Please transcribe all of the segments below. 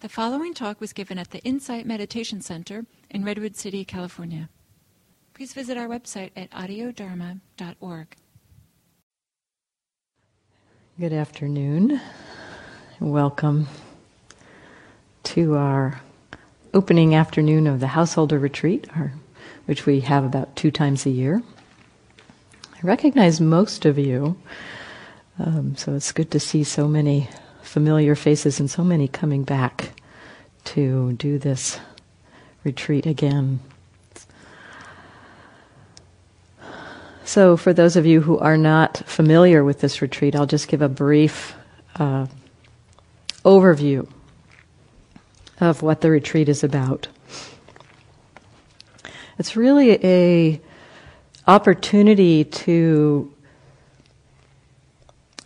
The following talk was given at the Insight Meditation Center in Redwood City, California. Please visit our website at audiodharma.org. Good afternoon. Welcome to our opening afternoon of the Householder Retreat, our, which we have about two times a year. I recognize most of you, um, so it's good to see so many familiar faces and so many coming back to do this retreat again. So, for those of you who are not familiar with this retreat, I'll just give a brief uh, overview of what the retreat is about. It's really a opportunity to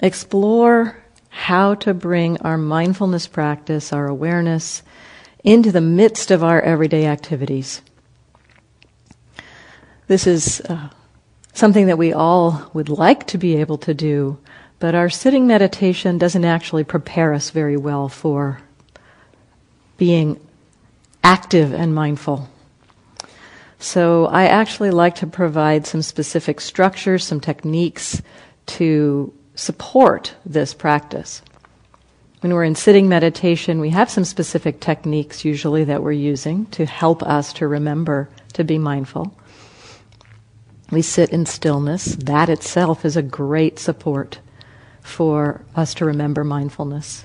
explore how to bring our mindfulness practice, our awareness, into the midst of our everyday activities. This is uh, something that we all would like to be able to do, but our sitting meditation doesn't actually prepare us very well for being active and mindful. So I actually like to provide some specific structures, some techniques to support this practice. When we're in sitting meditation, we have some specific techniques usually that we're using to help us to remember to be mindful. We sit in stillness. That itself is a great support for us to remember mindfulness.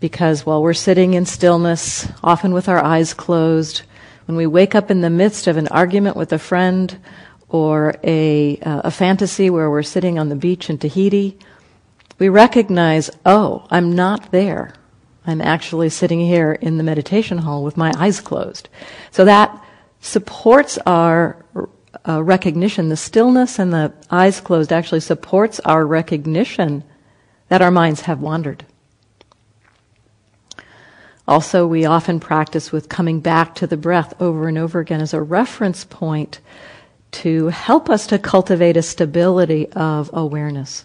Because while we're sitting in stillness, often with our eyes closed, when we wake up in the midst of an argument with a friend or a, uh, a fantasy where we're sitting on the beach in Tahiti, we recognize, oh, I'm not there. I'm actually sitting here in the meditation hall with my eyes closed. So that supports our uh, recognition. The stillness and the eyes closed actually supports our recognition that our minds have wandered. Also, we often practice with coming back to the breath over and over again as a reference point to help us to cultivate a stability of awareness.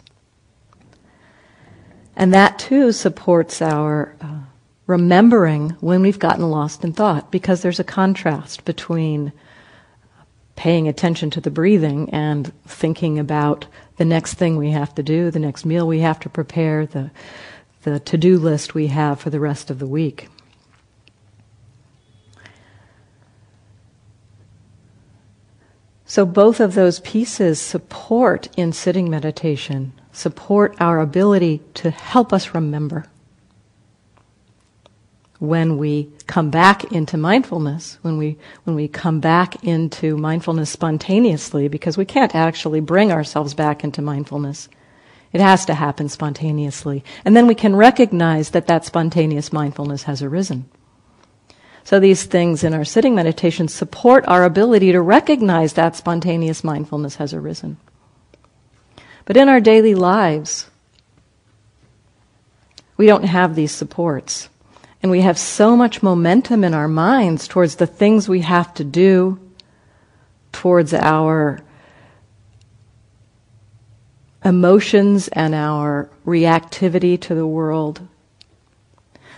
And that too supports our uh, remembering when we've gotten lost in thought, because there's a contrast between paying attention to the breathing and thinking about the next thing we have to do, the next meal we have to prepare, the, the to do list we have for the rest of the week. So, both of those pieces support in sitting meditation, support our ability to help us remember. When we come back into mindfulness, when we, when we come back into mindfulness spontaneously, because we can't actually bring ourselves back into mindfulness. It has to happen spontaneously. And then we can recognize that that spontaneous mindfulness has arisen. So these things in our sitting meditation support our ability to recognize that spontaneous mindfulness has arisen. But in our daily lives, we don't have these supports. And we have so much momentum in our minds towards the things we have to do, towards our emotions and our reactivity to the world,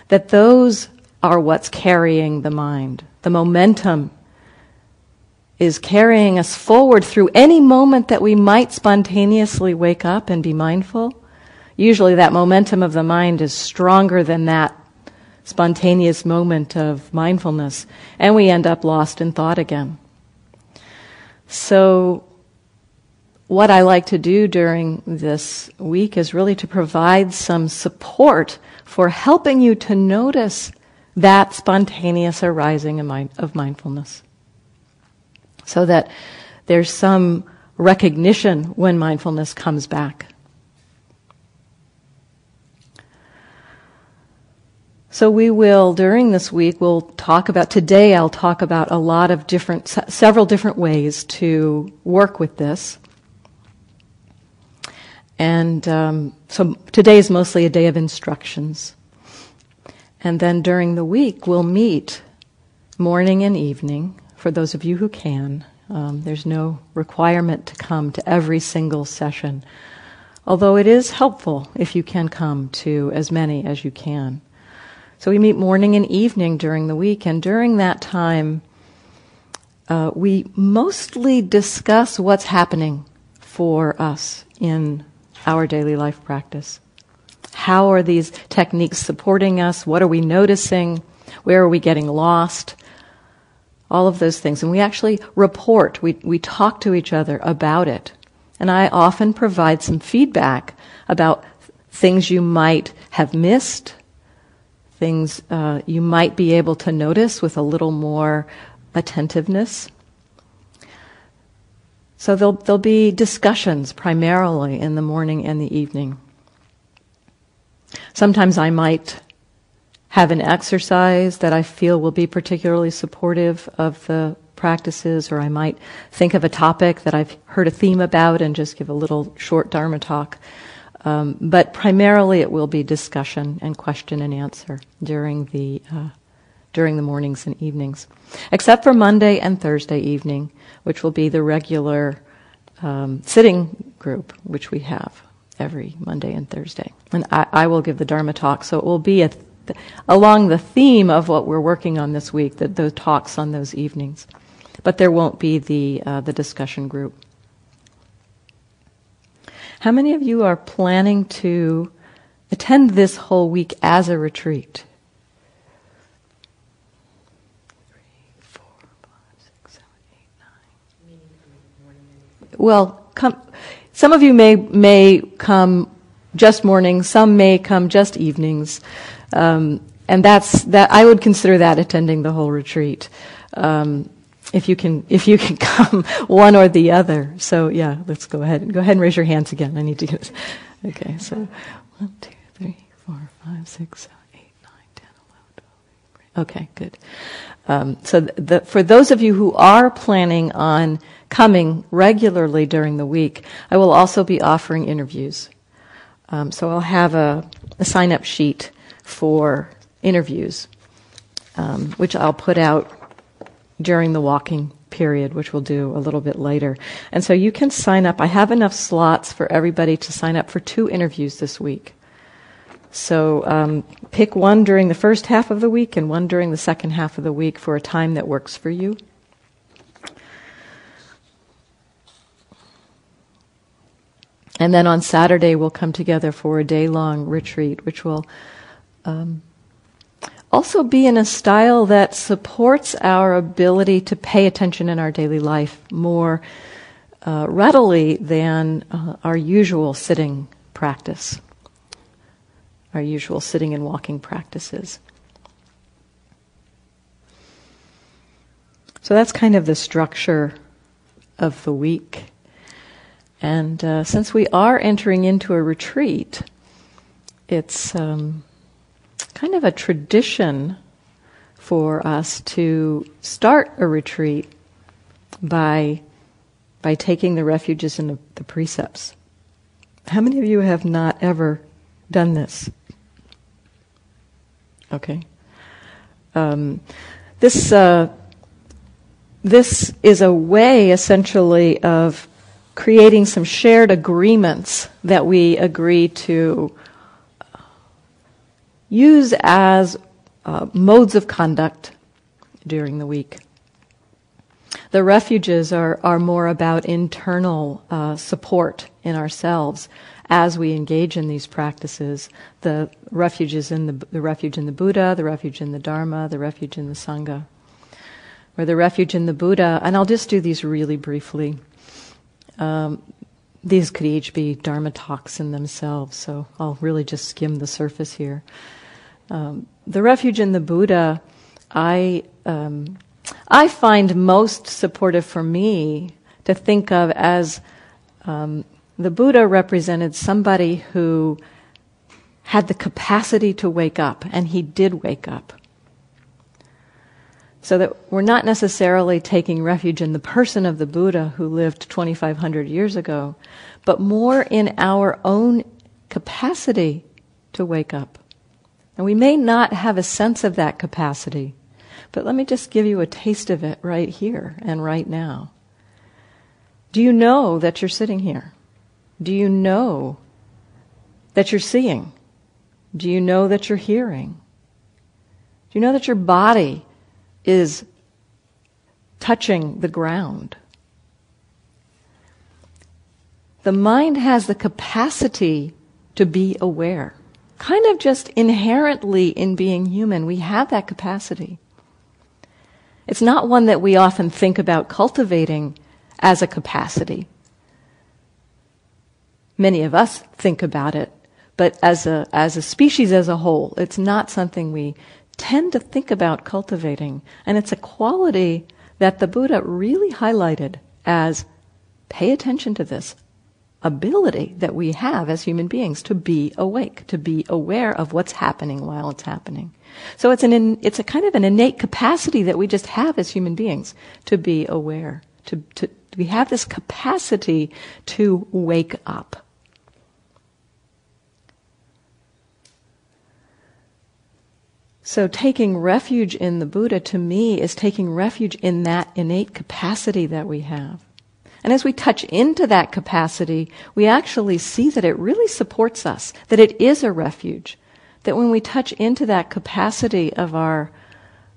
that those are what's carrying the mind. The momentum is carrying us forward through any moment that we might spontaneously wake up and be mindful. Usually, that momentum of the mind is stronger than that spontaneous moment of mindfulness, and we end up lost in thought again. So, what I like to do during this week is really to provide some support for helping you to notice that spontaneous arising of mindfulness. So that there's some recognition when mindfulness comes back. So we will, during this week, we'll talk about, today I'll talk about a lot of different, several different ways to work with this. And um, so today is mostly a day of instructions. And then during the week, we'll meet morning and evening for those of you who can. Um, there's no requirement to come to every single session, although it is helpful if you can come to as many as you can. So we meet morning and evening during the week, and during that time, uh, we mostly discuss what's happening for us in our daily life practice. How are these techniques supporting us? What are we noticing? Where are we getting lost? All of those things. And we actually report, we, we talk to each other about it. And I often provide some feedback about things you might have missed, things uh, you might be able to notice with a little more attentiveness. So there'll, there'll be discussions primarily in the morning and the evening. Sometimes I might have an exercise that I feel will be particularly supportive of the practices, or I might think of a topic that I've heard a theme about and just give a little short Dharma talk. Um, but primarily, it will be discussion and question and answer during the uh, during the mornings and evenings, except for Monday and Thursday evening, which will be the regular um, sitting group, which we have every Monday and Thursday. And I, I will give the Dharma talk, so it will be th- along the theme of what we're working on this week, the, the talks on those evenings. But there won't be the, uh, the discussion group. How many of you are planning to attend this whole week as a retreat? Well, come, some of you may may come just mornings, some may come just evenings, um, and that's that. I would consider that attending the whole retreat. Um, if you can, if you can come one or the other. So yeah, let's go ahead. Go ahead and raise your hands again. I need to get. this. Okay, so one, two, three, four, five, six, seven, eight, nine, ten, eleven, twelve. Okay, good. Um, so for those of you who are planning on coming regularly during the week, I will also be offering interviews. Um, so I'll have a, a sign up sheet for interviews, um, which I'll put out during the walking period, which we'll do a little bit later. And so you can sign up. I have enough slots for everybody to sign up for two interviews this week. So um, pick one during the first half of the week and one during the second half of the week for a time that works for you. And then on Saturday, we'll come together for a day long retreat, which will um, also be in a style that supports our ability to pay attention in our daily life more uh, readily than uh, our usual sitting practice, our usual sitting and walking practices. So that's kind of the structure of the week. And uh, since we are entering into a retreat, it's um, kind of a tradition for us to start a retreat by by taking the refuges and the, the precepts. How many of you have not ever done this? Okay. Um, this uh, this is a way, essentially, of creating some shared agreements that we agree to use as uh, modes of conduct during the week. The refuges are, are more about internal uh, support in ourselves as we engage in these practices. The refuge is in the, the refuge in the Buddha, the refuge in the Dharma, the refuge in the Sangha. Where the refuge in the Buddha, and I'll just do these really briefly. Um, these could each be Dharma talks in themselves, so I'll really just skim the surface here. Um, the refuge in the Buddha, I um, I find most supportive for me to think of as um, the Buddha represented somebody who had the capacity to wake up, and he did wake up. So that we're not necessarily taking refuge in the person of the Buddha who lived 2,500 years ago, but more in our own capacity to wake up. And we may not have a sense of that capacity, but let me just give you a taste of it right here and right now. Do you know that you're sitting here? Do you know that you're seeing? Do you know that you're hearing? Do you know that your body is touching the ground? The mind has the capacity to be aware. Kind of just inherently in being human, we have that capacity. It's not one that we often think about cultivating as a capacity. Many of us think about it, but as a, as a species as a whole, it's not something we tend to think about cultivating. And it's a quality that the Buddha really highlighted as pay attention to this ability that we have as human beings to be awake, to be aware of what's happening while it's happening. So it's an in, it's a kind of an innate capacity that we just have as human beings to be aware, to, to we have this capacity to wake up. So taking refuge in the Buddha to me is taking refuge in that innate capacity that we have. And as we touch into that capacity, we actually see that it really supports us, that it is a refuge. That when we touch into that capacity of our,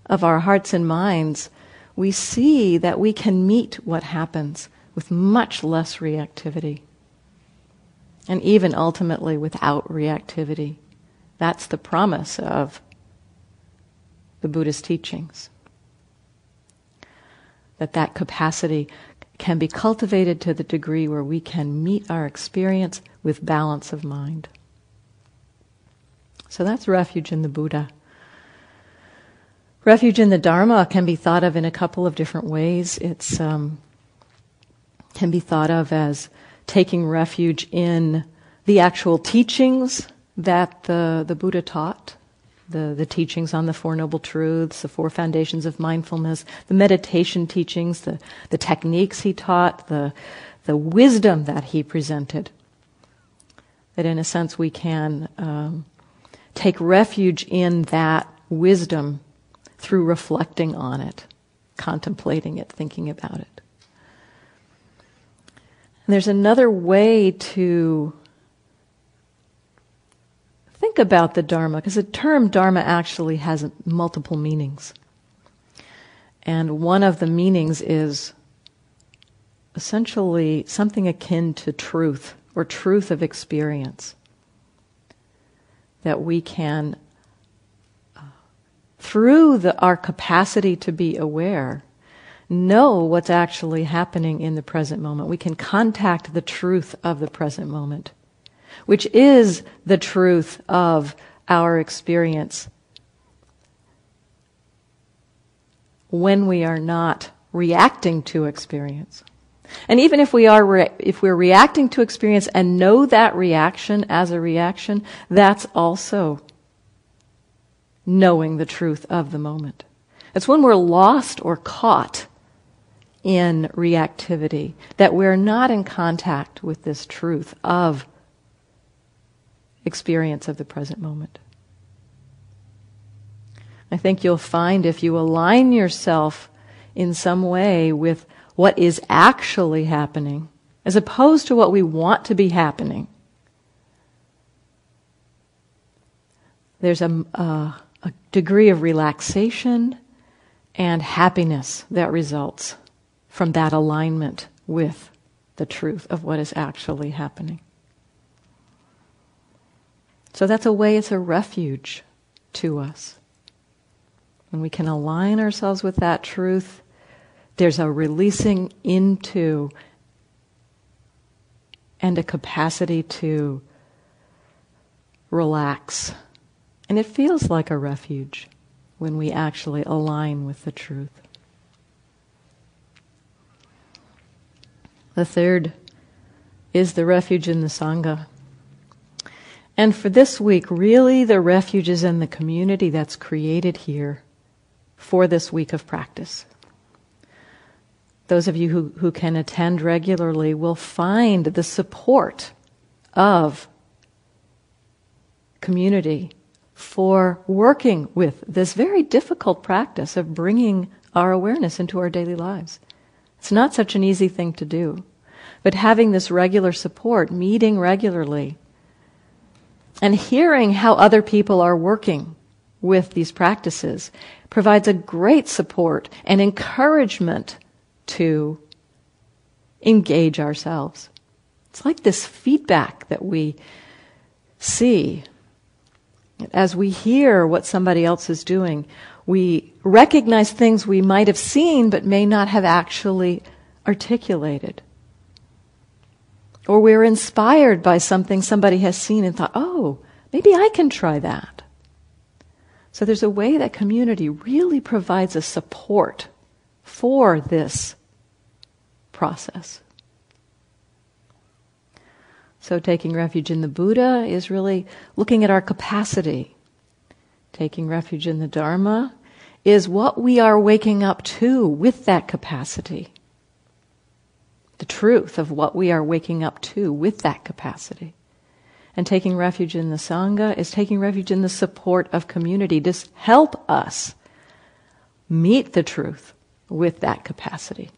of our hearts and minds, we see that we can meet what happens with much less reactivity. And even ultimately without reactivity. That's the promise of the Buddhist teachings. That that capacity can be cultivated to the degree where we can meet our experience with balance of mind. So that's refuge in the Buddha. Refuge in the Dharma can be thought of in a couple of different ways. It um, can be thought of as taking refuge in the actual teachings that the, the Buddha taught, the, the teachings on the Four Noble Truths, the Four Foundations of Mindfulness, the meditation teachings, the, the techniques he taught, the, the wisdom that he presented. That in a sense we can um, take refuge in that wisdom through reflecting on it, contemplating it, thinking about it. And there's another way to think about the Dharma, because the term Dharma actually has multiple meanings. And one of the meanings is essentially something akin to truth or truth of experience. That we can, uh, through the, our capacity to be aware, know what's actually happening in the present moment. We can contact the truth of the present moment which is the truth of our experience when we are not reacting to experience. And even if we are re- if we're reacting to experience and know that reaction as a reaction, that's also knowing the truth of the moment. It's when we're lost or caught in reactivity that we're not in contact with this truth of experience of the present moment. I think you'll find if you align yourself in some way with what is actually happening, as opposed to what we want to be happening, there's a, a, a degree of relaxation and happiness that results from that alignment with the truth of what is actually happening. So that's a way, it's a refuge to us. When we can align ourselves with that truth, there's a releasing into and a capacity to relax. And it feels like a refuge when we actually align with the truth. The third is the refuge in the Sangha. And for this week, really the refuge is in the community that's created here for this week of practice. Those of you who, who can attend regularly will find the support of community for working with this very difficult practice of bringing our awareness into our daily lives. It's not such an easy thing to do. But having this regular support, meeting regularly, and hearing how other people are working with these practices provides a great support and encouragement to engage ourselves. It's like this feedback that we see as we hear what somebody else is doing. We recognize things we might have seen but may not have actually articulated. Or we're inspired by something somebody has seen and thought, oh, maybe I can try that. So there's a way that community really provides a support for this process. So taking refuge in the Buddha is really looking at our capacity. Taking refuge in the Dharma is what we are waking up to with that capacity the truth of what we are waking up to with that capacity. And taking refuge in the Sangha is taking refuge in the support of community to help us meet the truth with that capacity.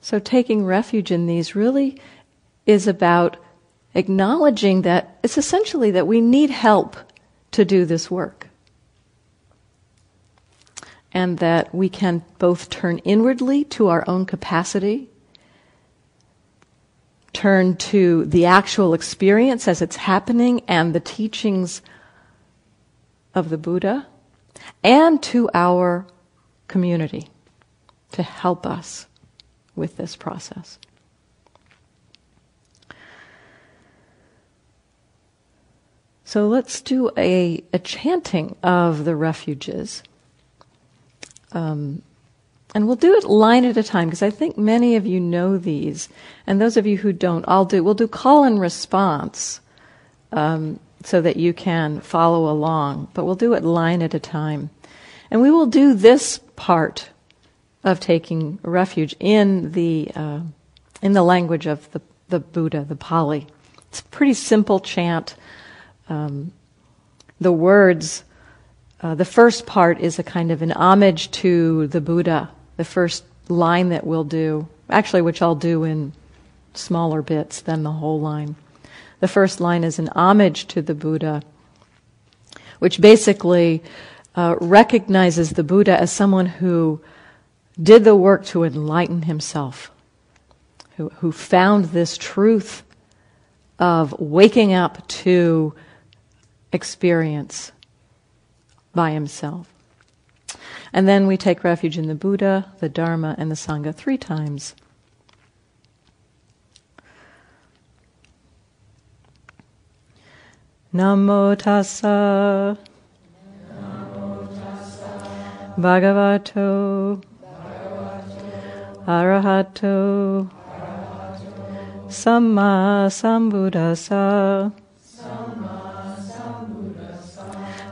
So, taking refuge in these really is about acknowledging that it's essentially that we need help to do this work. And that we can both turn inwardly to our own capacity, turn to the actual experience as it's happening and the teachings of the Buddha, and to our community to help us with this process. So let's do a, a chanting of the refuges. Um, and we'll do it line at a time because I think many of you know these. And those of you who don't, I'll do, we'll do call and response um, so that you can follow along. But we'll do it line at a time. And we will do this part of taking refuge in the, uh, in the language of the, the Buddha, the Pali. It's a pretty simple chant um, the words, uh, the first part is a kind of an homage to the Buddha. The first line that we'll do, actually, which I'll do in smaller bits than the whole line. The first line is an homage to the Buddha, which basically uh, recognizes the Buddha as someone who did the work to enlighten himself, who, who found this truth of waking up to experience by himself. And then we take refuge in the Buddha, the Dharma, and the Sangha three times. Namo tassa. Bhagavato. Arahato. Samma Sambuddhasa.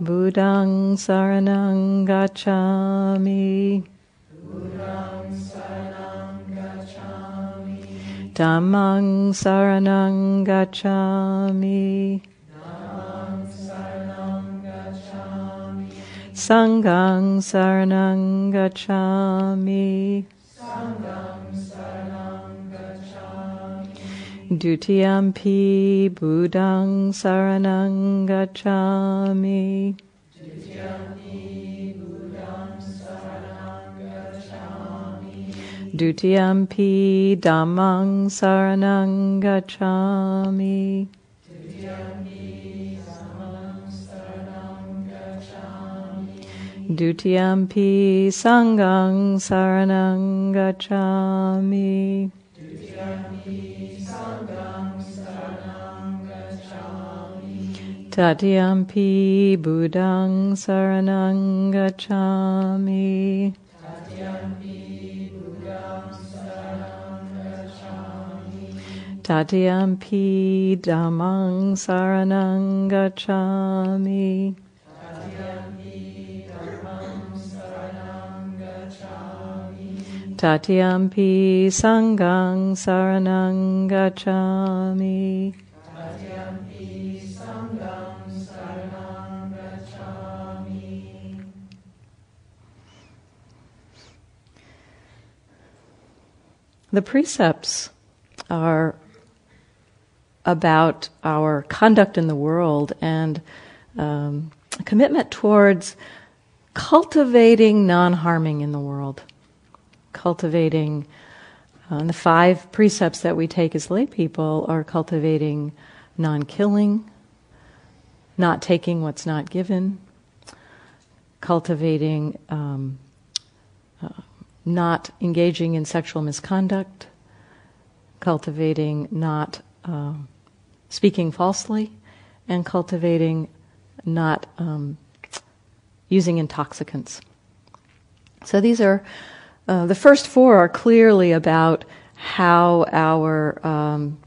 Buddhang saranang gacchami. Buddhang saranang gacchami. Dhammang saranang gacchami. Dhammang saranang gacchami. Sanghang saranang gacchami. Sanghang gacchami. Dutiyampi Buddhang saranang gacchami. Dutiyampi Dhammang saranang gacchami. Dutiyampi Sanghang saranang gacchami. Tatiyampi Buddhang Saranang Gacchami. Tatiyampi Buddhang Saranang Gacchami. Tatiyampi Dhammang Saranang Gacchami. Tatiyampi Sanghang saranang gacchami. The precepts are about our conduct in the world and um, commitment towards cultivating non harming in the world, cultivating. Uh, the five precepts that we take as lay people are cultivating non killing, not taking what's not given, cultivating um, uh, not engaging in sexual misconduct, cultivating not um, speaking falsely, and cultivating not um, using intoxicants. So these are uh, the first four are clearly about how our um,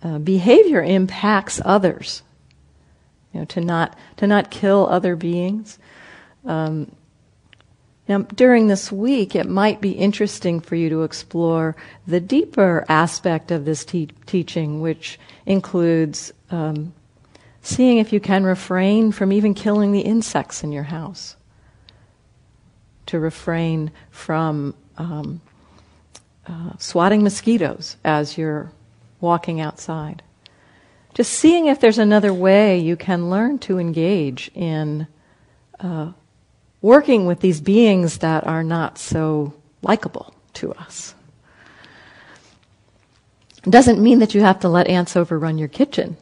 uh, behavior impacts others. You know, to not to not kill other beings. Um, now, during this week, it might be interesting for you to explore the deeper aspect of this te- teaching, which includes um, seeing if you can refrain from even killing the insects in your house, to refrain from um, uh, swatting mosquitoes as you're walking outside. Just seeing if there's another way you can learn to engage in. Uh, working with these beings that are not so likable to us. It doesn't mean that you have to let ants overrun your kitchen,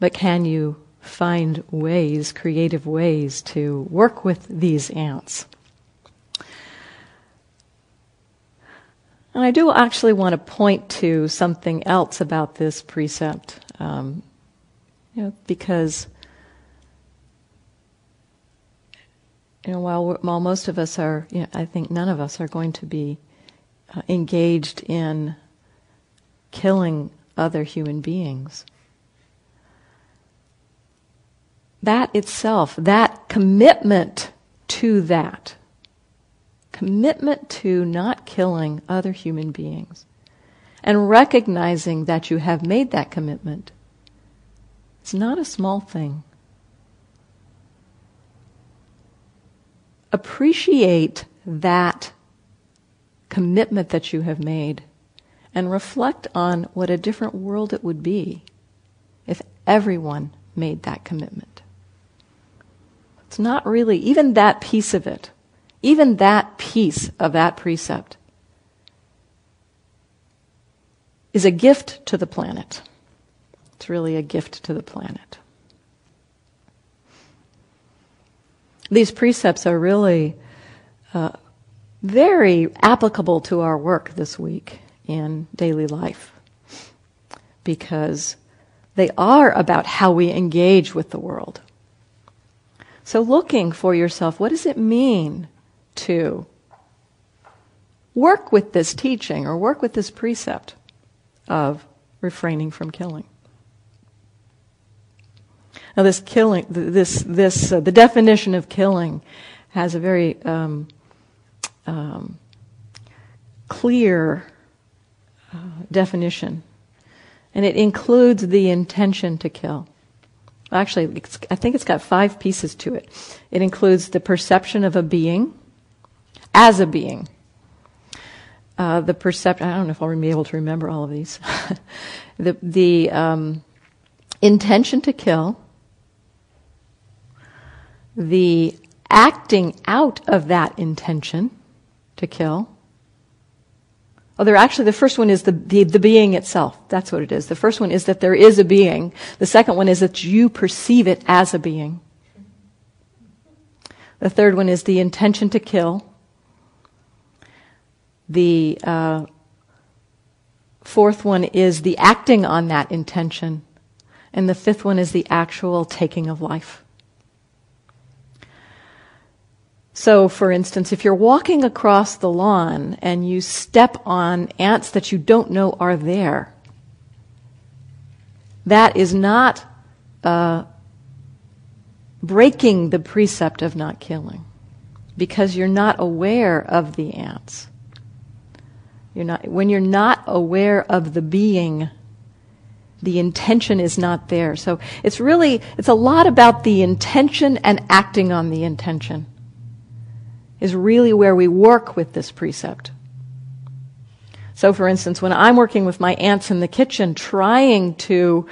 but can you find ways, creative ways, to work with these ants? And I do actually want to point to something else about this precept, um, you know, because you know, while, while most of us are, you know, I think none of us are going to be uh, engaged in killing other human beings. That itself, that commitment to that, commitment to not killing other human beings, and recognizing that you have made that commitment, it's not a small thing. appreciate that commitment that you have made and reflect on what a different world it would be if everyone made that commitment. It's not really, even that piece of it, even that piece of that precept is a gift to the planet. It's really a gift to the planet. these precepts are really uh, very applicable to our work this week in daily life because they are about how we engage with the world. So, looking for yourself, what does it mean to work with this teaching or work with this precept of refraining from killing? Now, this killing, this, this, uh, the definition of killing has a very um, um, clear uh, definition, and it includes the intention to kill. Actually, I think it's got five pieces to it. It includes the perception of a being as a being. Uh, the perception, I don't know if I'll be able to remember all of these. the the um, intention to kill, the acting out of that intention to kill. Oh, there actually, the first one is the, the, the, being itself. That's what it is. The first one is that there is a being. The second one is that you perceive it as a being. The third one is the intention to kill. The uh, fourth one is the acting on that intention. And the fifth one is the actual taking of life. So, for instance, if you're walking across the lawn and you step on ants that you don't know are there, that is not uh, breaking the precept of not killing because you're not aware of the ants. You're not, when you're not aware of the being, the intention is not there. So it's really, it's a lot about the intention and acting on the intention is really where we work with this precept. So for instance, when I'm working with my ants in the kitchen, trying to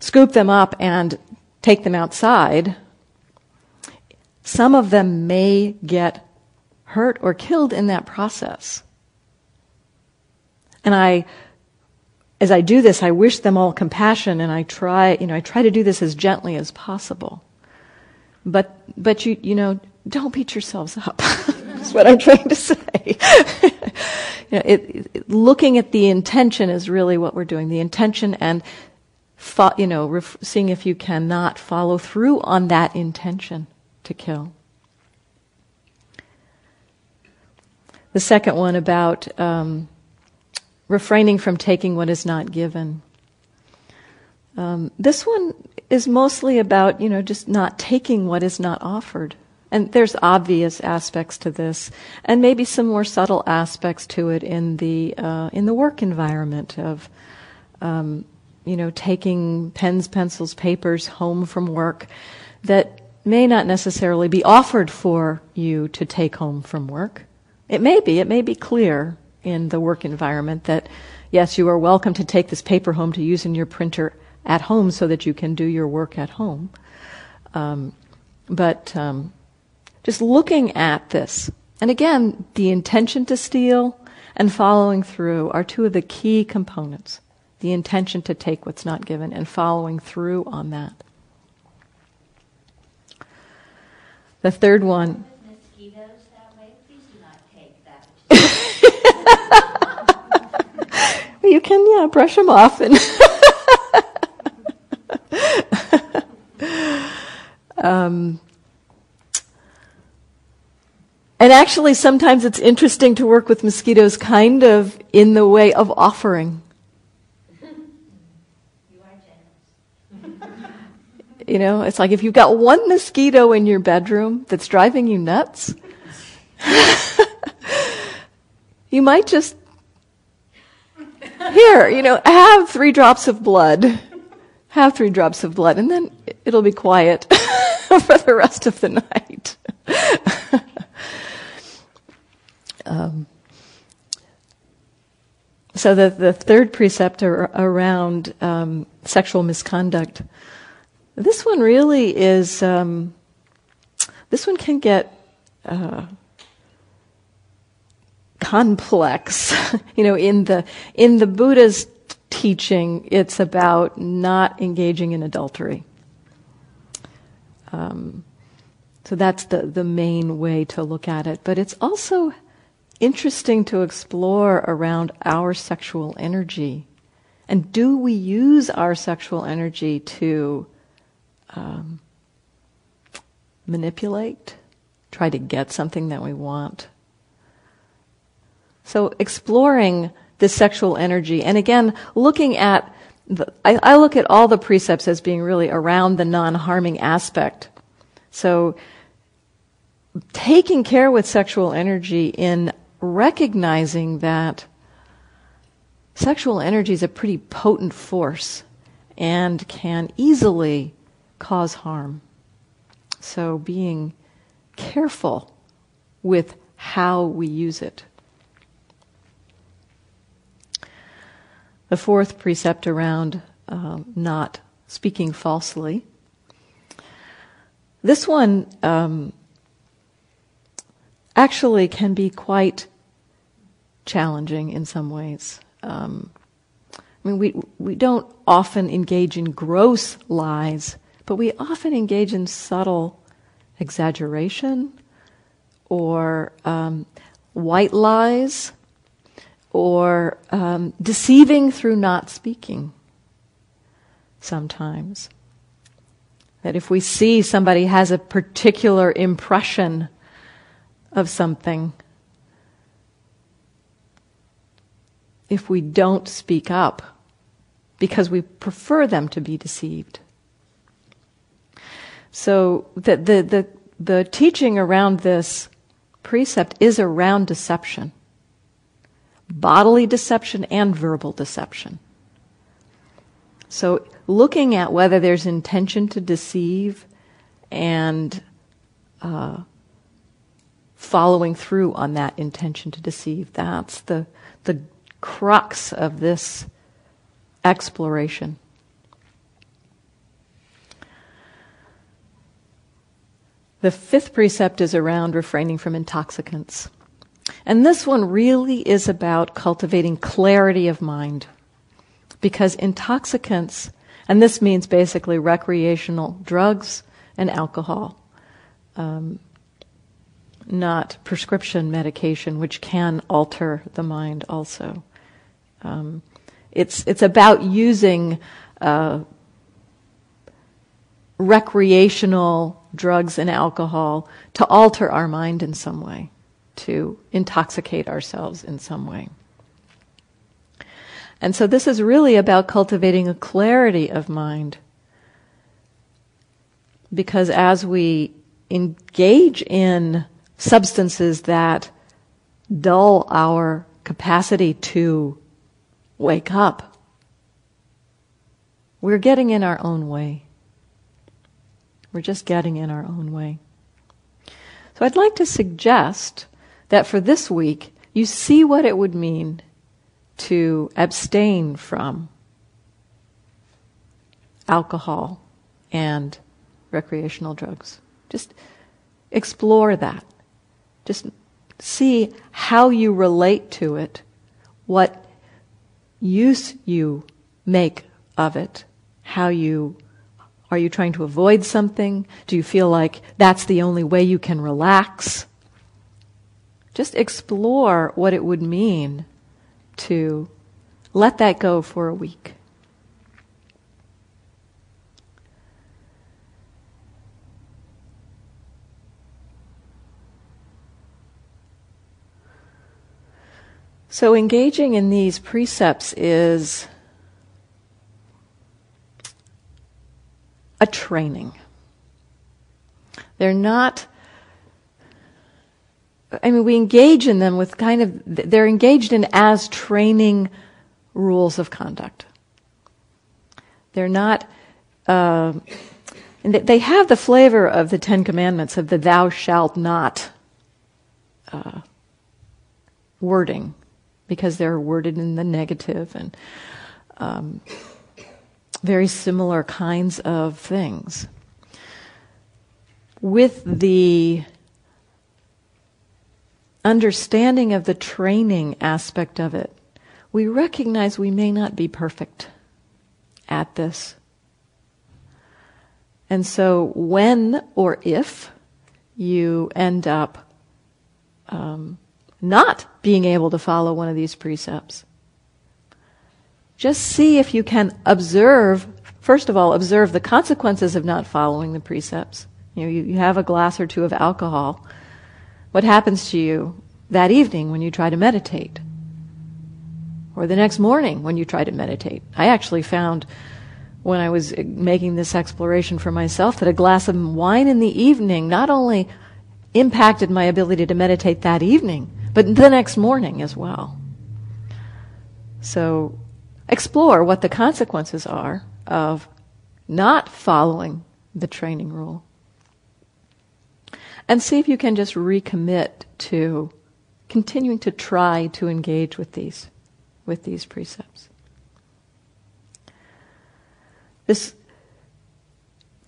scoop them up and take them outside, some of them may get hurt or killed in that process. And I, as I do this, I wish them all compassion and I try, you know, I try to do this as gently as possible. But, but you, you know, don't beat yourselves up. That's what I'm trying to say. you know, it, it, looking at the intention is really what we're doing. The intention and, fo- you know, ref- seeing if you cannot follow through on that intention to kill. The second one about um, refraining from taking what is not given. Um, this one is mostly about, you know, just not taking what is not offered. And there's obvious aspects to this, and maybe some more subtle aspects to it in the uh, in the work environment of, um, you know, taking pens, pencils, papers home from work that may not necessarily be offered for you to take home from work. It may be. It may be clear in the work environment that yes, you are welcome to take this paper home to use in your printer at home so that you can do your work at home. Um, but um, just looking at this, and again, the intention to steal and following through are two of the key components. The intention to take what's not given and following through on that. The third one. You can, yeah, brush them off and. um, and actually, sometimes it's interesting to work with mosquitoes kind of in the way of offering. You are gentle. You know, it's like if you've got one mosquito in your bedroom that's driving you nuts, you might just, here, you know, have three drops of blood. Have three drops of blood, and then it'll be quiet for the rest of the night. Um, so the, the third precept around um, sexual misconduct, this one really is, um, this one can get uh, complex. you know, in the, in the Buddha's teaching, it's about not engaging in adultery. Um, so that's the, the main way to look at it. But it's also interesting to explore around our sexual energy. And do we use our sexual energy to um, manipulate, try to get something that we want? So exploring the sexual energy, and again, looking at the, I, I look at all the precepts as being really around the non-harming aspect. So taking care with sexual energy in recognizing that sexual energy is a pretty potent force and can easily cause harm. So being careful with how we use it. The fourth precept around uh, not speaking falsely. This one um, actually can be quite challenging in some ways. Um, I mean, we, we don't often engage in gross lies, but we often engage in subtle exaggeration or um, white lies or um, deceiving through not speaking sometimes. That if we see somebody has a particular impression of something, if we don't speak up, because we prefer them to be deceived. So the, the, the, the teaching around this precept is around deception bodily deception and verbal deception. So, looking at whether there's intention to deceive and uh, following through on that intention to deceive, that's the, the crux of this exploration. The fifth precept is around refraining from intoxicants. And this one really is about cultivating clarity of mind. Because intoxicants, and this means basically recreational drugs and alcohol, um, not prescription medication, which can alter the mind also. Um, it's, it's about using uh, recreational drugs and alcohol to alter our mind in some way to intoxicate ourselves in some way. And so this is really about cultivating a clarity of mind. Because as we engage in substances that dull our capacity to wake up, we're getting in our own way. We're just getting in our own way. So I'd like to suggest that for this week, you see what it would mean to abstain from alcohol and recreational drugs. Just explore that. Just see how you relate to it, what use you make of it, how you are you trying to avoid something? Do you feel like that's the only way you can relax? Just explore what it would mean to let that go for a week. So, engaging in these precepts is a training. They're not I mean, we engage in them with kind of, they're engaged in as training rules of conduct. They're not, uh, they have the flavor of the Ten Commandments, of the thou shalt not uh, wording, because they're worded in the negative and um, very similar kinds of things. With the understanding of the training aspect of it, we recognize we may not be perfect at this. And so, when or if you end up um, not being able to follow one of these precepts, just see if you can observe, first of all, observe the consequences of not following the precepts. You know, you, you have a glass or two of alcohol what happens to you that evening when you try to meditate? Or the next morning when you try to meditate? I actually found when I was making this exploration for myself that a glass of wine in the evening not only impacted my ability to meditate that evening, but the next morning as well. So explore what the consequences are of not following the training rule and see if you can just recommit to continuing to try to engage with these with these precepts. This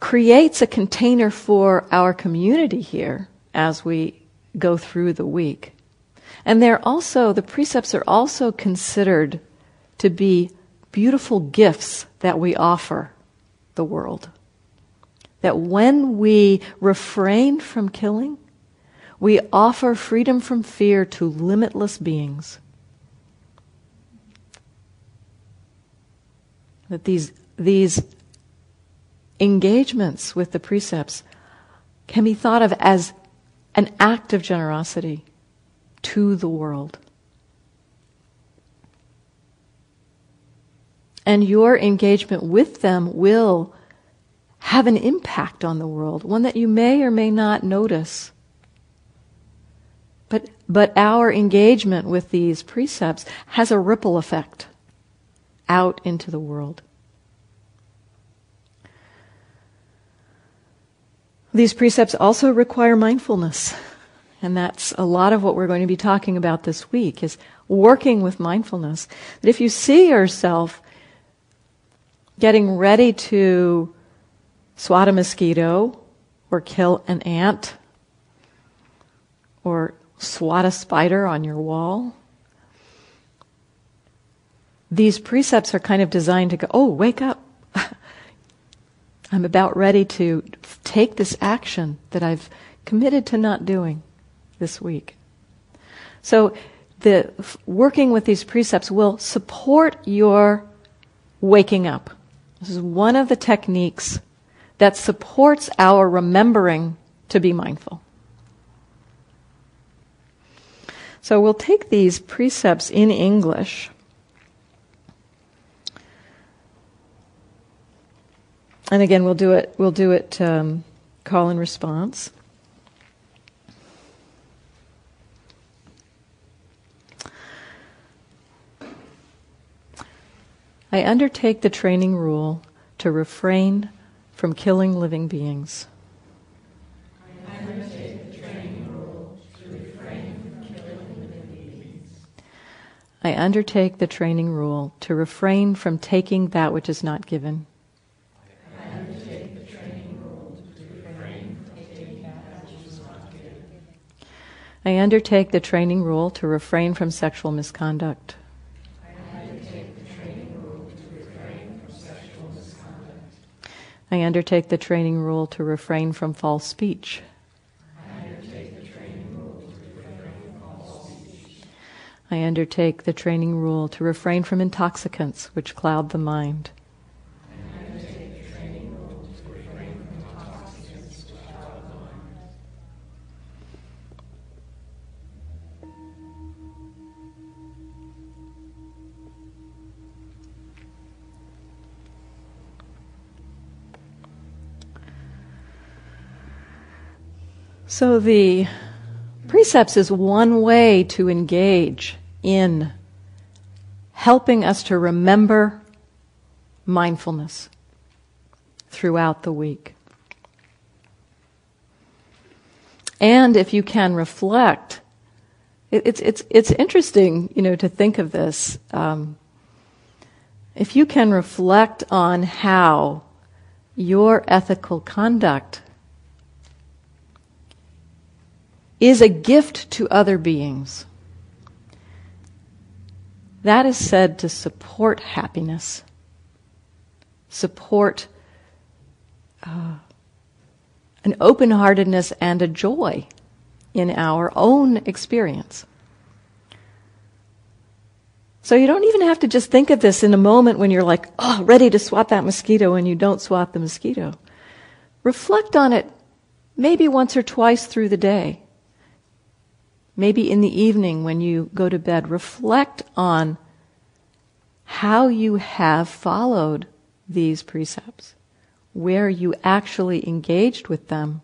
creates a container for our community here as we go through the week. And they're also the precepts are also considered to be beautiful gifts that we offer the world that when we refrain from killing, we offer freedom from fear to limitless beings. That these, these engagements with the precepts can be thought of as an act of generosity to the world. And your engagement with them will have an impact on the world, one that you may or may not notice. But, but our engagement with these precepts has a ripple effect out into the world. These precepts also require mindfulness. And that's a lot of what we're going to be talking about this week is working with mindfulness. That if you see yourself getting ready to swat a mosquito or kill an ant or swat a spider on your wall, these precepts are kind of designed to go, oh, wake up. I'm about ready to take this action that I've committed to not doing this week. So the working with these precepts will support your waking up. This is one of the techniques that supports our remembering to be mindful. So we'll take these precepts in English. And again, we'll do it. We'll do it um, call and response. I undertake the training rule to refrain from killing living beings. I undertake the training rule to refrain from taking that which is not given. I undertake the training rule to refrain from taking that which is not given. I undertake the training rule to refrain from sexual misconduct. I undertake the training rule to refrain from false speech. I undertake the training rule to refrain from intoxicants which cloud the mind. So the precepts is one way to engage in helping us to remember mindfulness throughout the week. And if you can reflect, it's, it's, it's interesting, you know, to think of this. Um, if you can reflect on how your ethical conduct is a gift to other beings. That is said to support happiness, support uh, an open heartedness and a joy in our own experience. So you don't even have to just think of this in a moment when you're like, oh, ready to swat that mosquito and you don't swat the mosquito. Reflect on it maybe once or twice through the day maybe in the evening when you go to bed, reflect on how you have followed these precepts, where you actually engaged with them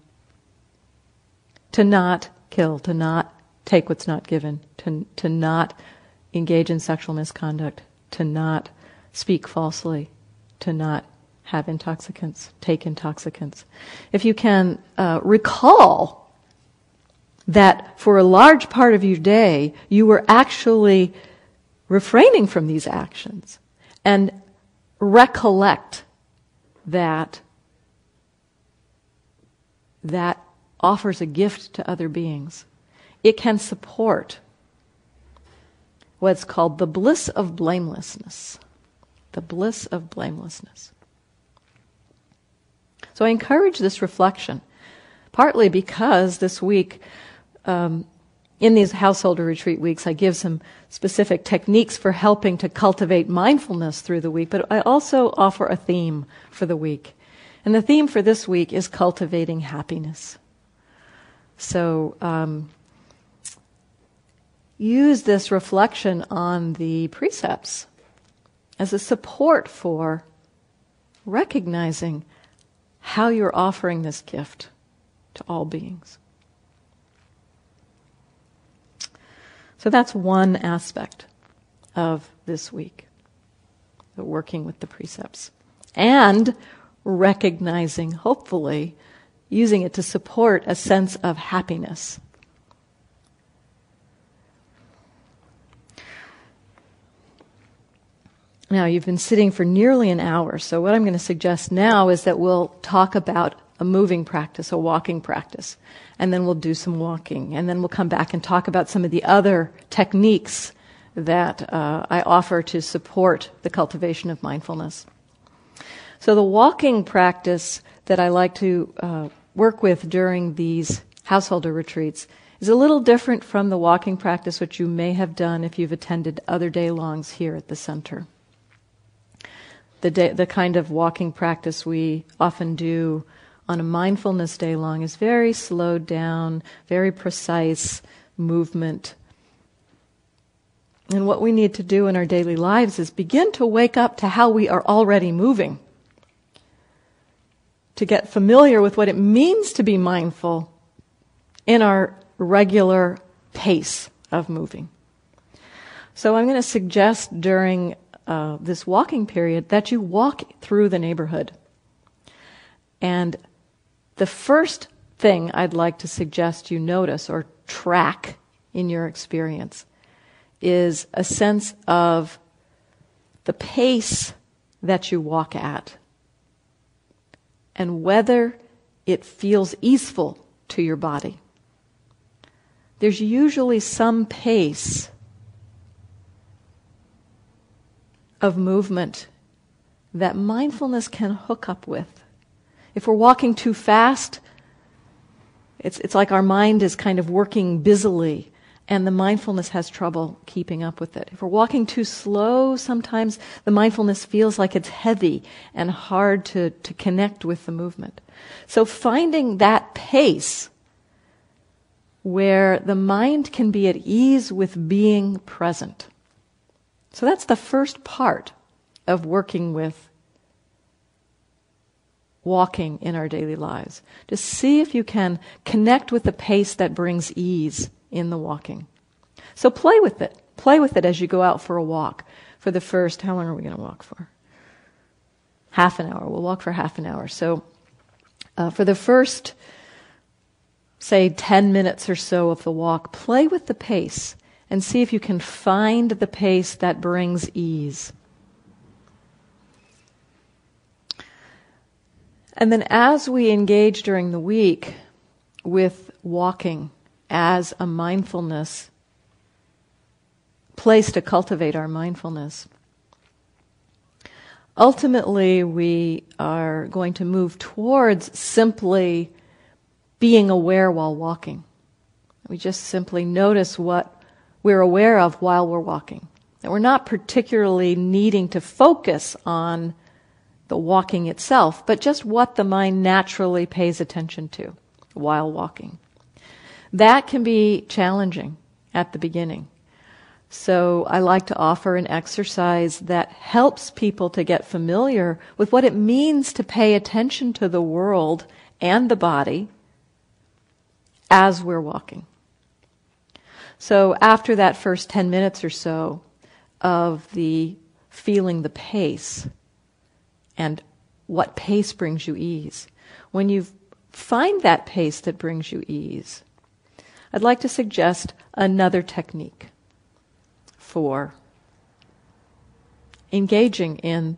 to not kill, to not take what's not given, to, to not engage in sexual misconduct, to not speak falsely, to not have intoxicants, take intoxicants. If you can uh, recall that for a large part of your day, you were actually refraining from these actions and recollect that that offers a gift to other beings. It can support what's called the bliss of blamelessness. The bliss of blamelessness. So I encourage this reflection, partly because this week um, in these householder retreat weeks, I give some specific techniques for helping to cultivate mindfulness through the week, but I also offer a theme for the week. And the theme for this week is cultivating happiness. So, um, use this reflection on the precepts as a support for recognizing how you're offering this gift to all beings. So that's one aspect of this week, the working with the precepts. And recognizing, hopefully, using it to support a sense of happiness. Now, you've been sitting for nearly an hour, so what I'm going to suggest now is that we'll talk about a moving practice, a walking practice, and then we'll do some walking, and then we'll come back and talk about some of the other techniques that uh, I offer to support the cultivation of mindfulness. So, the walking practice that I like to uh, work with during these householder retreats is a little different from the walking practice which you may have done if you've attended other day longs here at the center. The, day, the kind of walking practice we often do on a mindfulness day long is very slowed down, very precise movement. And what we need to do in our daily lives is begin to wake up to how we are already moving to get familiar with what it means to be mindful in our regular pace of moving. So I'm going to suggest during uh, this walking period that you walk through the neighborhood. And the first thing I'd like to suggest you notice or track in your experience is a sense of the pace that you walk at and whether it feels easeful to your body. There's usually some pace of movement that mindfulness can hook up with. If we're walking too fast, it's, it's like our mind is kind of working busily and the mindfulness has trouble keeping up with it. If we're walking too slow, sometimes the mindfulness feels like it's heavy and hard to, to connect with the movement. So finding that pace where the mind can be at ease with being present. So that's the first part of working with walking in our daily lives. To see if you can connect with the pace that brings ease in the walking. So play with it. Play with it as you go out for a walk. For the first, how long are we going to walk for? Half an hour. We'll walk for half an hour. So uh, for the first, say, 10 minutes or so of the walk, play with the pace and see if you can find the pace that brings ease. And then as we engage during the week with walking, as a mindfulness place to cultivate our mindfulness. Ultimately, we are going to move towards simply being aware while walking. We just simply notice what we're aware of while we're walking. That we're not particularly needing to focus on the walking itself, but just what the mind naturally pays attention to while walking. That can be challenging at the beginning. So I like to offer an exercise that helps people to get familiar with what it means to pay attention to the world and the body as we're walking. So after that first 10 minutes or so of the feeling the pace and what pace brings you ease, when you find that pace that brings you ease, I'd like to suggest another technique for engaging in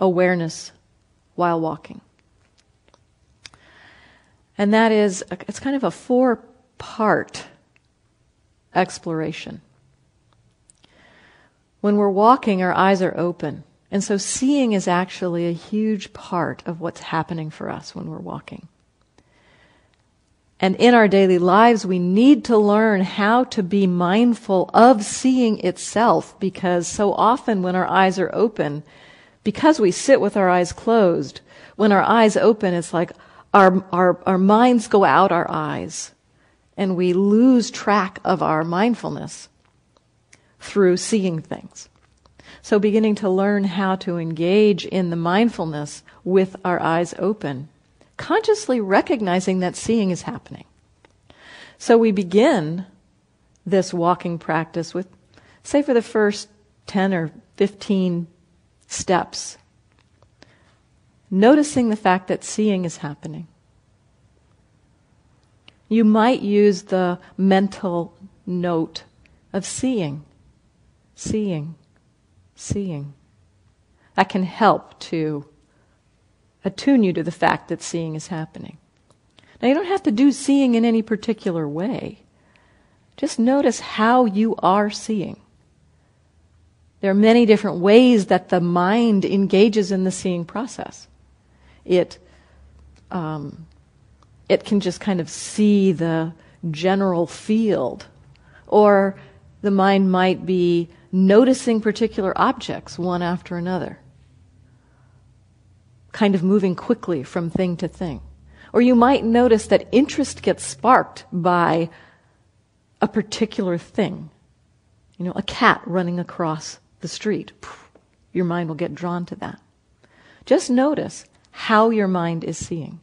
awareness while walking. And that is, it's kind of a four part exploration. When we're walking, our eyes are open. And so seeing is actually a huge part of what's happening for us when we're walking. And in our daily lives, we need to learn how to be mindful of seeing itself because so often when our eyes are open, because we sit with our eyes closed, when our eyes open, it's like our, our, our minds go out our eyes and we lose track of our mindfulness through seeing things. So, beginning to learn how to engage in the mindfulness with our eyes open, consciously recognizing that seeing is happening. So, we begin this walking practice with, say, for the first 10 or 15 steps, noticing the fact that seeing is happening. You might use the mental note of seeing, seeing, seeing. That can help to attune you to the fact that seeing is happening. Now, you don't have to do seeing in any particular way. Just notice how you are seeing. There are many different ways that the mind engages in the seeing process. It, um, it can just kind of see the general field, or the mind might be noticing particular objects one after another, kind of moving quickly from thing to thing. Or you might notice that interest gets sparked by a particular thing. You know, a cat running across the street. Your mind will get drawn to that. Just notice how your mind is seeing.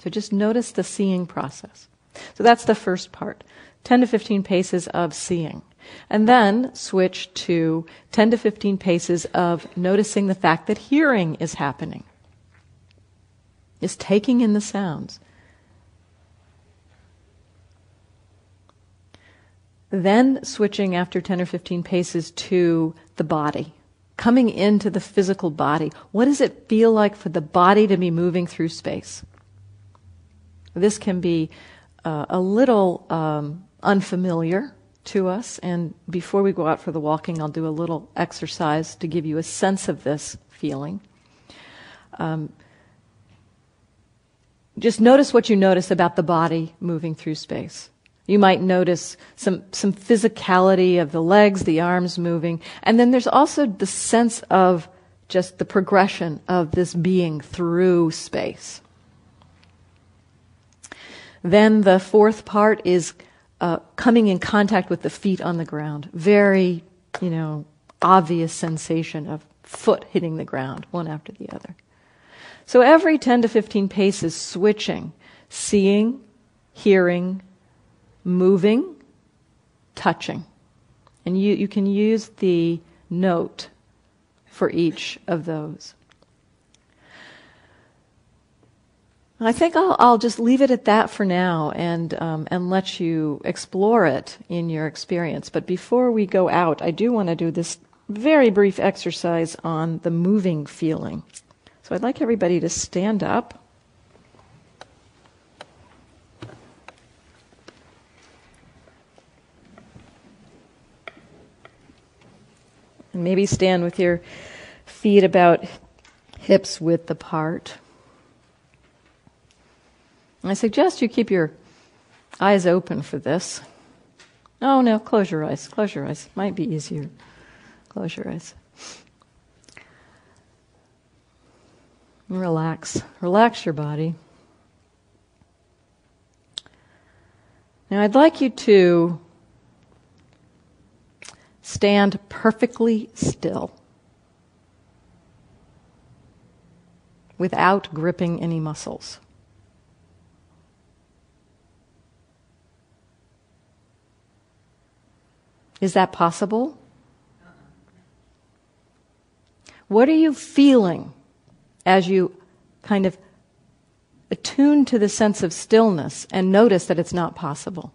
So just notice the seeing process. So that's the first part 10 to 15 paces of seeing. And then switch to 10 to 15 paces of noticing the fact that hearing is happening, is taking in the sounds. Then switching after 10 or 15 paces to the body, coming into the physical body. What does it feel like for the body to be moving through space? This can be uh, a little um, unfamiliar to us. And before we go out for the walking, I'll do a little exercise to give you a sense of this feeling. Um, just notice what you notice about the body moving through space. You might notice some, some physicality of the legs, the arms moving. And then there's also the sense of just the progression of this being through space. Then the fourth part is uh, coming in contact with the feet on the ground. Very, you know, obvious sensation of foot hitting the ground, one after the other. So every 10 to 15 paces, switching, seeing, hearing, moving, touching. And you, you can use the note for each of those. I think I'll, I'll, just leave it at that for now and, um, and let you explore it in your experience. But before we go out, I do want to do this very brief exercise on the moving feeling. So I'd like everybody to stand up. And maybe stand with your feet about hips width apart. I suggest you keep your eyes open for this. Oh, no, close your eyes. Close your eyes. Might be easier. Close your eyes. Relax. Relax your body. Now, I'd like you to stand perfectly still without gripping any muscles. Is that possible? What are you feeling as you kind of attune to the sense of stillness and notice that it's not possible?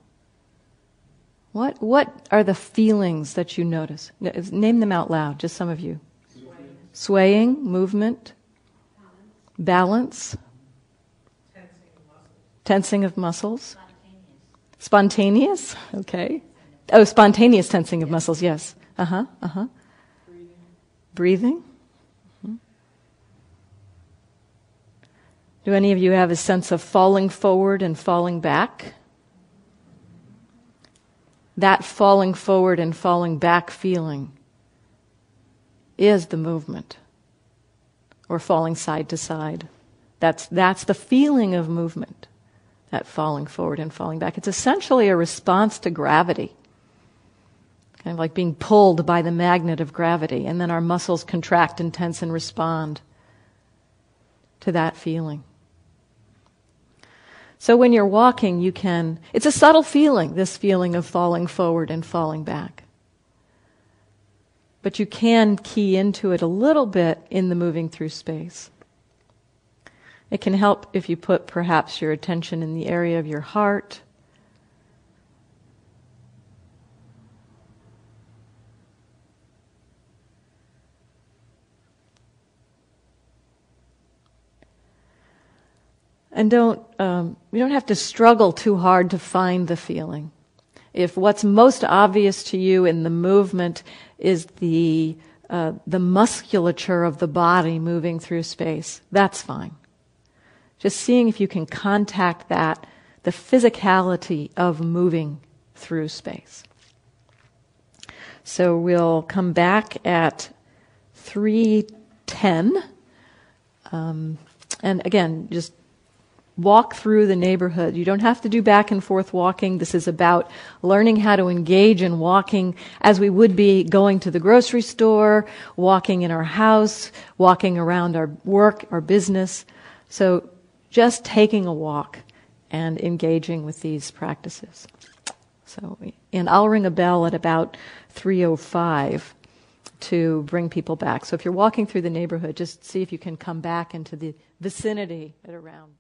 What, what are the feelings that you notice? Name them out loud, just some of you. Swaying, Swaying movement, balance, tensing of muscles, spontaneous. spontaneous? Okay. Oh, spontaneous tensing of muscles, yes. Uh huh, uh huh. Breathing. Breathing. Do any of you have a sense of falling forward and falling back? That falling forward and falling back feeling is the movement, or falling side to side. That's, that's the feeling of movement, that falling forward and falling back. It's essentially a response to gravity kind of like being pulled by the magnet of gravity, and then our muscles contract and tense and respond to that feeling. So when you're walking, you can, it's a subtle feeling, this feeling of falling forward and falling back. But you can key into it a little bit in the moving through space. It can help if you put perhaps your attention in the area of your heart And don't, um, you don't have to struggle too hard to find the feeling. If what's most obvious to you in the movement is the, uh, the musculature of the body moving through space, that's fine. Just seeing if you can contact that, the physicality of moving through space. So we'll come back at 310. Um, and again, just walk through the neighborhood. You don't have to do back and forth walking. This is about learning how to engage in walking as we would be going to the grocery store, walking in our house, walking around our work, our business. So just taking a walk and engaging with these practices. So, and I'll ring a bell at about 305 to bring people back. So if you're walking through the neighborhood, just see if you can come back into the vicinity at around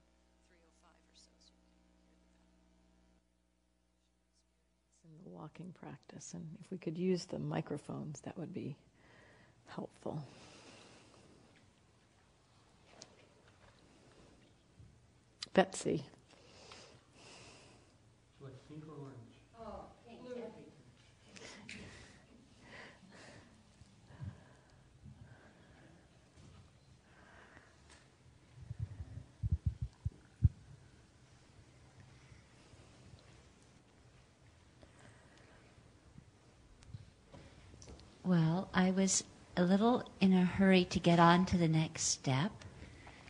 walking practice. And if we could use the microphones, that would be helpful. Betsy. Well, I was a little in a hurry to get on to the next step.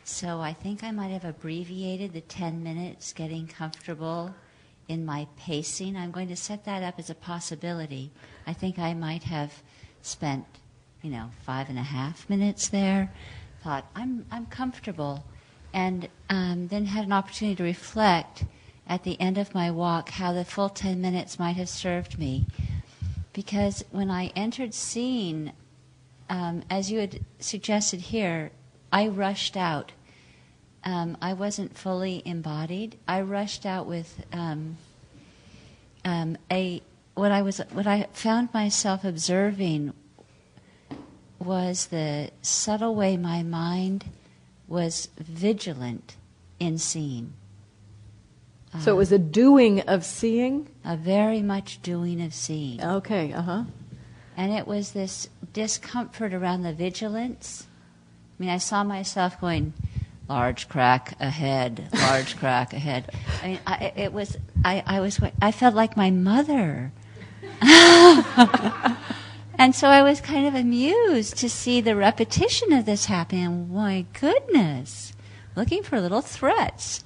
So I think I might have abbreviated the 10 minutes getting comfortable in my pacing. I'm going to set that up as a possibility. I think I might have spent, you know, five and a half minutes there. Thought, I'm, I'm comfortable. And um, then had an opportunity to reflect at the end of my walk how the full 10 minutes might have served me because when I entered seeing, um, as you had suggested here, I rushed out. Um, I wasn't fully embodied. I rushed out with um, um a what I was what I found myself observing was the subtle way my mind was vigilant in seeing. So it was a doing of seeing? A very much doing of seeing. Okay, uh huh. And it was this discomfort around the vigilance. I mean, I saw myself going, large crack ahead, large crack ahead. I mean, I, it was, I, I was, I felt like my mother. and so I was kind of amused to see the repetition of this happening. My goodness, looking for little threats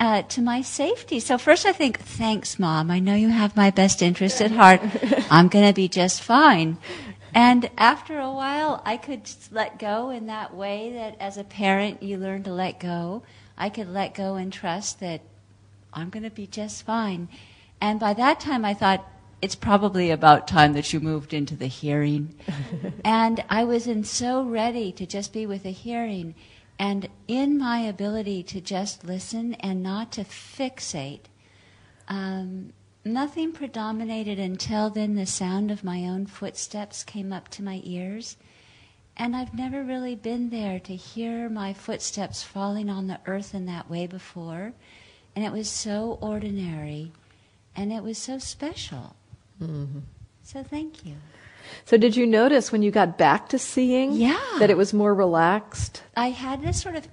uh, to my safety. So first I think, thanks, mom. I know you have my best interest at heart. I'm going to be just fine. And after a while, I could let go in that way that as a parent you learn to let go. I could let go and trust that I'm going to be just fine. And by that time, I thought, it's probably about time that you moved into the hearing. and I was in so ready to just be with the hearing. And in my ability to just listen and not to fixate, um, nothing predominated until then the sound of my own footsteps came up to my ears. And I've never really been there to hear my footsteps falling on the earth in that way before. And it was so ordinary and it was so special. Mm-hmm. So thank you. So did you notice when you got back to seeing yeah. that it was more relaxed? I had this sort of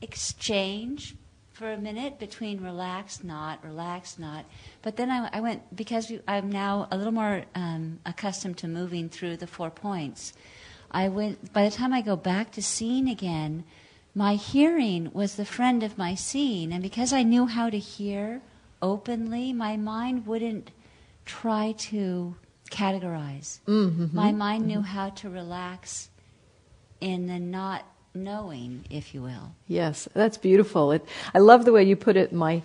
exchange for a minute between relaxed, not, relaxed, not. But then I, I went, because we, I'm now a little more um, accustomed to moving through the four points, I went, by the time I go back to seeing again, my hearing was the friend of my seeing. And because I knew how to hear openly, my mind wouldn't try to categorize. Mm-hmm. My mind knew how to relax in the not knowing, if you will. Yes, that's beautiful. It, I love the way you put it. My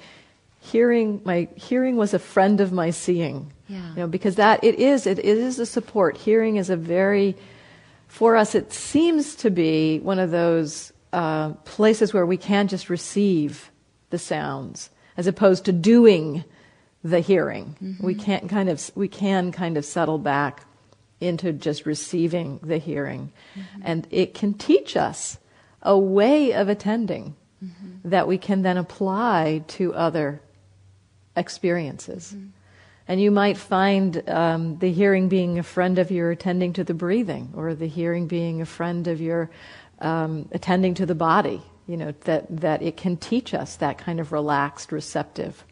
hearing, my hearing was a friend of my seeing. Yeah. You know, because that it is, it, it is a support. Hearing is a very, for us, it seems to be one of those uh, places where we can just receive the sounds, as opposed to doing the hearing. Mm-hmm. We can't kind of, we can kind of settle back into just receiving the hearing, Mm-hmm. and it can teach us a way of attending Mm-hmm. that we can then apply to other experiences. Mm-hmm. And you might find um, the hearing being a friend of your attending to the breathing, or the hearing being a friend of your um, attending to the body. You know that that it can teach us that kind of relaxed, receptive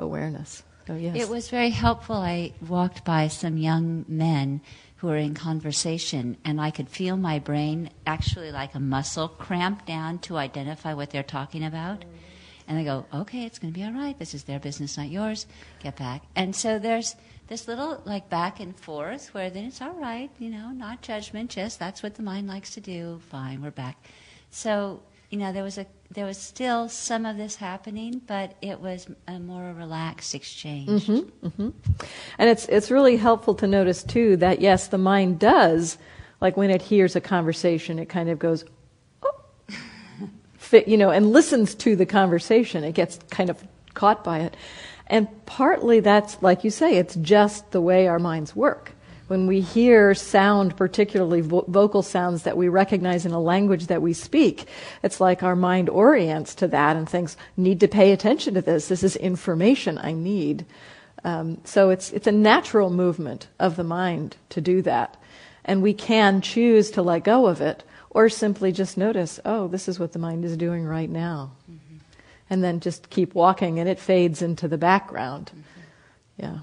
awareness. Yes, It was very helpful. I walked by some young men who were in conversation, and I could feel my brain actually like a muscle cramp down to identify what they're talking about. And I go, okay, it's going to be all right. This is their business, not yours. Get back. And so there's this little like back and forth where then it's all right, you know, not judgment, just that's what the mind likes to do. Fine, we're back. So you know, there was a there was still some of this happening, but it was a more relaxed exchange. Mm-hmm, mm-hmm. And it's it's really helpful to notice too that yes, the mind does like when it hears a conversation, it kind of goes, oh, fit, you know, and listens to the conversation. It gets kind of caught by it, and partly that's like you say, it's just the way our minds work. When we hear sound, particularly vo- vocal sounds that we recognize in a language that we speak, it's like our mind orients to that and thinks, need to pay attention to this. This is information I need. Um, so it's, it's a natural movement of the mind to do that. And we can choose to let go of it or simply just notice, oh, this is what the mind is doing right now. And then just keep walking and it fades into the background. Yeah.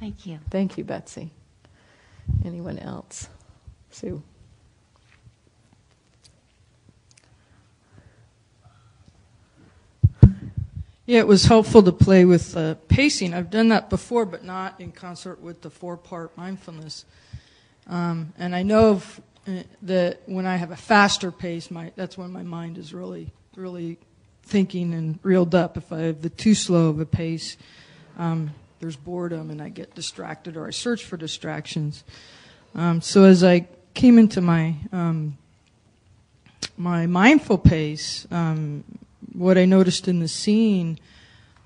Thank you. Thank you, Betsy. Anyone else? Sue. Yeah, it was helpful to play with uh, pacing. I've done that before, but not in concert with the four part mindfulness. Um, and I know uh, that when I have a faster pace, my, that's when my mind is really, really thinking and reeled up. If I have the too slow of a pace, um, there's boredom and I get distracted or I search for distractions. Um, so as I came into my um, my mindful pace, um, what I noticed in the scene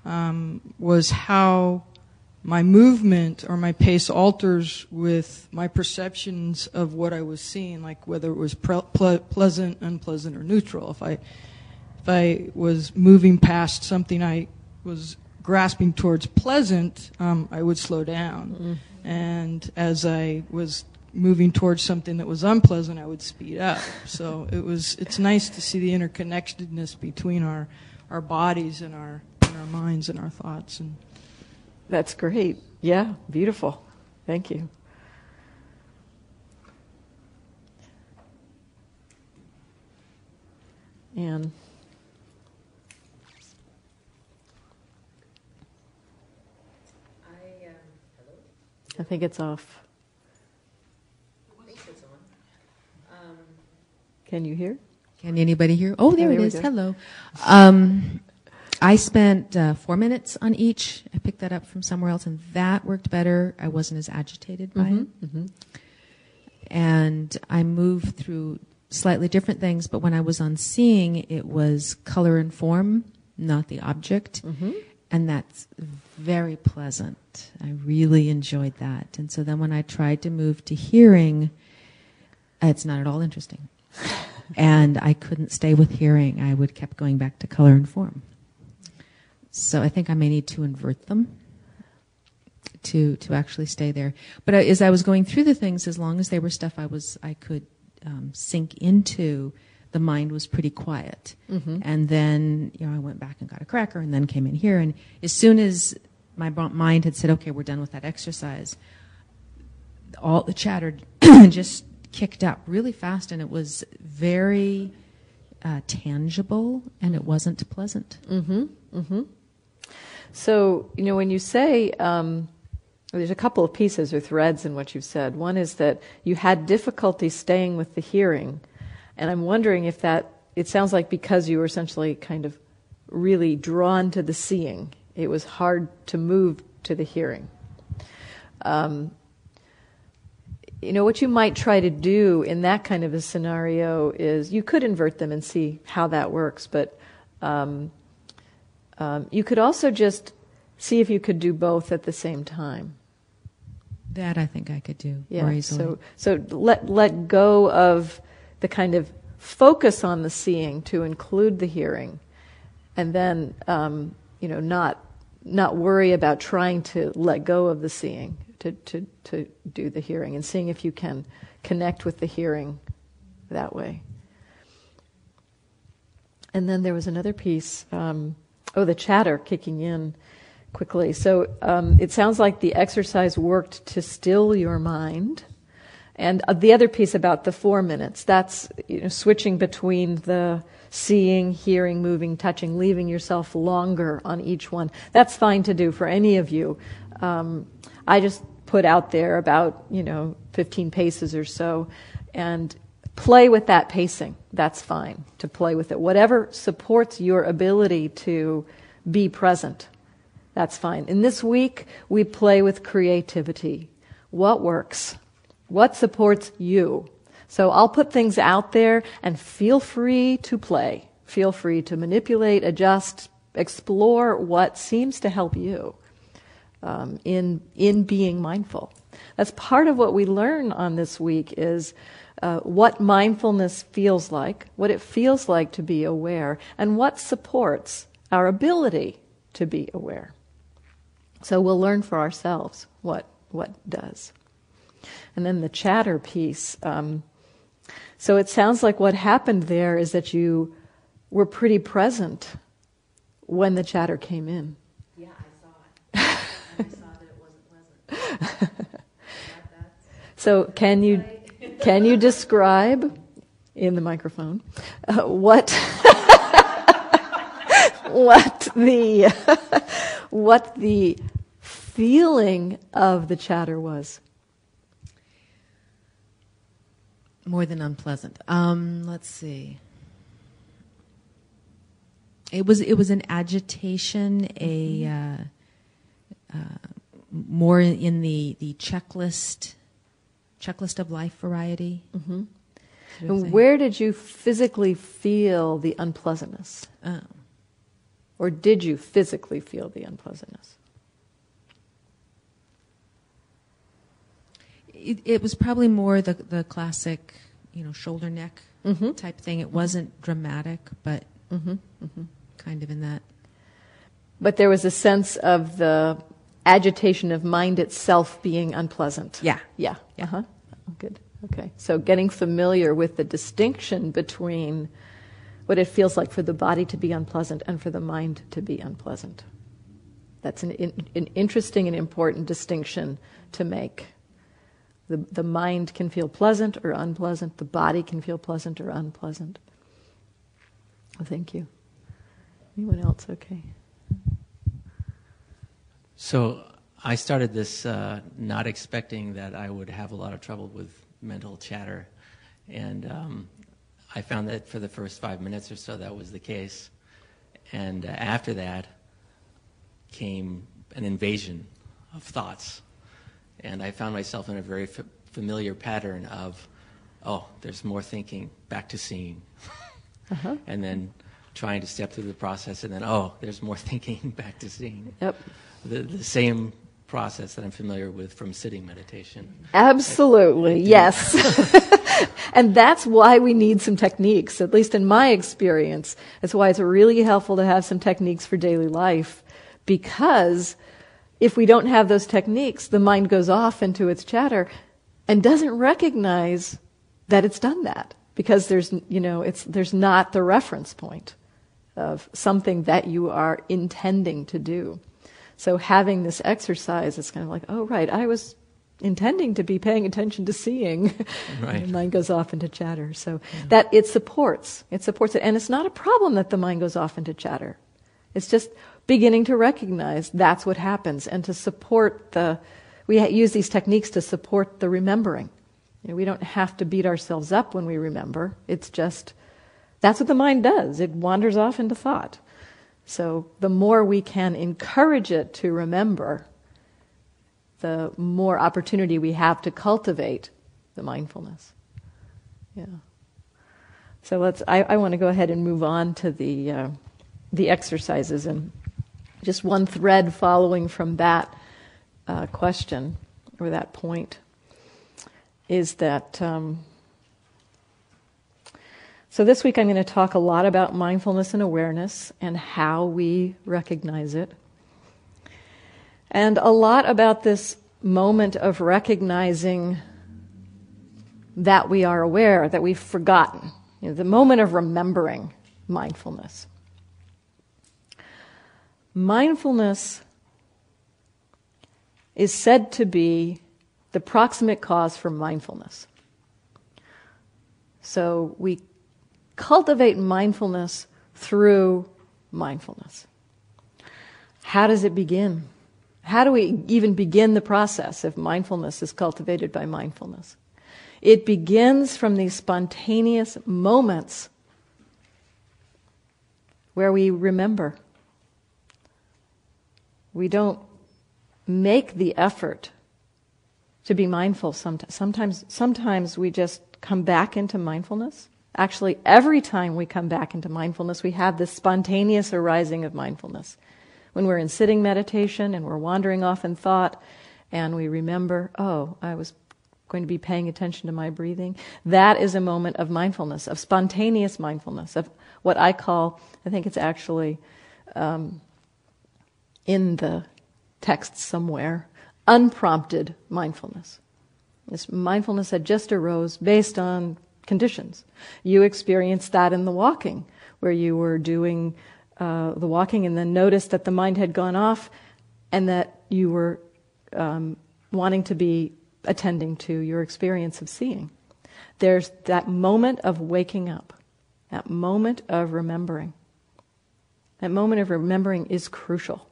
um, was how my movement or my pace alters with my perceptions of what I was seeing, like whether it was pre- ple- pleasant, unpleasant, or neutral. If I if I was moving past something I was grasping towards pleasant, um, I would slow down, and as I was moving towards something that was unpleasant, I would speed up. So it was it's nice to see the interconnectedness between our our bodies and our and our minds and our thoughts and That's great. Yeah, beautiful. Thank you. Anne. I think it's off. Can you hear? Can anybody hear? Oh, there, there it we is. go. Hello. Um, I spent uh, four minutes on each. I picked that up from somewhere else, and that worked better. I wasn't as agitated by it. And I moved through slightly different things, but when I was on seeing, it was color and form, not the object. And that's very pleasant. I really enjoyed that. And so then when I tried to move to hearing, it's not at all interesting and I couldn't stay with hearing. I would kept going back to color and form. So I think I may need to invert them to to actually stay there. But as I was going through the things, as long as they were stuff I was I could um, sink into, the mind was pretty quiet. And then you know I went back and got a cracker, and then came in here. And as soon as my mind had said, "Okay, we're done with that exercise," all the chatter just kicked up really fast, and it was very uh, tangible, and it wasn't pleasant. Mm-hmm. Mm-hmm. So, you know, when you say um, there's a couple of pieces or threads in what you've said. One is that you had difficulty staying with the hearing, and I'm wondering if that, it sounds like because you were essentially kind of really drawn to the seeing, it was hard to move to the hearing. Um, you know, what you might try to do in that kind of a scenario is you could invert them and see how that works, but um, um, you could also just see if you could do both at the same time. That I think I could do Yeah. more easily. So, so let let go of the kind of focus on the seeing to include the hearing, and then um, you know not not worry about trying to let go of the seeing to, to to do the hearing and seeing if you can connect with the hearing that way. And then there was another piece. Um, oh, the chatter kicking in quickly. So um, it sounds like the exercise worked to still your mind. And uh, the other piece about the four minutes, that's you know, switching between the seeing, hearing, moving, touching, leaving yourself longer on each one. That's fine to do for any of you. Um, I just put out there about, you know, 15 paces or so and play with that pacing. That's fine to play with it. Whatever supports your ability to be present, that's fine. In this week, we play with creativity. What works? What supports you? So I'll put things out there and feel free to play. Feel free to manipulate, adjust, explore what seems to help you um, in in being mindful. That's part of what we learn on this week is uh, what mindfulness feels like, what it feels like to be aware, and what supports our ability to be aware. So we'll learn for ourselves what what does. And then the chatter piece. Um, so it sounds like what happened there is that you were pretty present when the chatter came in. yeah, I saw it. I saw that it wasn't pleasant. So can you can you describe in the microphone uh, what what the what the feeling of the chatter was? More than unpleasant. Um, let's see. It was it was an agitation, a uh, uh, more in the the checklist checklist of life variety. hmm And where did you physically feel the unpleasantness? Oh. Or did you physically feel the unpleasantness? It, it was probably more the the classic, you know, shoulder neck Mm-hmm. type thing. It wasn't dramatic, but Mm-hmm. Mm-hmm. kind of in that. But there was a sense of the agitation of mind itself being unpleasant. Yeah. Yeah. Yeah. Uh-huh. Good. Okay. So getting familiar with the distinction between what it feels like for the body to be unpleasant and for the mind to be unpleasant. That's an, in, an interesting and important distinction to make. The, the mind can feel pleasant or unpleasant, the body can feel pleasant or unpleasant. Well, thank you. Anyone else? Okay. So I started this uh, not expecting that I would have a lot of trouble with mental chatter, and um, I found that for the first five minutes or so that was the case, and uh, after that came an invasion of thoughts, and I found myself in a very f- familiar pattern of, oh, there's more thinking, back to seeing, Uh-huh. and then trying to step through the process, and then oh, there's more thinking, back to seeing Yep. the, the same process that I'm familiar with from sitting meditation. Absolutely, yes. and that's why we need some techniques, at least in my experience. That's why it's really helpful to have some techniques for daily life, because if we don't have those techniques, the mind goes off into its chatter and doesn't recognize that it's done that because there's you know it's there's not the reference point of something that you are intending to do. So having this exercise is kind of like, oh right, I was intending to be paying attention to seeing. Right. and mind goes off into chatter. So that it supports. It supports it. And it's not a problem that the mind goes off into chatter. It's just beginning to recognize that's what happens and to support the we use these techniques to support the remembering. You know, we don't have to beat ourselves up when we remember. It's just that's what the mind does. It wanders off into thought. So the more we can encourage it to remember, the more opportunity we have to cultivate the mindfulness. Yeah. So let's. I, I want to go ahead and move on to the uh, the exercises and just one thread following from that uh, question or that point is that. Um, so this week I'm going to talk a lot about mindfulness and awareness and how we recognize it. And a lot about this moment of recognizing that we are aware, that we've forgotten. You know, the moment of remembering mindfulness. Mindfulness is said to be the proximate cause for mindfulness. So we cultivate mindfulness through mindfulness. How does it begin? How do we even begin the process if mindfulness is cultivated by mindfulness? It begins from these spontaneous moments where we remember. We don't make the effort to be mindful sometimes. Sometimes, sometimes we just come back into mindfulness. Actually, every time we come back into mindfulness, we have this spontaneous arising of mindfulness. When we're in sitting meditation and we're wandering off in thought, and we remember, oh, I was going to be paying attention to my breathing. That is a moment of mindfulness, of spontaneous mindfulness, of what I call, I think it's actually um, in the text somewhere, unprompted mindfulness. This mindfulness that just arose based on conditions. You experienced that in the walking, where you were doing uh, the walking and then noticed that the mind had gone off and that you were um, wanting to be attending to your experience of seeing. There's that moment of waking up, that moment of remembering. That moment of remembering is crucial.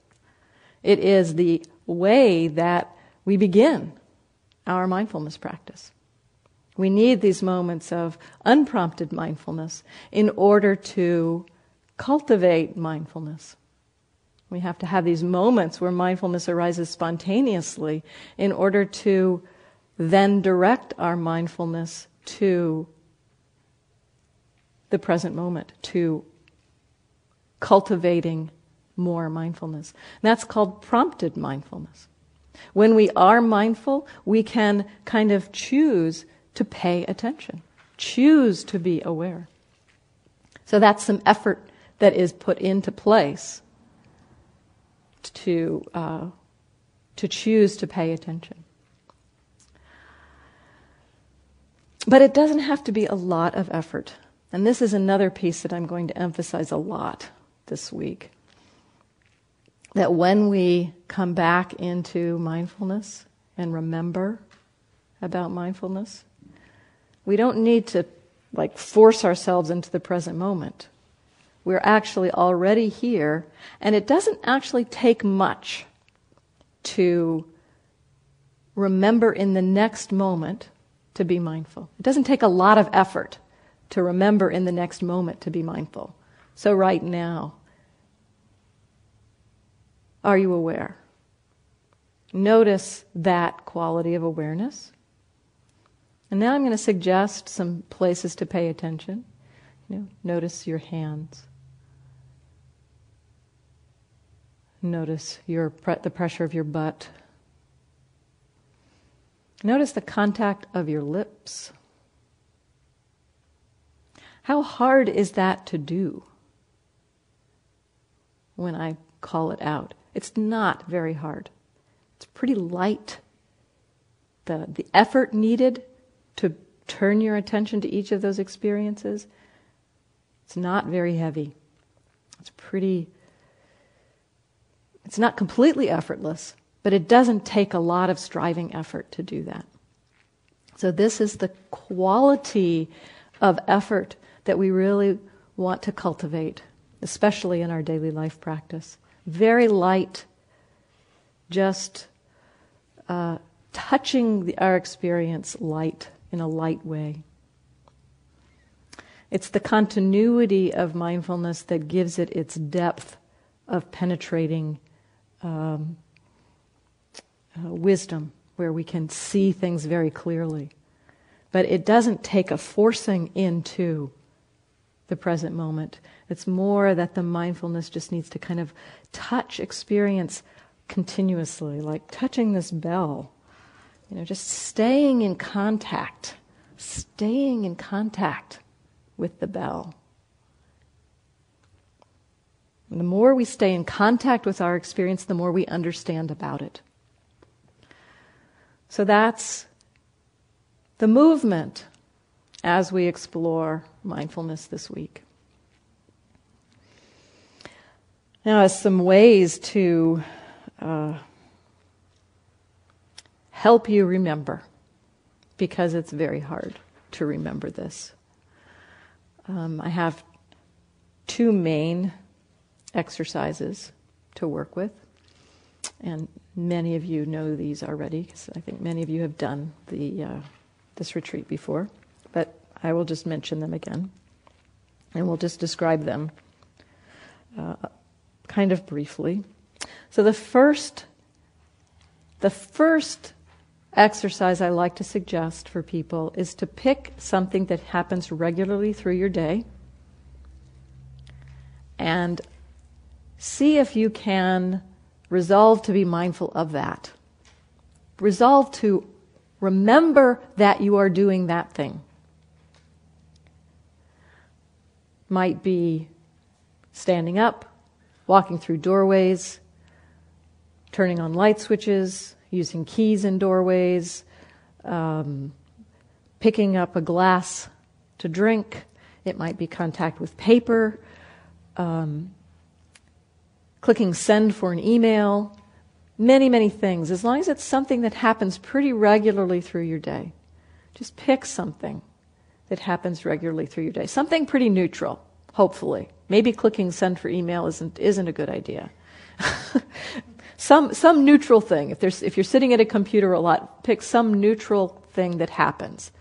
It is the way that we begin our mindfulness practice. We need these moments of unprompted mindfulness in order to cultivate mindfulness. We have to have these moments where mindfulness arises spontaneously in order to then direct our mindfulness to the present moment, to cultivating more mindfulness. That's called prompted mindfulness. When we are mindful, we can kind of choose to pay attention, choose to be aware. So that's some effort that is put into place to, uh, to choose to pay attention. But it doesn't have to be a lot of effort. And this is another piece that I'm going to emphasize a lot this week. That when we come back into mindfulness and remember about mindfulness, we don't need to like force ourselves into the present moment. We're actually already here, and it doesn't actually take much to remember in the next moment to be mindful. It doesn't take a lot of effort to remember in the next moment to be mindful. So, right now, are you aware? Notice that quality of awareness. And now I'm going to suggest some places to pay attention. You know, notice your hands. Notice your pre- the pressure of your butt. Notice the contact of your lips. How hard is that to do when I call it out? It's not very hard. It's pretty light. The, the effort needed to turn your attention to each of those experiences, it's not very heavy. It's pretty, it's not completely effortless, but it doesn't take a lot of striving effort to do that. So, this is the quality of effort that we really want to cultivate, especially in our daily life practice. Very light, just uh, touching the, our experience light in a light way. It's the continuity of mindfulness that gives it its depth of penetrating um, uh, wisdom, where we can see things very clearly. But it doesn't take a forcing into the present moment. It's more that the mindfulness just needs to kind of touch experience continuously, like touching this bell. You know, just staying in contact, staying in contact with the bell. And the more we stay in contact with our experience, the more we understand about it. So that's the movement as we explore mindfulness this week. Now, as some ways to uh, help you remember, because it's very hard to remember this. Um, I have two main exercises to work with, and many of you know these already because I think many of you have done the uh, this retreat before, but I will just mention them again, and we'll just describe them uh, kind of briefly. So the first, the first exercise I like to suggest for people is to pick something that happens regularly through your day and see if you can resolve to be mindful of that. Resolve to remember that you are doing that thing. Might be standing up, walking through doorways, turning on light switches, using keys in doorways, um, picking up a glass to drink. It might be contact with paper, um, clicking send for an email, many, many things. As long as it's something that happens pretty regularly through your day, just pick something that happens regularly through your day. Something pretty neutral, hopefully. Maybe clicking send for email isn't, isn't a good idea. some, some neutral thing. If, there's, if you're sitting at a computer a lot, pick some neutral thing that happens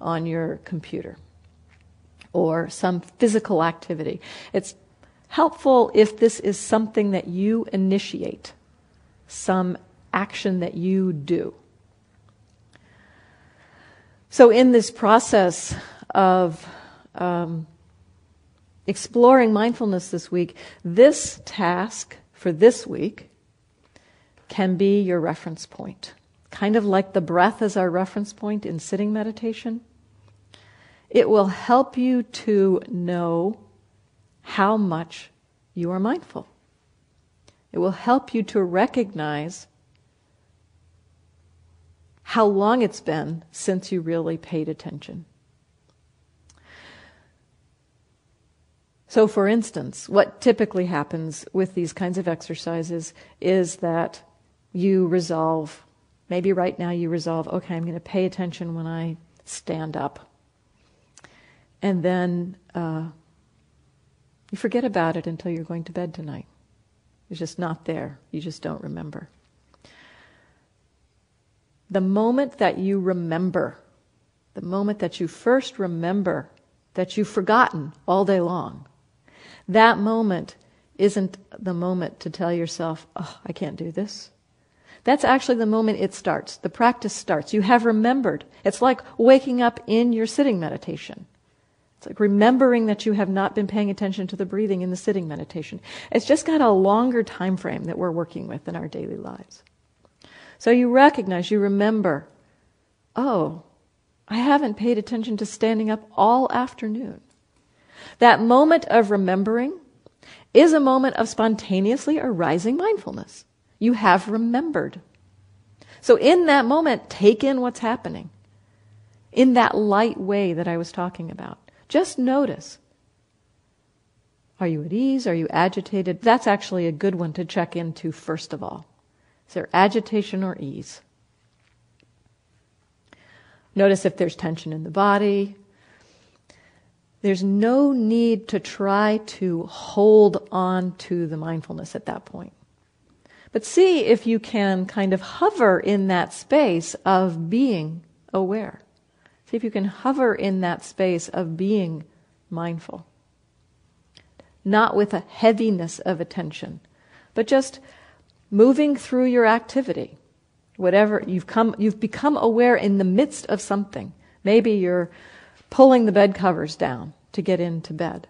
on your computer or some physical activity. It's helpful if this is something that you initiate, some action that you do. So, in this process of um, exploring mindfulness this week, this task for this week can be your reference point. Kind of like the breath as our reference point in sitting meditation. It will help you to know how much you are mindful. It will help you to recognize how long it's been since you really paid attention. So, for instance, what typically happens with these kinds of exercises is that you resolve, maybe right now you resolve, okay, I'm going to pay attention when I stand up. And then uh, you forget about it until you're going to bed tonight. It's just not there. You just don't remember. The moment that you remember, the moment that you first remember that you've forgotten all day long, that moment isn't the moment to tell yourself, oh, I can't do this. That's actually the moment it starts. The practice starts. You have remembered. It's like waking up in your sitting meditation. It's like remembering that you have not been paying attention to the breathing in the sitting meditation. It's just got a longer time frame that we're working with in our daily lives. So you recognize, you remember, oh, I haven't paid attention to standing up all afternoon. That moment of remembering is a moment of spontaneously arising mindfulness. You have remembered. So, in that moment, take in what's happening in that light way that I was talking about. Just notice. Are you at ease? Are you agitated? That's actually a good one to check into first of all. Is there agitation or ease? Notice if there's tension in the body, there's no need to try to hold on to the mindfulness at that point. But see if you can kind of hover in that space of being aware. See if you can hover in that space of being mindful. Not with a heaviness of attention, but just moving through your activity. Whatever you've come, you've become aware in the midst of something. Maybe you're pulling the bed covers down to get into bed.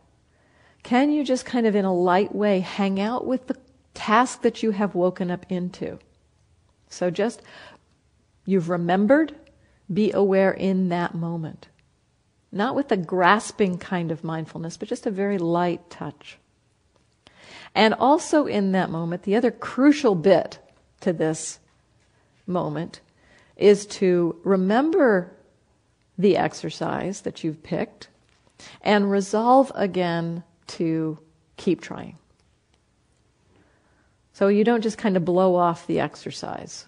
Can you just kind of in a light way hang out with the task that you have woken up into? So just, you've remembered, be aware in that moment. Not with a grasping kind of mindfulness, but just a very light touch. And also in that moment, the other crucial bit to this moment is to remember the exercise that you've picked and resolve again to keep trying. So you don't just kind of blow off the exercise.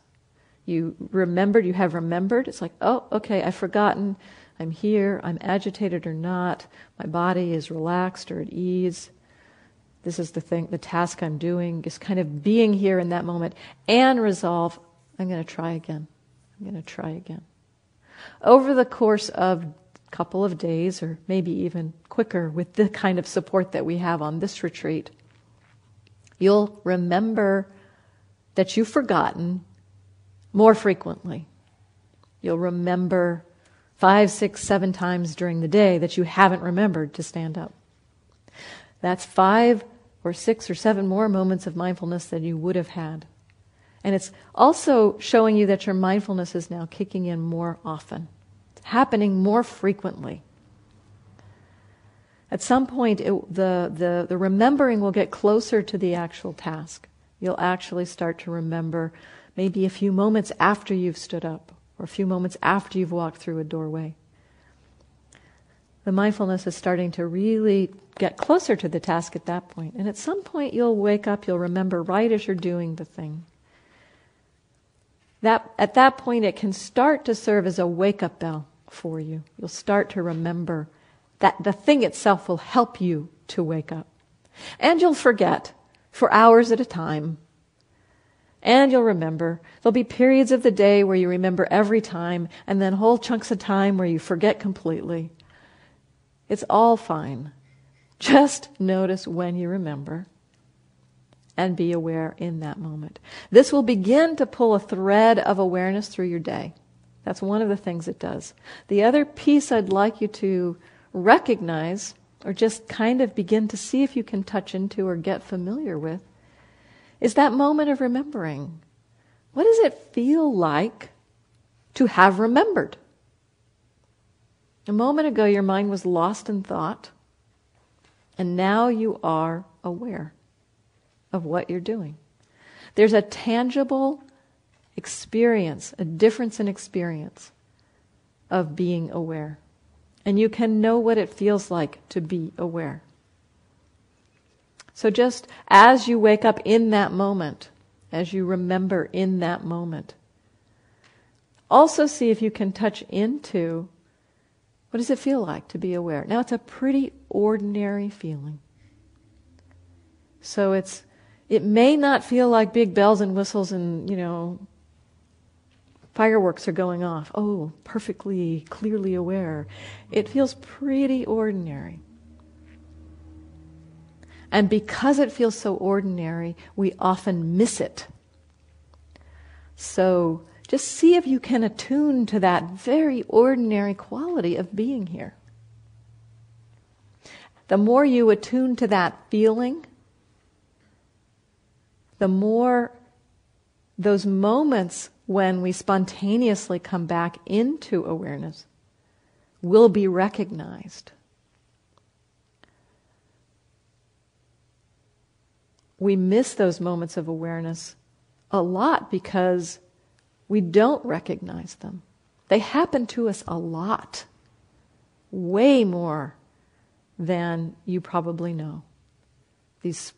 You remembered, you have remembered. It's like, oh, okay, I've forgotten. I'm here. I'm agitated or not. My body is relaxed or at ease. This is the thing, the task I'm doing. Just kind of being here in that moment and resolve, I'm going to try again. I'm going to try again. Over the course of a couple of days, or maybe even quicker, with the kind of support that we have on this retreat, you'll remember that you've forgotten more frequently. You'll remember five, six, seven times during the day that you haven't remembered to stand up. That's five or six or seven more moments of mindfulness than you would have had. And it's also showing you that your mindfulness is now kicking in more often, it's happening more frequently. At some point, it, the, the, the remembering will get closer to the actual task. You'll actually start to remember maybe a few moments after you've stood up or a few moments after you've walked through a doorway. The mindfulness is starting to really get closer to the task at that point. And at some point, you'll wake up, you'll remember right as you're doing the thing. That, at that point, it can start to serve as a wake up bell for you. You'll start to remember that the thing itself will help you to wake up. And you'll forget for hours at a time. And you'll remember. There'll be periods of the day where you remember every time, and then whole chunks of time where you forget completely. It's all fine. Just notice when you remember and be aware in that moment. This will begin to pull a thread of awareness through your day. That's one of the things it does. The other piece I'd like you to recognize or just kind of begin to see if you can touch into or get familiar with is that moment of remembering. What does it feel like to have remembered? A moment ago, your mind was lost in thought, and now you are aware of what you're doing. There's a tangible experience, a difference in experience of being aware. And you can know what it feels like to be aware. So just as you wake up in that moment, as you remember in that moment, also see if you can touch into what does it feel like to be aware. Now it's a pretty ordinary feeling. So it's it may not feel like big bells and whistles and, you know, fireworks are going off. Oh, perfectly clearly aware. It feels pretty ordinary. And because it feels so ordinary, we often miss it. So just see if you can attune to that very ordinary quality of being here. The more you attune to that feeling, the more those moments when we spontaneously come back into awareness will be recognized. we miss those moments of awareness a lot because we don't recognize them. They happen to us a lot, way more than you probably know. These,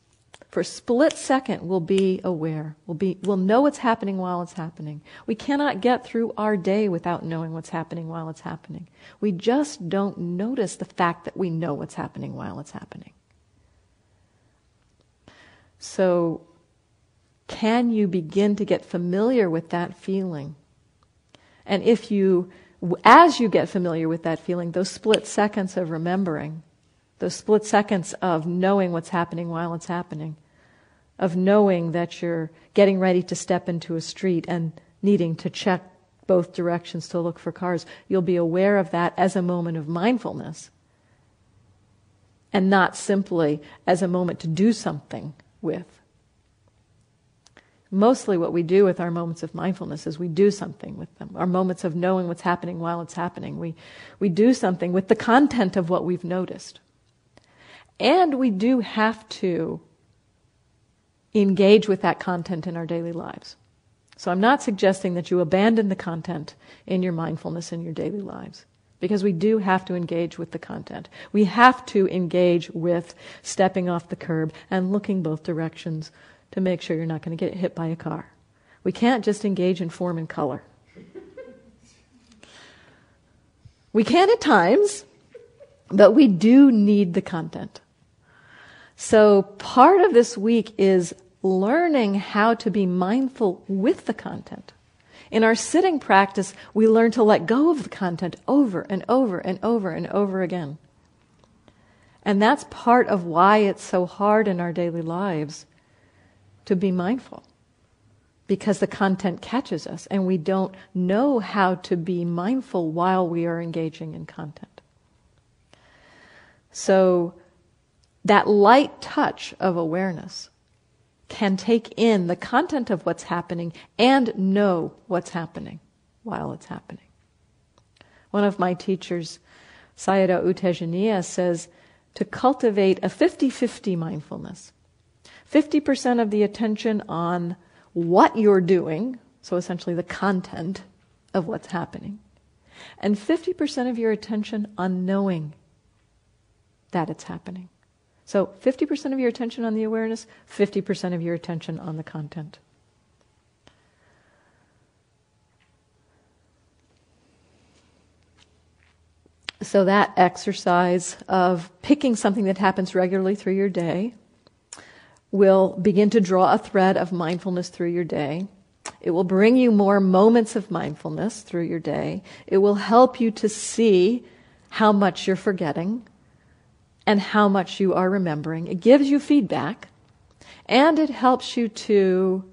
for a split second, we'll be aware. We'll, be, we'll know what's happening while it's happening. We cannot get through our day without knowing what's happening while it's happening. We just don't notice the fact that we know what's happening while it's happening. So Can you begin to get familiar with that feeling? And if you, as you get familiar with that feeling, those split seconds of remembering, those split seconds of knowing what's happening while it's happening, of knowing that you're getting ready to step into a street and needing to check both directions to look for cars, you'll be aware of that as a moment of mindfulness and not simply as a moment to do something with. Mostly, what we do with our moments of mindfulness is we do something with them. Our moments of knowing what's happening while it's happening. We, we do something with the content of what we've noticed. And we do have to engage with that content in our daily lives. So I'm not suggesting that you abandon the content in your mindfulness in your daily lives. Because we do have to engage with the content. We have to engage with stepping off the curb and looking both directions to make sure you're not going to get hit by a car. We can't just engage in form and color. We can at times, but we do need the content. So part of this week is learning how to be mindful with the content. In our sitting practice, we learn to let go of the content over and over and over and over again. And that's part of why it's so hard in our daily lives to be mindful. Because the content catches us and we don't know how to be mindful while we are engaging in content. So, that light touch of awareness can take in the content of what's happening and know what's happening while it's happening. One of my teachers, Sayadaw U Tejaniya, says to cultivate a 50 50 mindfulness. 50% of the attention on what you're doing, so essentially the content of what's happening, and 50% of your attention on knowing that it's happening. So 50% of your attention on the awareness, 50% of your attention on the content. So that exercise of picking something that happens regularly through your day will begin to draw a thread of mindfulness through your day. It will bring you more moments of mindfulness through your day. It will help you to see how much you're forgetting and how much you are remembering. It gives you feedback and it helps you to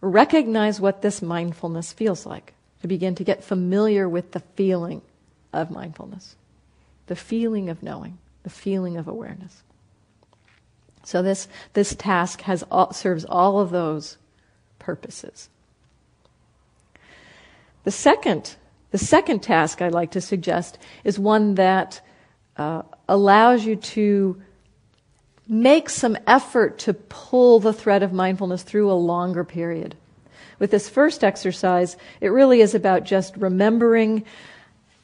recognize what this mindfulness feels like, to begin to get familiar with the feeling of mindfulness, the feeling of knowing, the feeling of awareness. So this, this task has all, serves all of those purposes. The second, the second task I'd like to suggest is one that uh, allows you to make some effort to pull the thread of mindfulness through a longer period. With this first exercise, it really is about just remembering,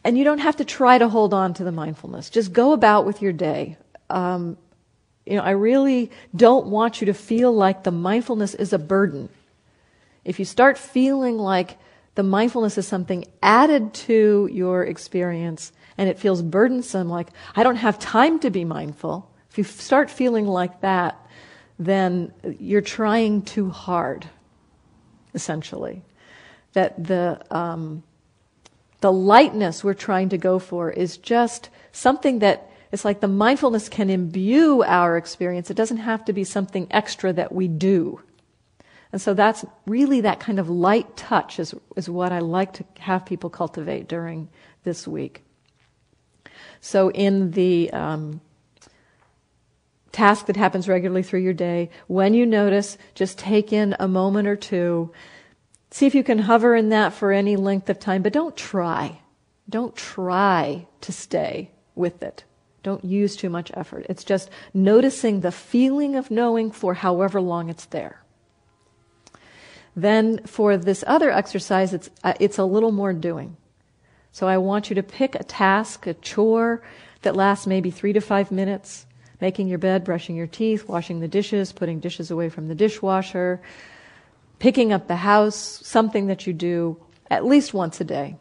and you don't have to try to hold on to the mindfulness. Just go about with your day. Um, you know, I really don't want you to feel like the mindfulness is a burden. If you start feeling like the mindfulness is something added to your experience, and it feels burdensome, like, I don't have time to be mindful, if you start feeling like that, then you're trying too hard, essentially. That the, um, the lightness we're trying to go for is just something that it's like the mindfulness can imbue our experience. It doesn't have to be something extra that we do. And so that's really that kind of light touch is, is what I like to have people cultivate during this week. So in the um, task that happens regularly through your day, when you notice, just take in a moment or two. See if you can hover in that for any length of time, but don't try. Don't try to stay with it. Don't use too much effort. It's just noticing the feeling of knowing for however long it's there. Then for this other exercise, it's, uh, it's a little more doing. So I want you to pick a task, a chore that lasts maybe three to five minutes. Making your bed, brushing your teeth, washing the dishes, putting dishes away from the dishwasher, picking up the house, something that you do at least once a day.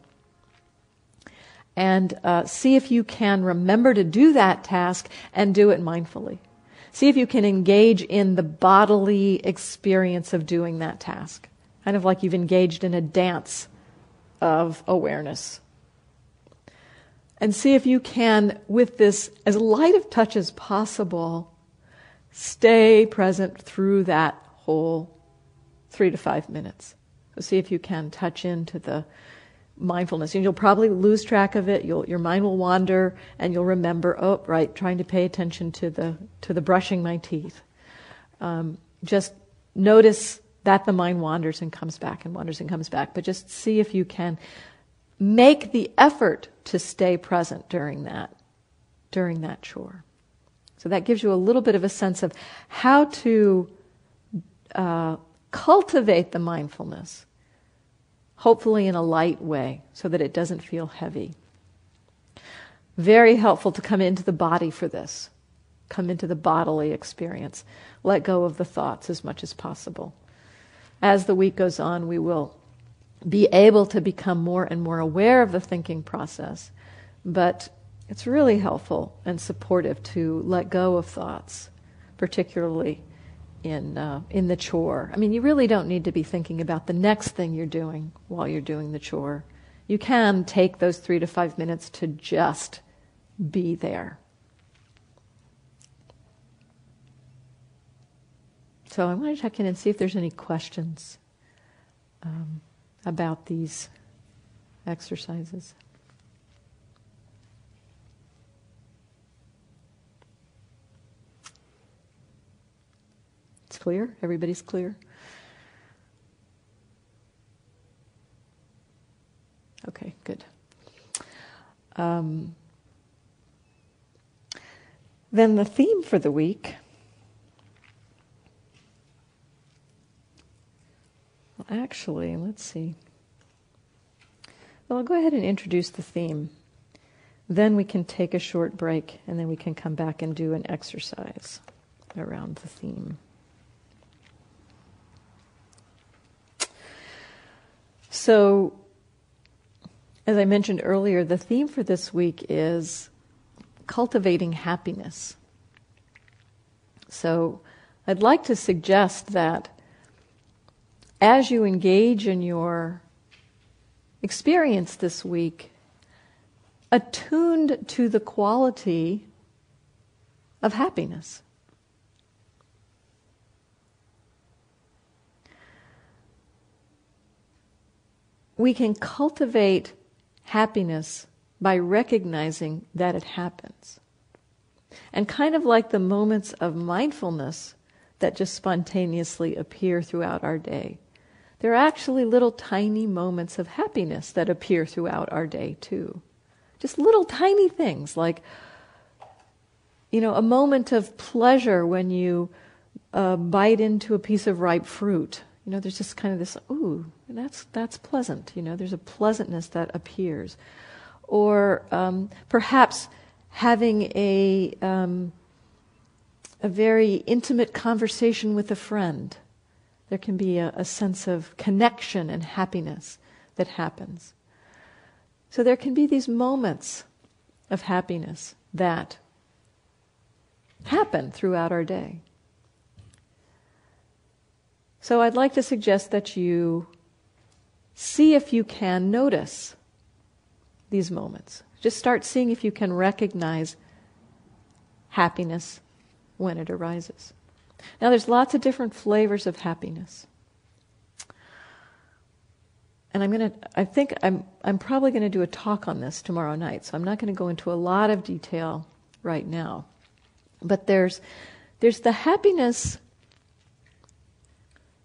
And uh, see if you can remember to do that task and do it mindfully. See if you can engage in the bodily experience of doing that task. Kind of like you've engaged in a dance of awareness. And see if you can, with this as light of touch as possible, stay present through that whole three to five minutes. So see if you can touch into the mindfulness. And you'll probably lose track of it. You'll, your mind will wander, and you'll remember, oh, right, trying to pay attention to the to the brushing my teeth. Um, just notice that the mind wanders and comes back and wanders and comes back. But just see if you can make the effort to stay present during that during that chore. So that gives you a little bit of a sense of how to uh, cultivate the mindfulness hopefully in a light way so that it doesn't feel heavy. Very helpful to come into the body for this. Come into the bodily experience. Let go of the thoughts as much as possible. As the week goes on, we will be able to become more and more aware of the thinking process, but it's really helpful and supportive to let go of thoughts, particularly in uh, in the chore. I mean, you really don't need to be thinking about the next thing you're doing while you're doing the chore. You can take those three to five minutes to just be there. So I want to check in and see if there's any questions um, about these exercises. It's clear? Everybody's clear? Okay, good. Um, then the theme for the week. Actually, let's see. Well, I'll go ahead and introduce the theme. Then we can take a short break and then we can come back and do an exercise around the theme. So, as I mentioned earlier, the theme for this week is cultivating happiness. So, I'd like to suggest that as you engage in your experience this week, attuned to the quality of happiness. we can cultivate happiness by recognizing that it happens. And kind of like the moments of mindfulness that just spontaneously appear throughout our day, there are actually little tiny moments of happiness that appear throughout our day too. Just little tiny things like, you know, a moment of pleasure when you uh, bite into a piece of ripe fruit you know, there's just kind of this, ooh, that's, that's pleasant. You know, there's a pleasantness that appears. Or um, perhaps having a, um, a very intimate conversation with a friend. There can be a, a sense of connection and happiness that happens. So there can be these moments of happiness that happen throughout our day. So I'd like to suggest that you see if you can notice these moments. Just start seeing if you can recognize happiness when it arises. Now, there's lots of different flavors of happiness. And I'm going to, I think I'm, I'm probably going to do a talk on this tomorrow night, so I'm not going to go into a lot of detail right now. But there's, there's the happiness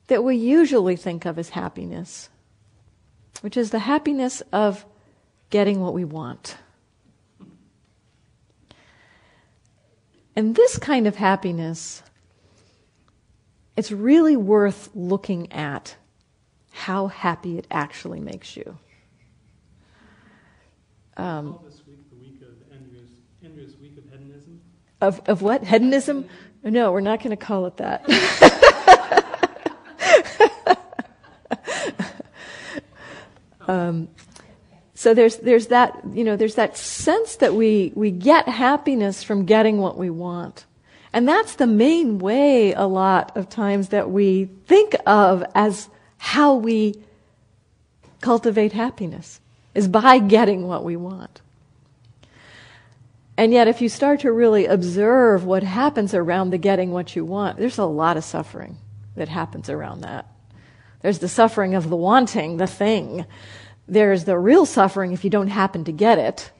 that we usually think of as happiness, which is the happiness of getting what we want. And this kind of happiness, it's really worth looking at how happy it actually makes you. Um, of, envious, envious week of. Of, of what? Hedonism? No, we're not going to call it that. Um, so there's there's that you know there's that sense that we we get happiness from getting what we want, And that's the main way a lot of times that we think of as how we cultivate happiness is by getting what we want. And yet, if you start to really observe what happens around the getting what you want, there's a lot of suffering that happens around that. There's the suffering of the wanting, the thing. There's the real suffering if you don't happen to get it.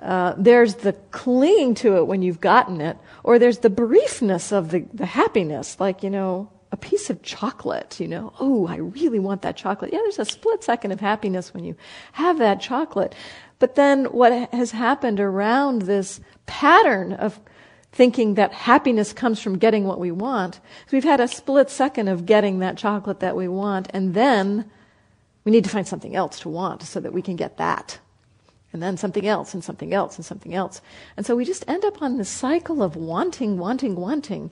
Uh, there's the clinging to it when you've gotten it, or there's the briefness of the, the happiness, like, you know, a piece of chocolate, you know, oh, I really want that chocolate. Yeah, there's a split second of happiness when you have that chocolate. But then what has happened around this pattern of thinking that happiness comes from getting what we want, we've had a split second of getting that chocolate that we want, and then we need to find something else to want so that we can get that. And then something else, and something else, and something else. And so we just end up on this cycle of wanting, wanting, wanting.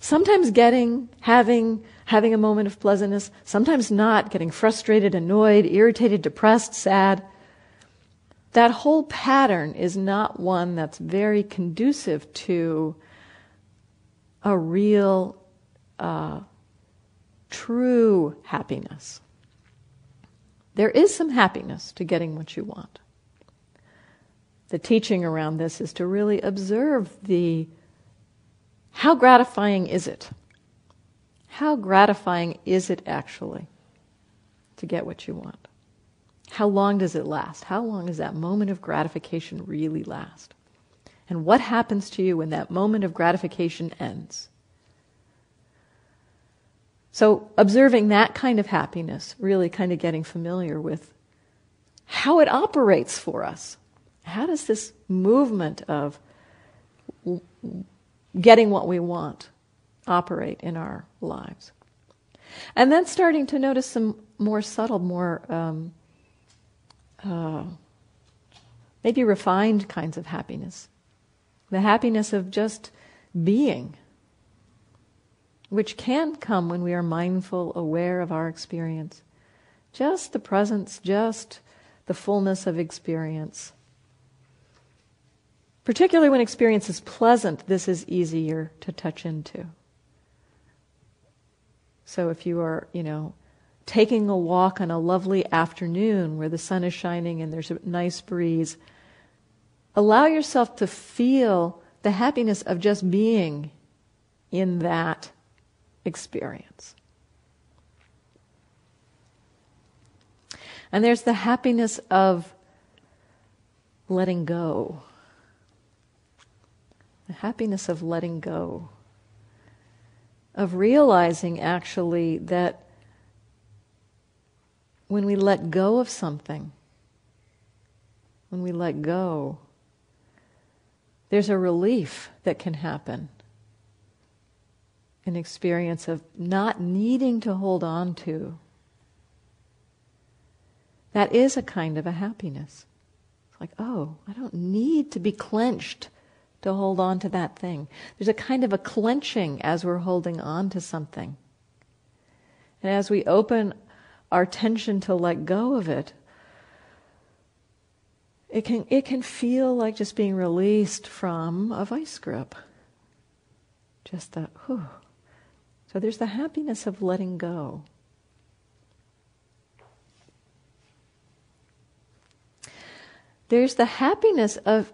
Sometimes getting, having, having a moment of pleasantness, sometimes not, getting frustrated, annoyed, irritated, depressed, sad. That whole pattern is not one that's very conducive to a real, uh, true happiness. There is some happiness to getting what you want. The teaching around this is to really observe the how gratifying is it? How gratifying is it actually to get what you want? How long does it last? How long does that moment of gratification really last? And what happens to you when that moment of gratification ends? So, observing that kind of happiness, really kind of getting familiar with how it operates for us. How does this movement of getting what we want operate in our lives. And then starting to notice some more subtle, more um, uh, maybe refined kinds of happiness. The happiness of just being, which can come when we are mindful, aware of our experience. Just the presence, just the fullness of experience. Particularly when experience is pleasant, this is easier to touch into. So if you are, you know, taking a walk on a lovely afternoon where the sun is shining and there's a nice breeze, allow yourself to feel the happiness of just being in that experience. And there's the happiness of letting go the happiness of letting go, of realizing actually that when we let go of something, when we let go, there's a relief that can happen. An experience of not needing to hold on to. That is a kind of a happiness. It's like, oh, I don't need to be clenched to hold on to that thing. There's a kind of a clenching as we're holding on to something. And as we open our tension to let go of it, it can, it can feel like just being released from a vice grip. Just that, whew. So there's the happiness of letting go. There's the happiness of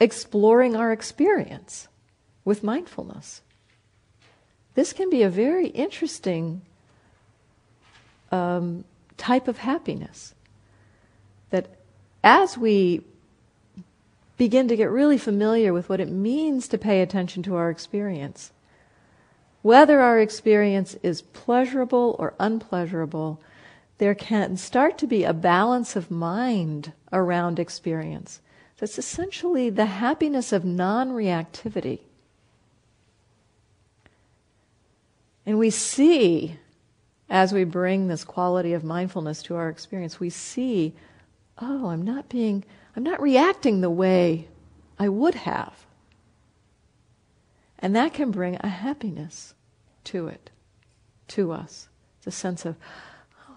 exploring our experience with mindfulness. This can be a very interesting um, type of happiness. That as we begin to get really familiar with what it means to pay attention to our experience, whether our experience is pleasurable or unpleasurable, there can start to be a balance of mind around experience that's essentially the happiness of non reactivity. And we see, as we bring this quality of mindfulness to our experience, we see, oh, I'm not being, I'm not reacting the way I would have. And that can bring a happiness to it, to us. It's a sense of,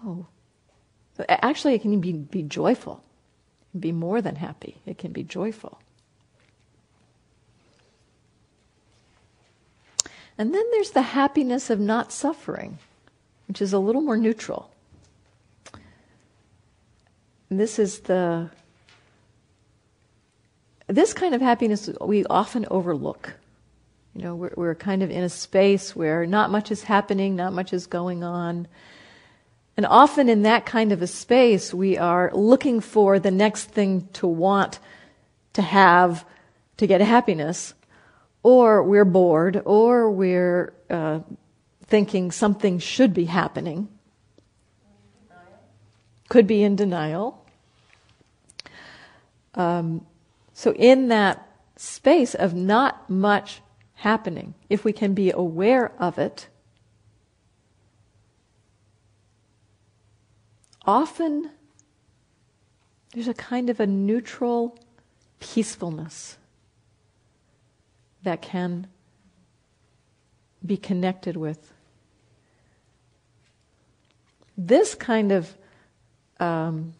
oh, actually, it can be, be joyful be more than happy, it can be joyful. And then there's the happiness of not suffering, which is a little more neutral. This is the this kind of happiness we often overlook. You know, we're, we're kind of in a space where not much is happening, not much is going on. And often in that kind of a space, we are looking for the next thing to want, to have, to get happiness, or we're bored, or we're uh, thinking something should be happening. Could be in denial. Um, so, in that space of not much happening, if we can be aware of it, often there's a kind of a neutral peacefulness that can be connected with. This kind of um,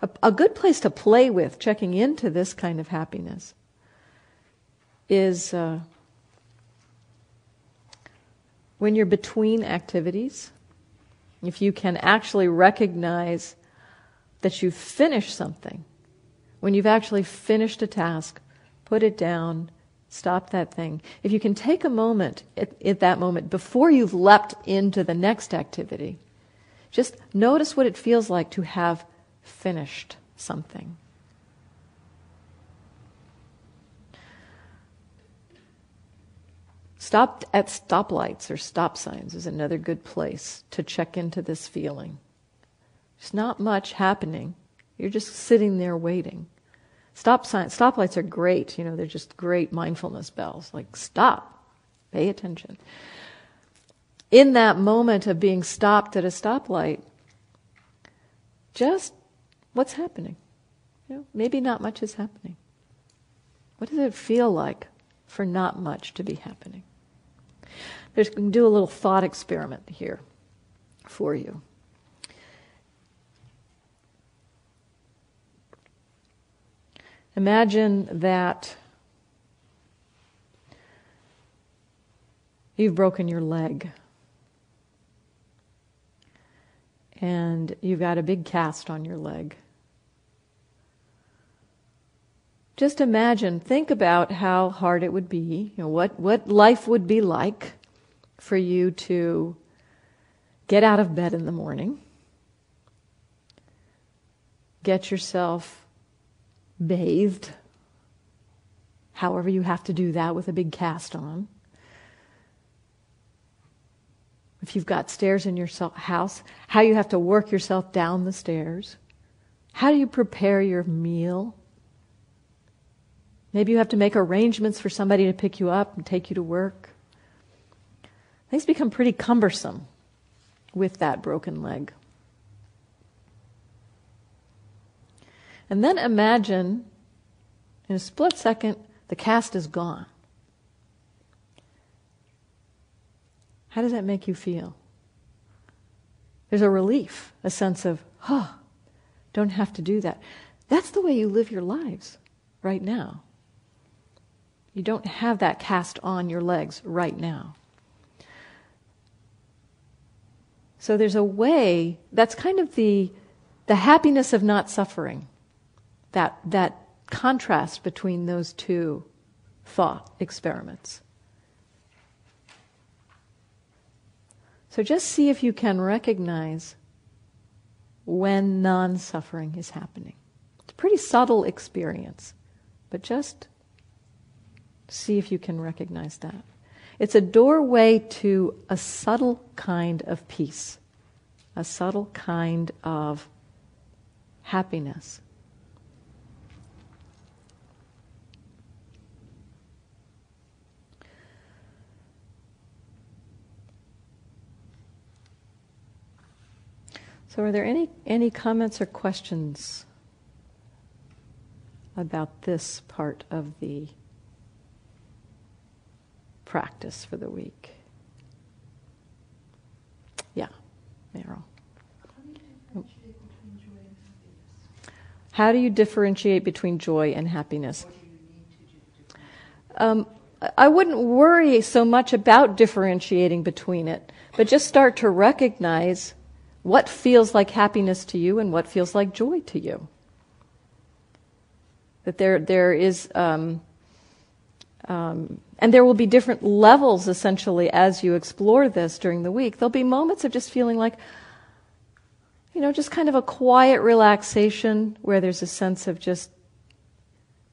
a, a good place to play with, checking into this kind of happiness, is uh, when you're between activities. If you can actually recognize that you've finished something, when you've actually finished a task, put it down, stop that thing. If you can take a moment at, at, that moment before you've leapt into the next activity, just notice what it feels like to have finished something. Stop at stoplights or stop signs is another good place to check into this feeling. There's not much happening. You're just sitting there waiting. Stop signs, stoplights are great. You know, they're just great mindfulness bells. Like stop, pay attention. In that moment of being stopped at a stoplight, just what's happening? You know, maybe not much is happening. What does it feel like for not much to be happening? There's can do a little thought experiment here for you. Imagine that you've broken your leg. And you've got a big cast on your leg. just imagine, think about how hard it would be, you know, what, what life would be like for you to get out of bed in the morning, get yourself bathed, however you have to do that with a big cast on. If you've got stairs in your house, how you have to work yourself down the stairs. How do you prepare your meal? Maybe you have to make arrangements for somebody to pick you up and take you to work. Things become pretty cumbersome with that broken leg. And then imagine in a split second the cast is gone. How does that make you feel? There's a relief, a sense of, oh, don't have to do that. That's the way you live your lives right now. You don't have that cast on your legs right now. So there's a way, that's kind of the, the happiness of not suffering, that, that contrast between those two thought experiments. So just see if you can recognize when non suffering is happening. It's a pretty subtle experience, but just See if you can recognize that. It's a doorway to a subtle kind of peace, a subtle kind of happiness. So, are there any, any comments or questions about this part of the practice for the week. Yeah, Meryl. How do you differentiate between joy and happiness? Um, I wouldn't worry so much about differentiating between it, but just start to recognize what feels like happiness to you and what feels like joy to you. That there, there is, um, um, and there will be different levels essentially as you explore this during the week. There'll be moments of just feeling like, you know, just kind of a quiet relaxation where there's a sense of just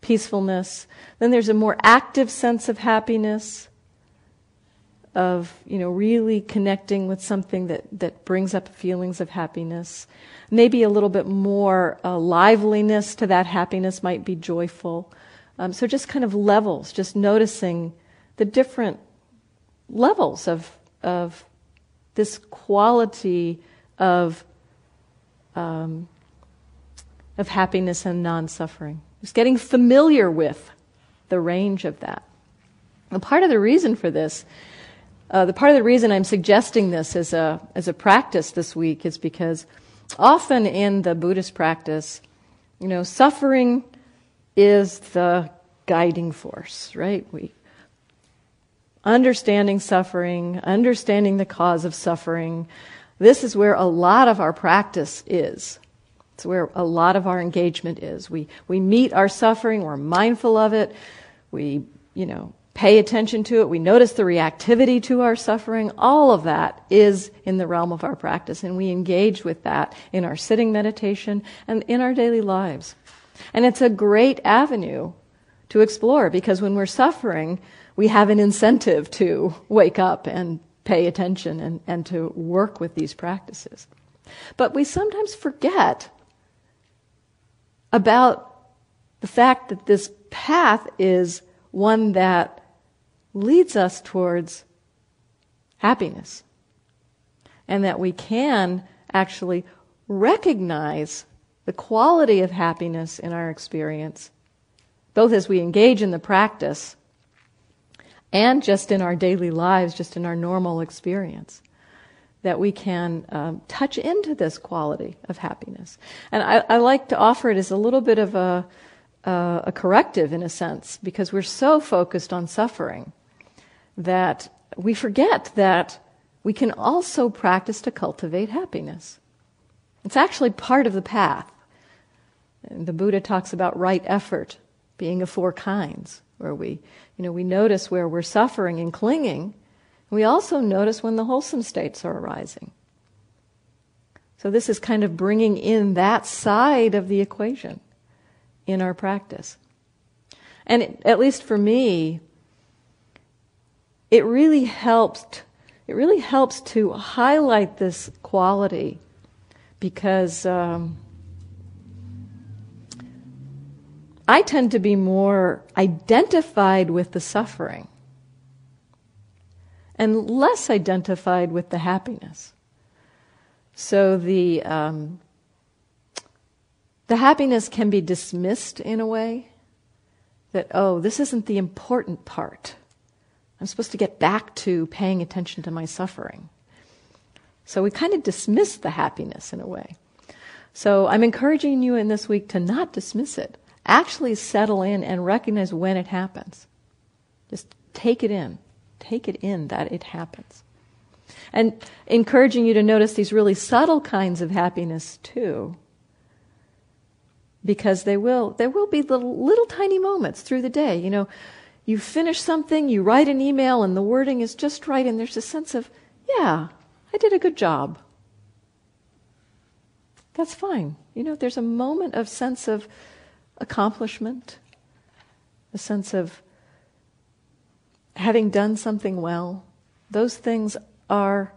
peacefulness. Then there's a more active sense of happiness, of, you know, really connecting with something that, that brings up feelings of happiness. Maybe a little bit more uh, liveliness to that happiness might be joyful. Um, so just kind of levels, just noticing the different levels of, of this quality of, um, of happiness and non suffering. Just getting familiar with the range of that. And part of the reason for this, uh, the part of the reason I'm suggesting this as a, as a practice this week is because often in the Buddhist practice, you know, suffering is the guiding force, right? We understanding suffering, understanding the cause of suffering. This is where a lot of our practice is. It's where a lot of our engagement is. We we meet our suffering, we're mindful of it, we, you know, pay attention to it, we notice the reactivity to our suffering. All of that is in the realm of our practice, and we engage with that in our sitting meditation and in our daily lives. And it's a great avenue to explore because when we're suffering, we have an incentive to wake up and pay attention and, and to work with these practices. But we sometimes forget about the fact that this path is one that leads us towards happiness. And that we can actually recognize the quality of happiness in our experience both as we engage in the practice and just in our daily lives, just in our normal experience, that we can um, touch into this quality of happiness. And I, I, like to offer it as a little bit of a, uh, a corrective, in a sense, because we're so focused on suffering that we forget that we can also practice to cultivate happiness. It's actually part of the path. The Buddha talks about right effort being of four kinds, where we, you know, we notice where we're suffering and clinging. We also notice when the wholesome states are arising. So this is kind of bringing in that side of the equation in our practice. And it, at least for me, it really helps. it really helps to highlight this quality because um, I tend to be more identified with the suffering and less identified with the happiness. So the um, the happiness can be dismissed in a way that oh, this isn't the important part. I'm supposed to get back to paying attention to my suffering. So we kind of dismiss the happiness in a way. So I'm encouraging you in this week to not dismiss it actually settle in and recognize when it happens. Just take it in. Take it in that it happens. And encouraging you to notice these really subtle kinds of happiness too. Because they will, there will be little, little tiny moments through the day. You know, you finish something, you write an email, and the wording is just right, and there's a sense of, yeah, I did a good job. That's fine. You know, there's a moment of sense of, accomplishment, a sense of having done something well. Those things are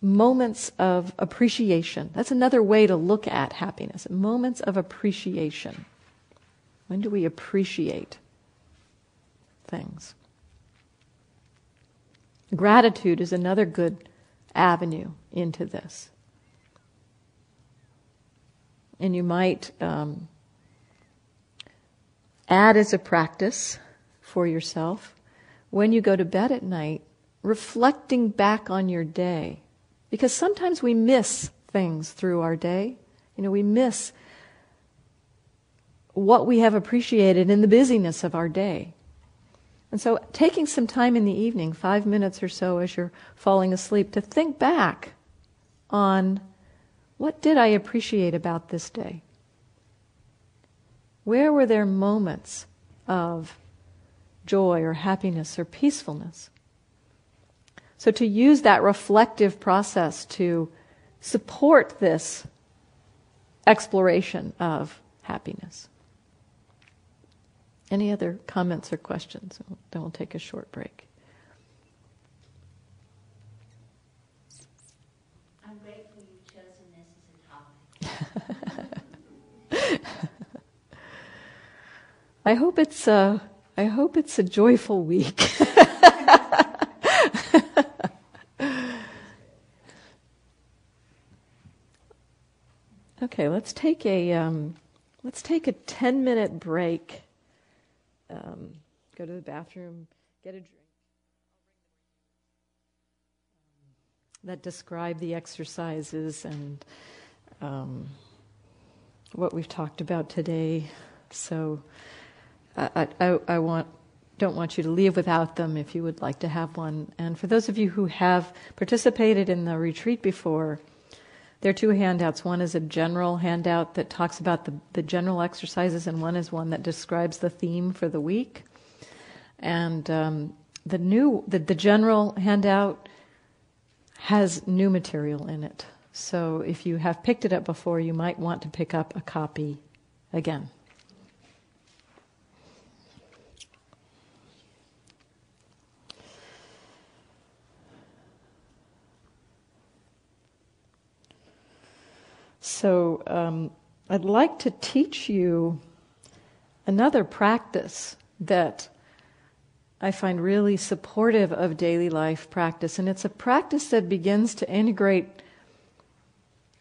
moments of appreciation. That's another way to look at happiness moments of appreciation. When do we appreciate things? Gratitude is another good avenue into this. And you might um, add as a practice for yourself when you go to bed at night, reflecting back on your day. Because sometimes we miss things through our day. You know, we miss what we have appreciated in the busyness of our day. And so, taking some time in the evening, five minutes or so as you're falling asleep, to think back on what did I appreciate about this day? Where were there moments of joy or happiness or peacefulness? So, to use that reflective process to support this exploration of happiness. Any other comments or questions? Then we'll take a short break. I'm grateful you've chosen this as a topic. I hope it's a, I hope it's a joyful week. okay, let's take a um, let's take a ten minute break um, go to the bathroom, get a drink. That describe the exercises and um, what we've talked about today. So I, I, I want don't want you to leave without them if you would like to have one. And for those of you who have participated in the retreat before, there are two handouts. One is a general handout that talks about the, the general exercises, and one is one that describes the theme for the week. And um, the new, the, the general handout has new material in it. So if you have picked it up before, you might want to pick up a copy again. So um, I'd like to teach you another practice that I find really supportive of daily life practice. And it's a practice that begins to integrate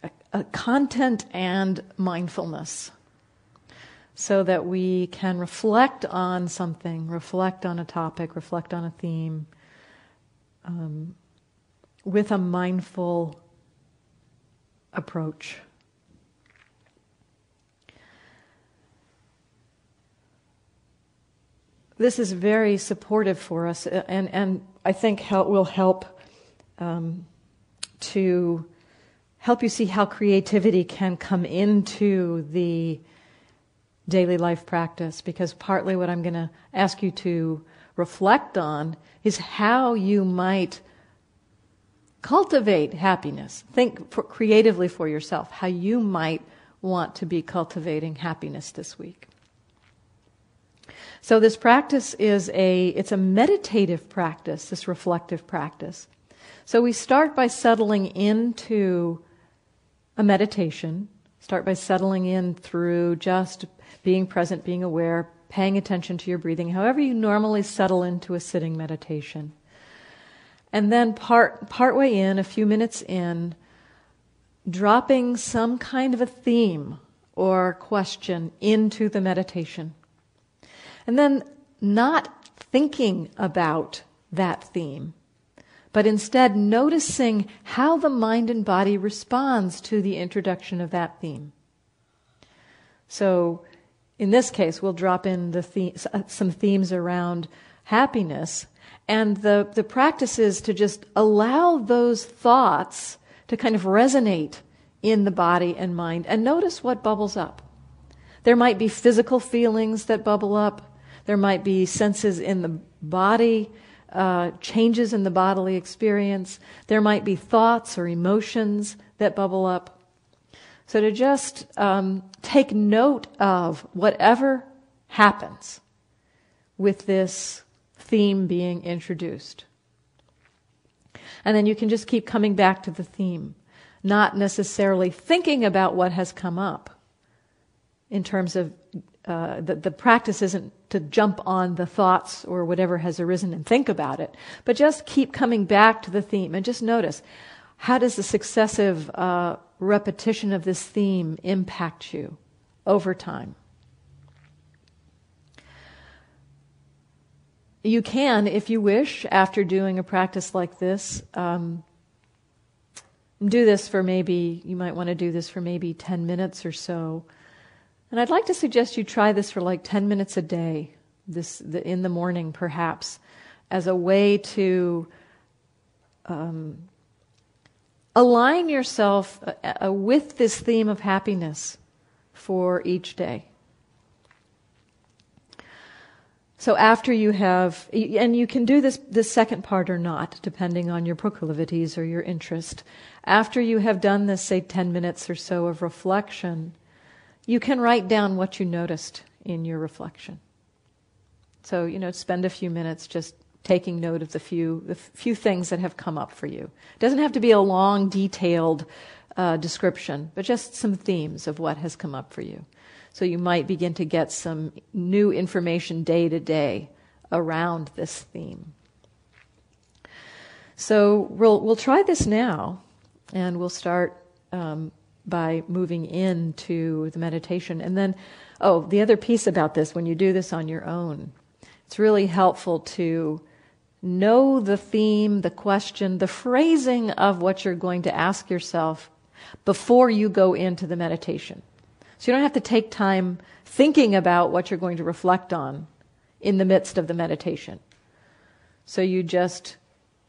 a, a content and mindfulness so that we can reflect on something, reflect on a topic, reflect on a theme um, with a mindful approach. This is very supportive for us, uh, and, and I think help, will help um, to help you see how creativity can come into the daily life practice. Because partly what I'm going to ask you to reflect on is how you might cultivate happiness. Think for, creatively for yourself, how you might want to be cultivating happiness this week. So this practice is a it's a meditative practice, this reflective practice. So we start by settling into a meditation. Start by settling in through just being present, being aware, paying attention to your breathing, however you normally settle into a sitting meditation. And then part partway in, a few minutes in, dropping some kind of a theme or question into the meditation. And then not thinking about that theme, but instead noticing how the mind and body responds to the introduction of that theme. So, in this case, we'll drop in the theme, some themes around happiness, and the, the practice is to just allow those thoughts to kind of resonate in the body and mind, and notice what bubbles up. There might be physical feelings that bubble up. There might be senses in the body, uh, changes in the bodily experience. There might be thoughts or emotions that bubble up. So to just um, take note of whatever happens with this theme being introduced. And then you can just keep coming back to the theme, not necessarily thinking about what has come up in terms of uh, the, the practice isn't to jump on the thoughts or whatever has arisen and think about it, but just keep coming back to the theme and just notice how does the successive uh, repetition of this theme impact you over time. You can, if you wish, after doing a practice like this, um, do this for maybe, you might want to do this for maybe 10 minutes or so and I'd like to suggest you try this for like 10 minutes a day this the, in the morning, perhaps, as a way to um, align yourself uh, uh, with this theme of happiness for each day. So after you have, and you can do this, this second part or not, depending on your proclivities or your interest. After you have done this, say 10 minutes or so of reflection, you can write down what you noticed in your reflection. So, you know, spend a few minutes just taking note of the few, the few things that have come up for you. It doesn't have to be a long, detailed uh, description, but just some themes of what has come up for you. So you might begin to get some new information day to day around this theme. So we'll we'll try this now, and we'll start um, by moving into the meditation, and then oh, the other piece about this when you do this on your own, it's really helpful to know the theme, the question, the phrasing of what you're going to ask yourself before you go into the meditation. So you don't have to take time thinking about what you're going to reflect on in the midst of the meditation. So you just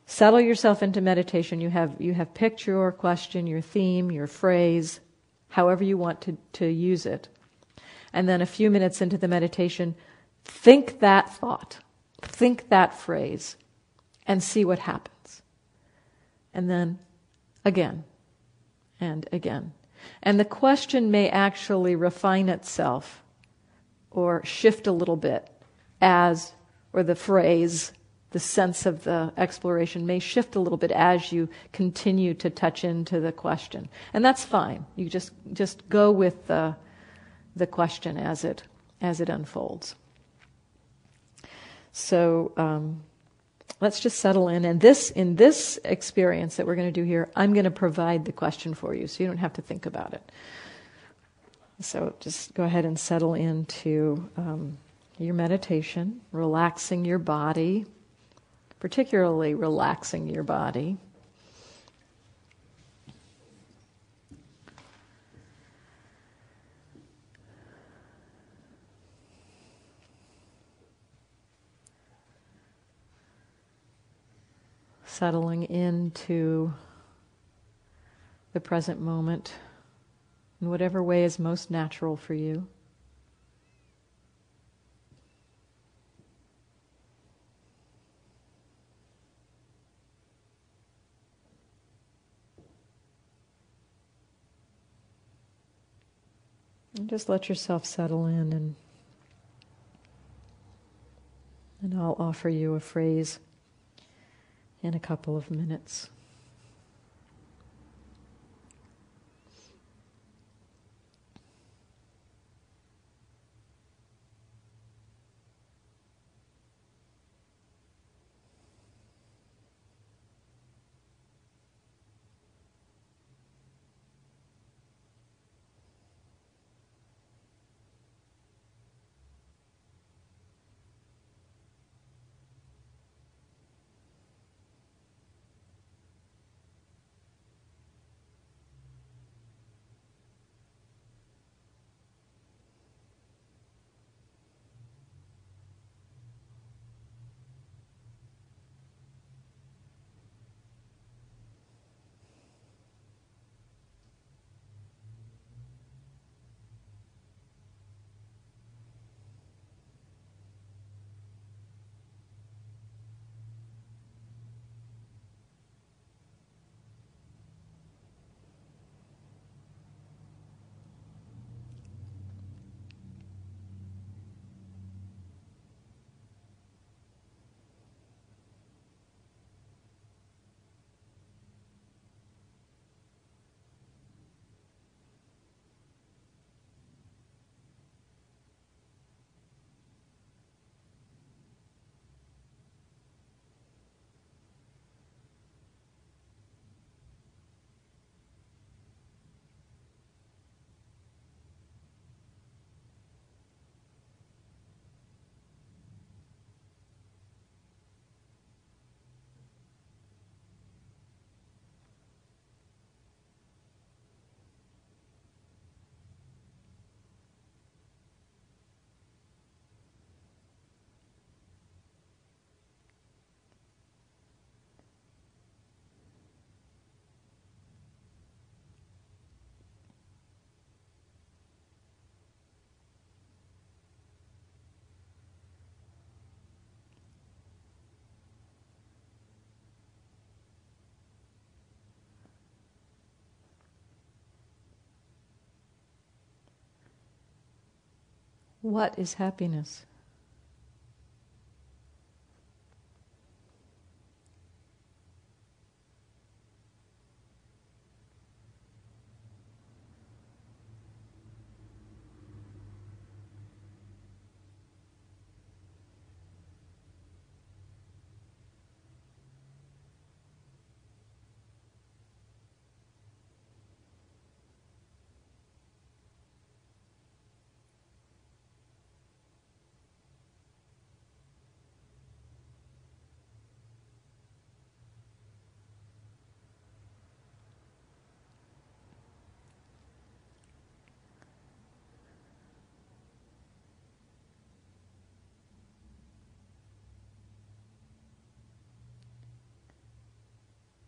settle yourself into meditation. You have, you have picked your question, your theme, your phrase, however you want to, to use it. And then a few minutes into the meditation, think that thought, think that phrase, and see what happens. And then again and again. And the question may actually refine itself or shift a little bit as, or the phrase, the sense of the exploration may shift a little bit as you continue to touch into the question. And that's fine. You just, just go with the, the question as it, as it unfolds. So, um, let's just settle in. And this, in this experience that we're going to do here, I'm going to provide the question for you, so you don't have to think about it. So just go ahead and settle into um, your meditation, relaxing your body, particularly relaxing your body. settling into the present moment in whatever way is most natural for you. And just let yourself settle in and and I'll offer you a phrase in a couple of minutes. What is happiness?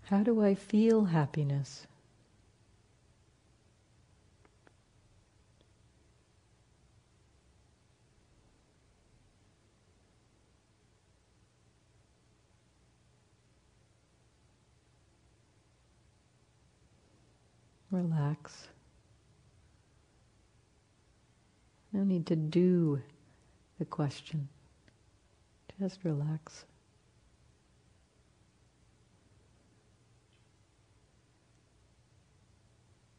How do I feel happiness? Relax. No need to do the question. Just relax.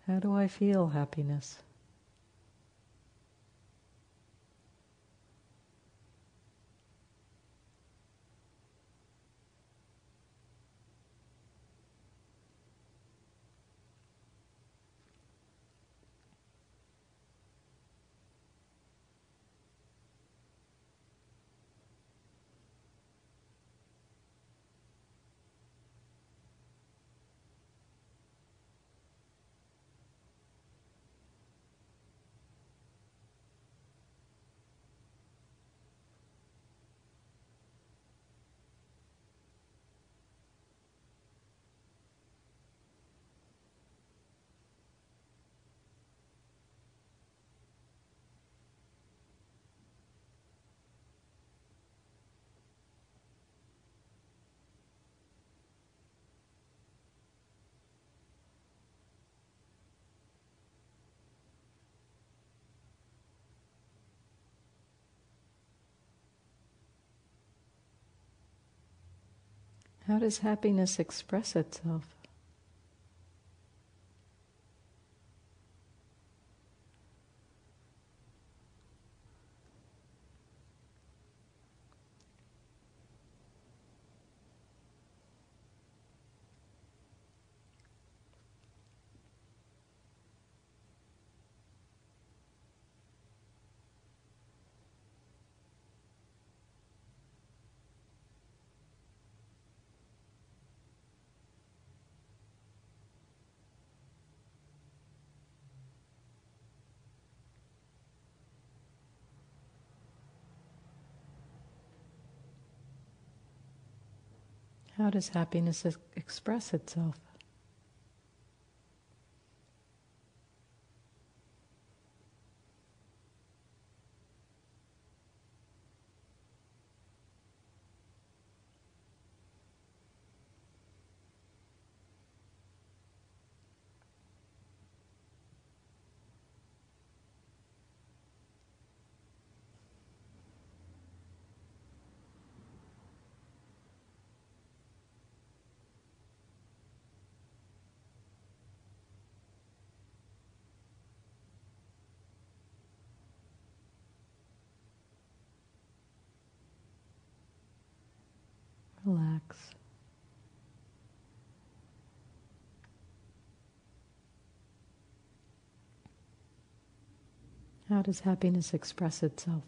How do I feel happiness? How does happiness express itself? How does happiness express itself? Relax. How does happiness express itself?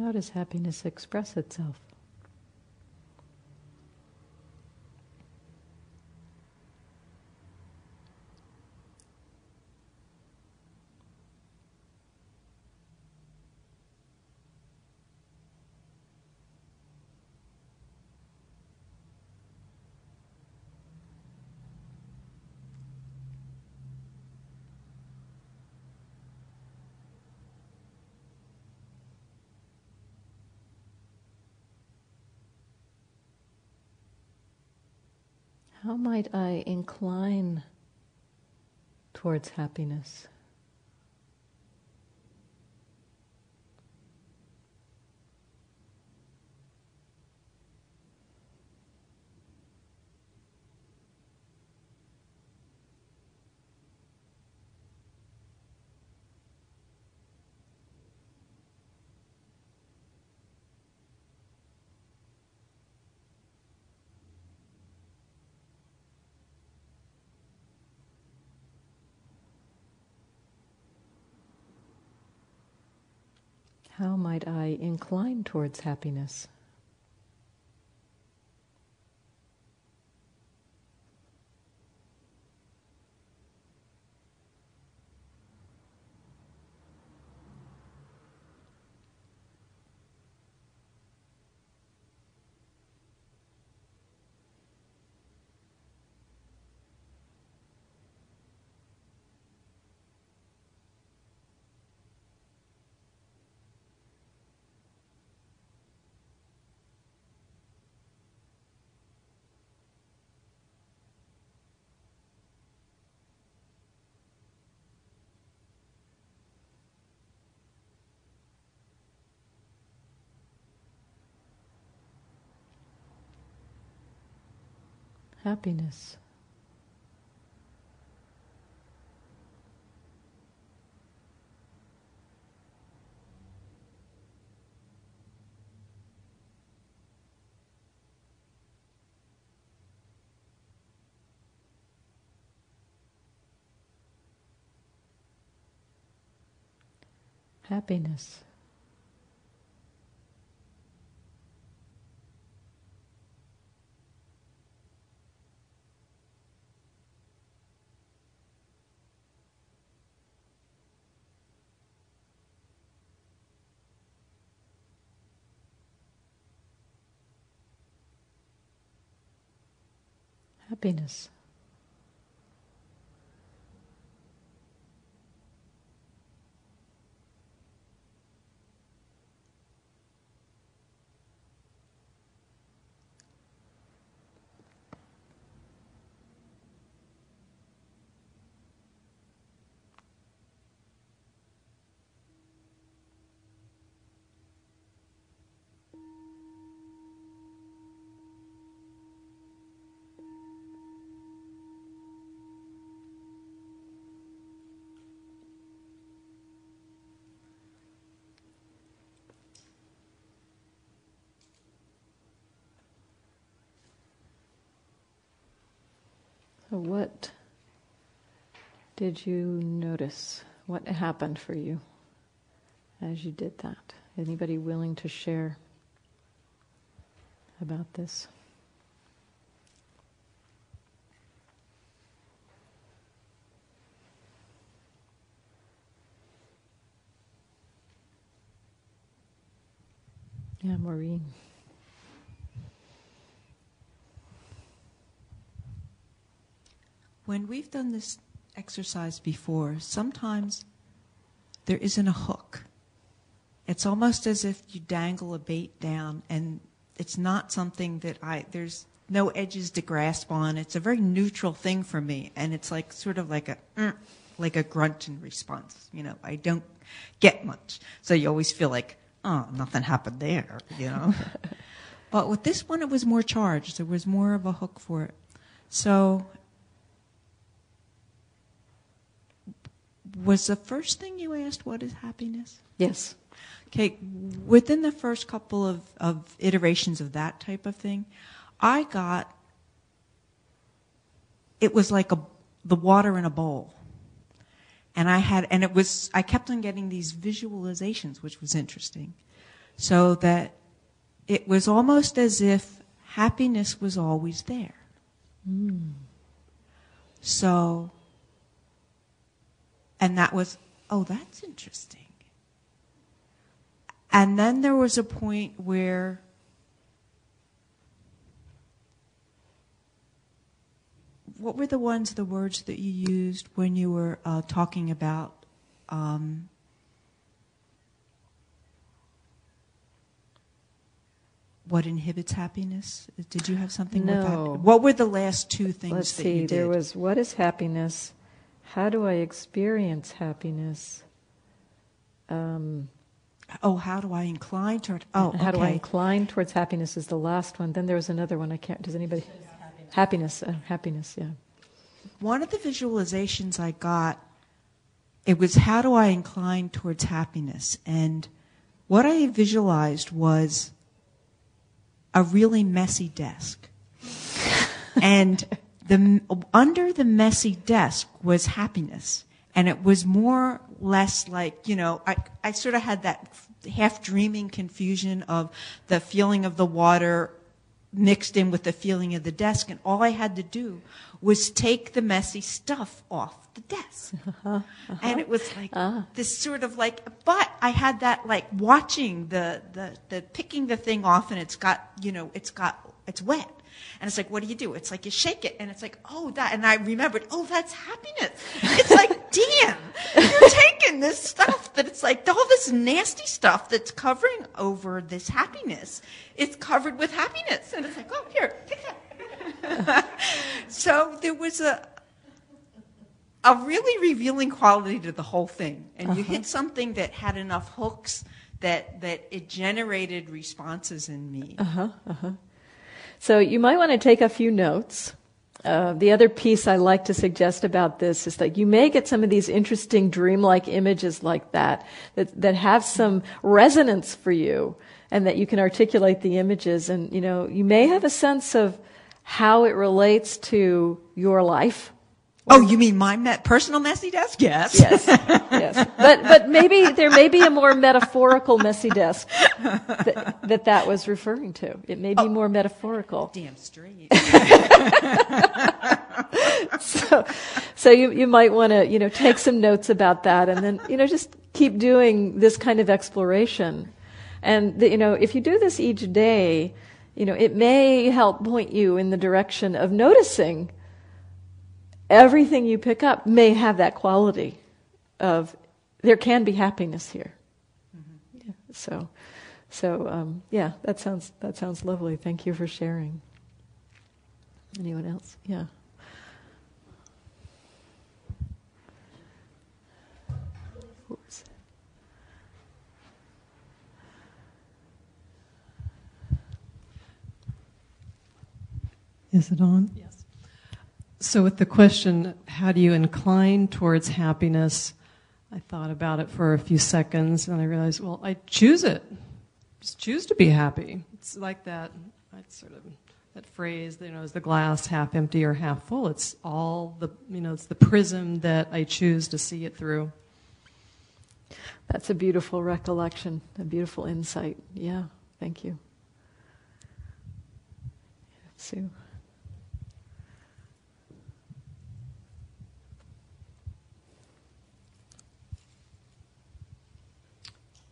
How does happiness express itself? How might I incline towards happiness? How might I incline towards happiness? Happiness. Happiness. Happiness. So, what did you notice? What happened for you as you did that? Anybody willing to share about this? Yeah, Maureen. When we've done this exercise before, sometimes there isn't a hook. It's almost as if you dangle a bait down and it's not something that I, there's no edges to grasp on. It's a very neutral thing for me. And it's like sort of like a, mm, like a grunt in response. You know, I don't get much. So you always feel like, oh, nothing happened there, you know. but with this one, it was more charged. There was more of a hook for it. So was the first thing you asked what is happiness? Yes. Okay, within the first couple of, of iterations of that type of thing, I got it was like a the water in a bowl. And I had and it was I kept on getting these visualizations, which was interesting. So that it was almost as if happiness was always there. Mm. So and that was, oh, that's interesting. And then there was a point where what were the ones, the words that you used when you were uh, talking about um, what inhibits happiness? Did you have something with No. that? What were the last two things Let's that see. you did? There was what is happiness? How do I experience happiness? Um, oh, how do I incline toward? Oh, how do I incline towards happiness? Is the last one. Then there was another one. I can't. Does anybody? Happiness. Uh, happiness. Yeah. One of the visualizations I got, it was how do I incline towards happiness? And what I visualized was a really messy desk. and the under the messy desk was happiness. And it was more less like, you know, I, I sort of had that half dreaming confusion of the feeling of the water mixed in with the feeling of the desk, and all I had to do was take the messy stuff off the desk. Uh-huh, uh-huh. And it was like uh-huh. this sort of like, but I had that like watching the, the, the picking the thing off, and it's got, you know, it's got, it's wet. And it's like, what do you do? It's like you shake it, and it's like, oh, that. And I remembered, oh, that's happiness. It's like, damn, you're taking this stuff that it's like all this nasty stuff that's covering over this happiness. It's covered with happiness, and it's like, oh, here, take that. so there was a a really revealing quality to the whole thing, and you uh-huh. hit something that had enough hooks that that it generated responses in me. Uh-huh, uh-huh. So you might want to take a few notes. Uh, the other piece I like to suggest about this is that you may get some of these interesting dreamlike images like that, that that have some resonance for you, and that you can articulate the images. And you know, you may have a sense of how it relates to your life. Oh, you mean my me- personal messy desk? Yes. Yes, yes. But but maybe there may be a more metaphorical messy desk that that, that was referring to. It may be oh. more metaphorical. Damn straight. so, so you, you might want to, you know, take some notes about that and then, you know, just keep doing this kind of exploration. And, the, you know, if you do this each day, you know, it may help point you in the direction of noticing everything you pick up may have that quality of there can be happiness here. Yeah, so, so um, yeah, that sounds that sounds lovely. Thank you for sharing. Anyone else? Yeah. Oops. Is it on? So, with the question, how do you incline towards happiness? I thought about it for a few seconds and I realized, well, I choose it. Just choose to be happy. It's like that, that sort of that phrase, you know, is the glass half empty or half full? It's all the, you know, it's the prism that I choose to see it through. That's a beautiful recollection, a beautiful insight. Yeah, thank you. Sue.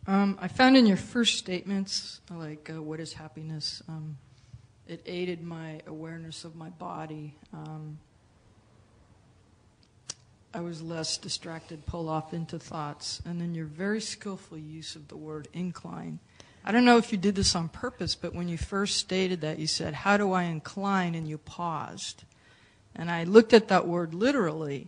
Um, I found in your first statements, like, uh, what is happiness? Um, it aided my awareness of my body. Um, I was less distracted, pull off into thoughts. And then your very skillful use of the word incline. I don't know if you did this on purpose, but when you first stated that, you said, How do I incline? And you paused. And I looked at that word literally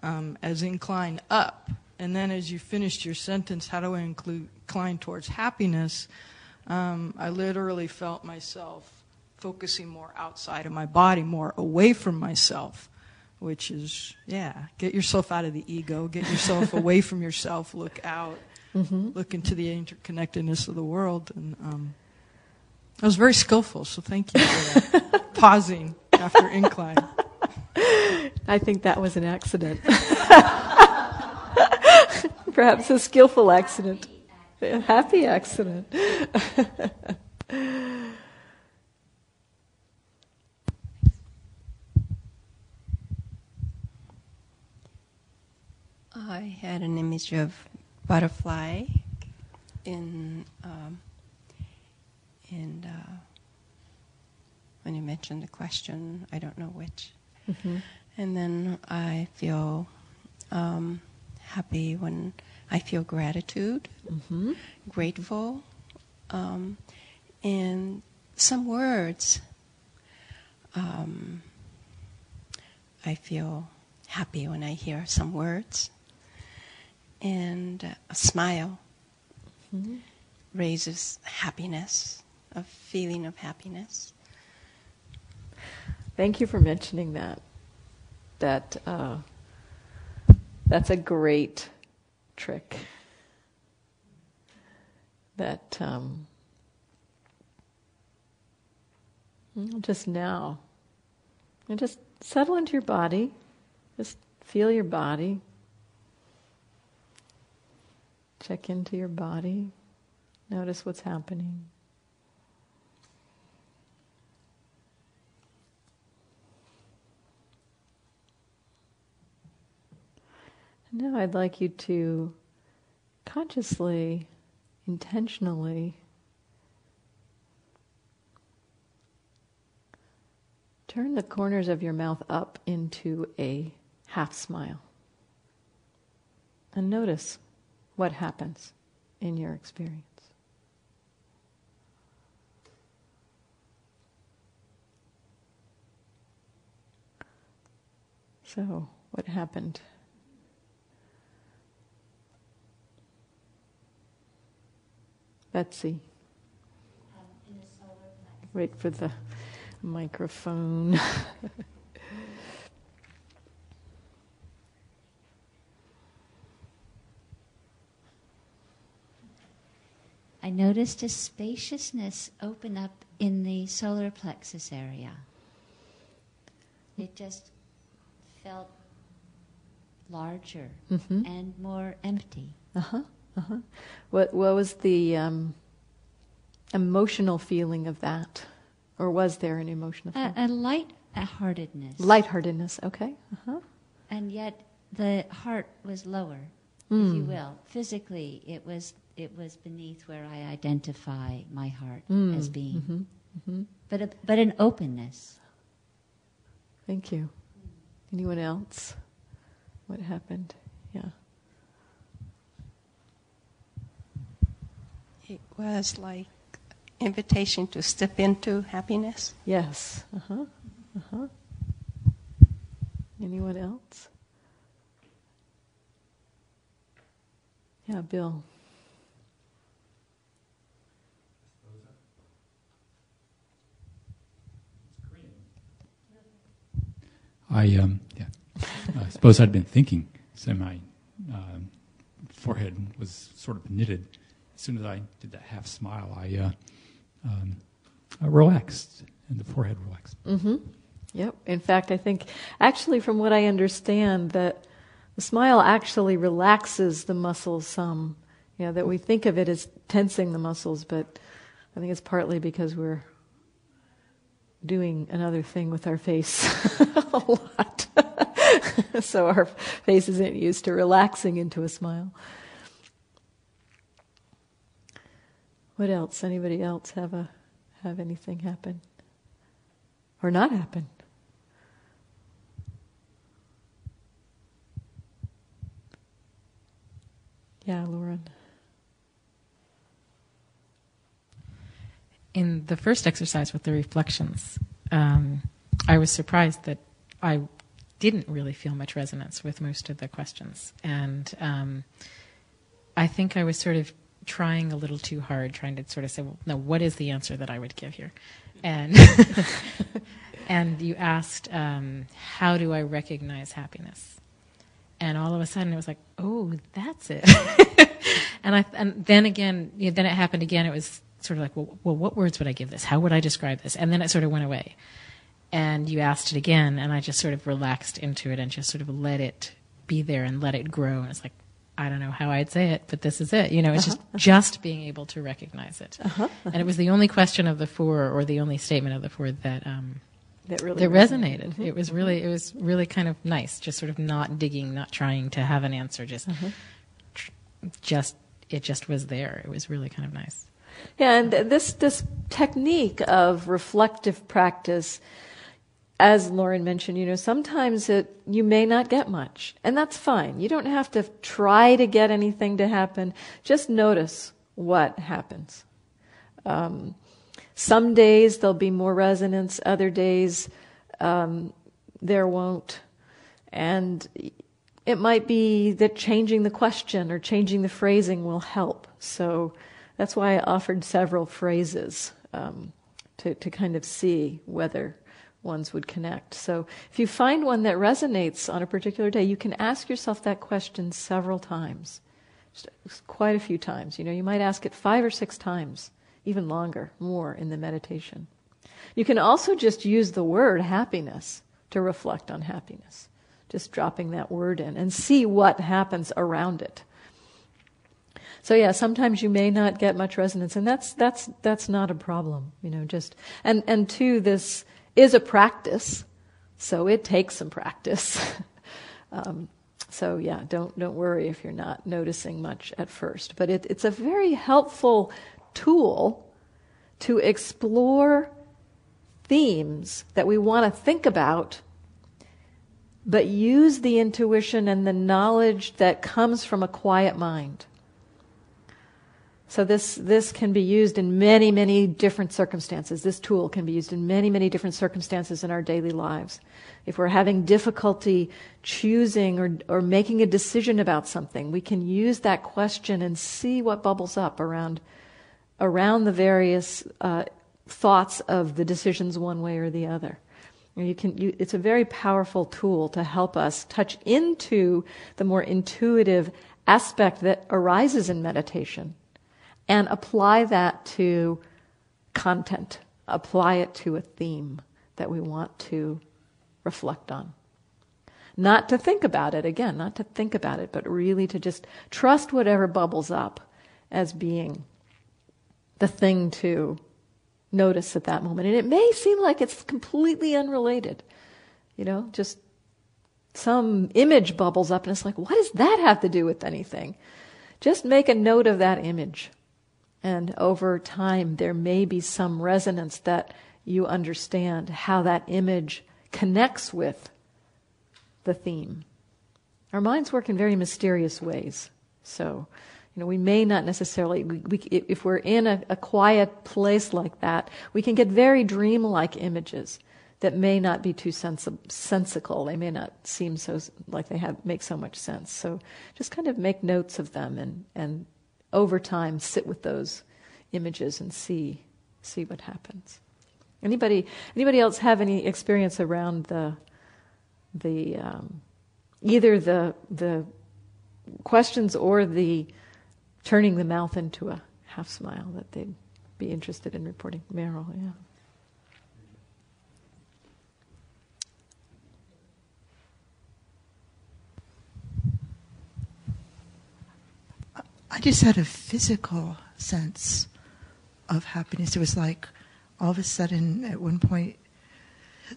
um, as incline up. And then as you finished your sentence, How do I include, incline towards happiness? Um, I literally felt myself focusing more outside of my body, more away from myself which is yeah get yourself out of the ego get yourself away from yourself look out Mm-hmm. look into the interconnectedness of the world and um, i was very skillful so thank you for that pausing after incline I think that was an accident. Perhaps a skillful accident. A happy accident. I had an image of butterfly in um, in uh, when you mentioned the question, I don't know which, and then I feel um, happy when I feel gratitude, Mm-hmm. grateful, um, and some words. Um, I feel happy when I hear some words. And a smile Mm-hmm. raises happiness, a feeling of happiness. Thank you for mentioning that. That uh, that's a great trick. That um, just now, and just settle into your body. Just feel your body. Check into your body. Notice what's happening. Now I'd like you to consciously, intentionally turn the corners of your mouth up into a half smile. And notice what happens in your experience. So, what happened? Betsy. Wait for the microphone. I noticed a spaciousness open up in the solar plexus area. It just felt larger Mhm. and more empty. Uh huh. Uh huh. What What was the um, emotional feeling of that, or was there an emotional A, feeling? a light-heartedness. Lightheartedness. Okay. Uh huh. and yet the heart was lower, if you Mm. will. Physically, it was it was beneath where I identify my heart Mm. as being, Mhm. Mhm. but a, but an openness. Thank you. Anyone else? What happened? Yeah. It was like invitation to step into happiness. Yes. Uh huh. Uh huh. Anyone else? Yeah, Bill. I um, yeah. I suppose I'd been thinking, so my um, forehead was sort of knitted. As soon as I did that half smile, I, uh, um, I relaxed, and the forehead relaxed. Mm-hmm. Yep. In fact, I think, actually, from what I understand, that the smile actually relaxes the muscles some. You know, that we think of it as tensing the muscles, but I think it's partly because we're doing another thing with our face a lot. so our face isn't used to relaxing into a smile. What else? Anybody else have a have anything happen? Or not happen? Yeah, Lauren. in the first exercise with the reflections, um, I was surprised that I didn't really feel much resonance with most of the questions. And um, I think I was sort of trying a little too hard, trying to sort of say, well, no, what is the answer that I would give here? And, and you asked, um, how do I recognize happiness? And all of a sudden it was like, oh, that's it. and, I, and then again, you know, then it happened again. It was sort of like, well, well, what words would I give this? How would I describe this? And then it sort of went away. And you asked it again, and I just sort of relaxed into it and just sort of let it be there and let it grow. And it's like, I don't know how I'd say it, but this is it. You know, it's Uh-huh. just just being able to recognize it. Uh-huh. And it was the only question of the four, or the only statement of the four that um, That really that resonated. Mhm. It was really it was really kind of nice, just sort of not digging, not trying to have an answer, just Uh-huh. tr- just it just was there. It was really kind of nice. Yeah, and this this technique of reflective practice, as Lauren mentioned, you know, sometimes it you may not get much, and that's fine. You don't have to try to get anything to happen. Just notice what happens. Um, some days there'll be more resonance, other days um, there won't. And it might be that changing the question or changing the phrasing will help. So that's why I offered several phrases um, to, to kind of see whether ones would connect. So if you find one that resonates on a particular day, you can ask yourself that question several times, Just quite a few times. You know, you might ask it five or six times, even longer, more in the meditation. You can also just use the word happiness to reflect on happiness, just dropping that word in and see what happens around it. So yeah, sometimes you may not get much resonance, and that's that's that's not a problem, you know. Just and and two, this is a practice, so it takes some practice. um, so yeah, don't don't worry if you're not noticing much at first, but it, it's a very helpful tool to explore themes that we want to think about, but use the intuition and the knowledge that comes from a quiet mind. So this, this can be used in many, many different circumstances. This tool can be used in many, many different circumstances in our daily lives. If we're having difficulty choosing or, or making a decision about something, we can use that question and see what bubbles up around, around the various uh, thoughts of the decisions one way or the other. You can, you, it's a very powerful tool to help us touch into the more intuitive aspect that arises in meditation and apply that to content, apply it to a theme that we want to reflect on. Not to think about it, again, not to think about it, but really to just trust whatever bubbles up as being the thing to notice at that moment. And it may seem like it's completely unrelated, you know, just some image bubbles up and it's like, what does that have to do with anything? Just make a note of that image. And over time, there may be some resonance that you understand how that image connects with the theme. Our minds work in very mysterious ways. So, you know, we may not necessarily, we, we, if we're in a, a quiet place like that, we can get very dreamlike images that may not be too sensi- sensical. They may not seem so like they have make so much sense. So, just kind of make notes of them and and over time sit with those images and see see what happens. Anybody anybody else have any experience around the the um, either the the questions or the turning the mouth into a half smile that they'd be interested in reporting? Meryl, yeah. I just had a physical sense of happiness. It was like all of a sudden, at one point,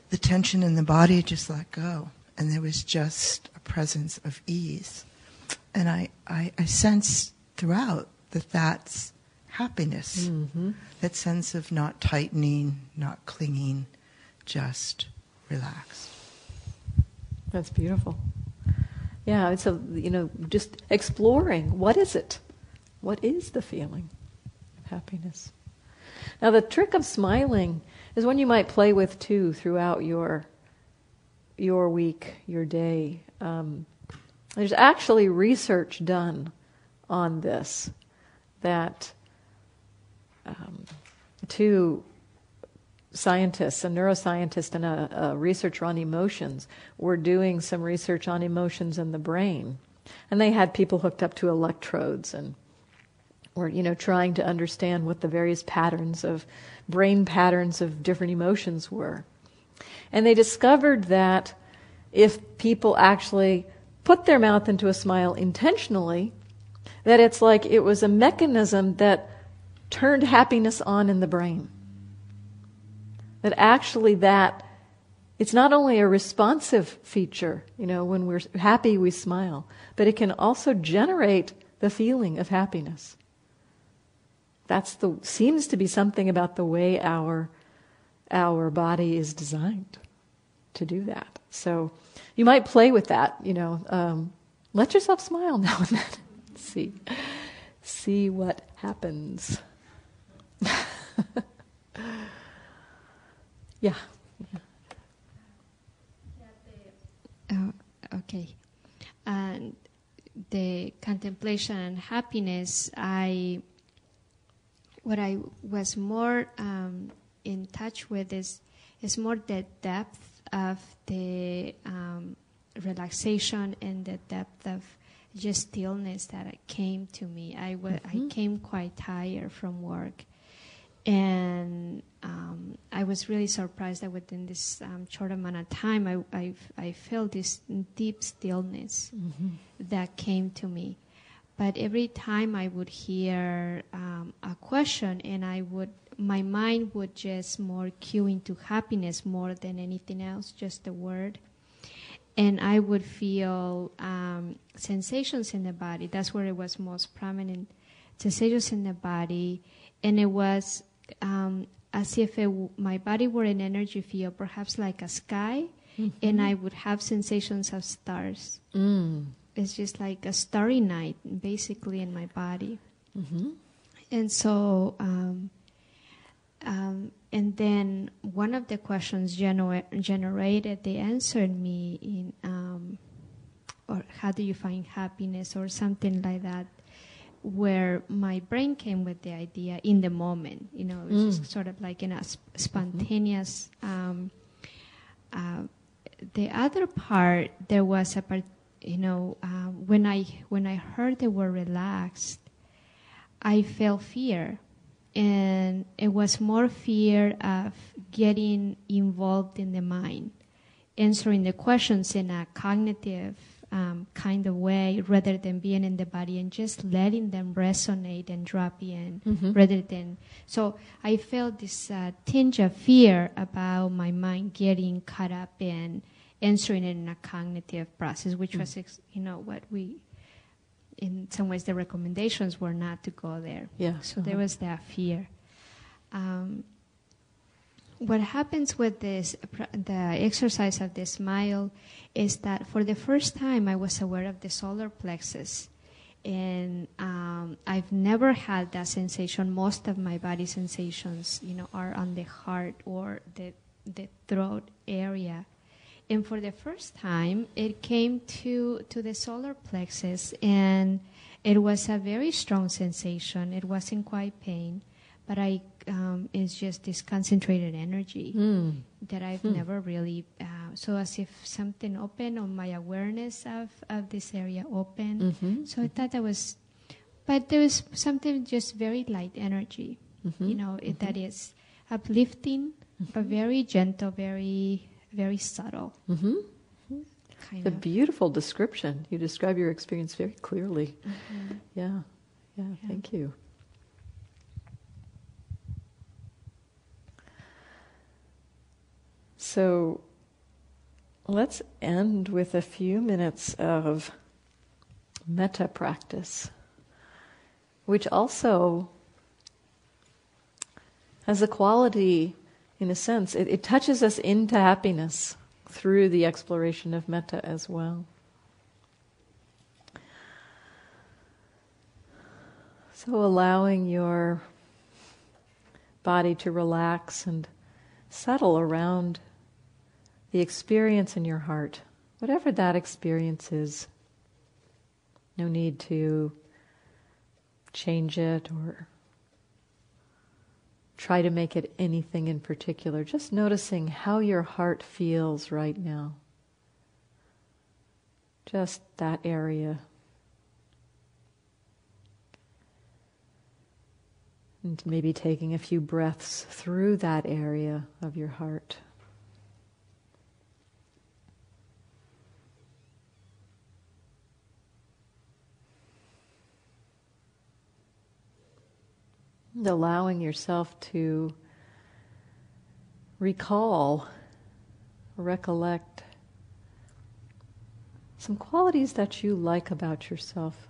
the tension in the body just let go, and there was just a presence of ease. And I, I, I sense throughout that that's happiness, mm-hmm. that sense of not tightening, not clinging, just relaxed. That's beautiful. Yeah, it's a you know just exploring what is it what is the feeling of happiness? Now, the trick of smiling is one you might play with too throughout your your week, your day. Um, there's actually research done on this that um, two scientists, a neuroscientist and a, a researcher on emotions, were doing some research on emotions in the brain. And they had people hooked up to electrodes and or you know trying to understand what the various patterns of brain patterns of different emotions were. And they discovered that if people actually put their mouth into a smile intentionally that it's like it was a mechanism that turned happiness on in the brain. That actually that it's not only a responsive feature you know when we're happy we smile but it can also generate the feeling of happiness that's the seems to be something about the way our our body is designed to do that. So you might play with that. You know, um, let yourself smile now and then. see, see what happens. Yeah. Oh, okay. And the contemplation and happiness, I what I was more um, in touch with is is more the depth of the um, relaxation and the depth of just stillness that came to me. i came quite tired from work, and um, I was really surprised that within this um, short amount of time, I, I, I felt this deep stillness that came to me. But every time I would hear um, a question, and I would, my mind would just more cue into happiness more than anything else, just the word. And I would feel um, sensations in the body. That's where it was most prominent. Sensations in the body, and it was um, as if it w- my body were an energy field, perhaps like a sky, and I would have sensations of stars. Mm. It's just like a starry night, basically, in my body. Mm-hmm. And so, um, um, and then one of the questions genera- generated, they answered me in, um, or how do you find happiness, or something like that, where my brain came with the idea in the moment. You know, it was Mm. just sort of like in a sp- spontaneous. Um, uh, the other part, there was a part, you know, uh, when I when I heard the word relaxed, I felt fear, and it was more fear of getting involved in the mind, answering the questions in a cognitive um, kind of way, rather than being in the body and just letting them resonate and drop in, Mhm. rather than. So I felt this uh, tinge of fear about my mind getting caught up in answering it in a cognitive process, which Mm. was, ex- you know, what we in some ways the recommendations were not to go there. Yeah, So there uh-huh. was that fear. Um, what happens with this, the exercise of the smile, is that for the first time I was aware of the solar plexus, and um, I've never had that sensation. Most of my body sensations, you know, are on the heart or the the throat area. And for the first time, it came to, to the solar plexus, and it was a very strong sensation. It wasn't quite pain, but I um, it's just this concentrated energy Mm. that I've Hmm. never really. Uh, so as if something opened, or my awareness of, of this area opened. Mhm. So I thought that was, but there was something just very light energy, Mhm. you know, it, that is uplifting, but very gentle, very very subtle. Mm-hmm. Kind a of. beautiful description. You describe your experience very clearly. Mhm. Yeah. yeah, Thank you. So let's end with a few minutes of metta practice, which also has a quality, in a sense, it, it touches us into happiness through the exploration of metta as well. So allowing your body to relax and settle around the experience in your heart, whatever that experience is. No need to change it or try to make it anything in particular. Just noticing how your heart feels right now. Just that area. And maybe taking a few breaths through that area of your heart. And allowing yourself to recall, recollect some qualities that you like about yourself.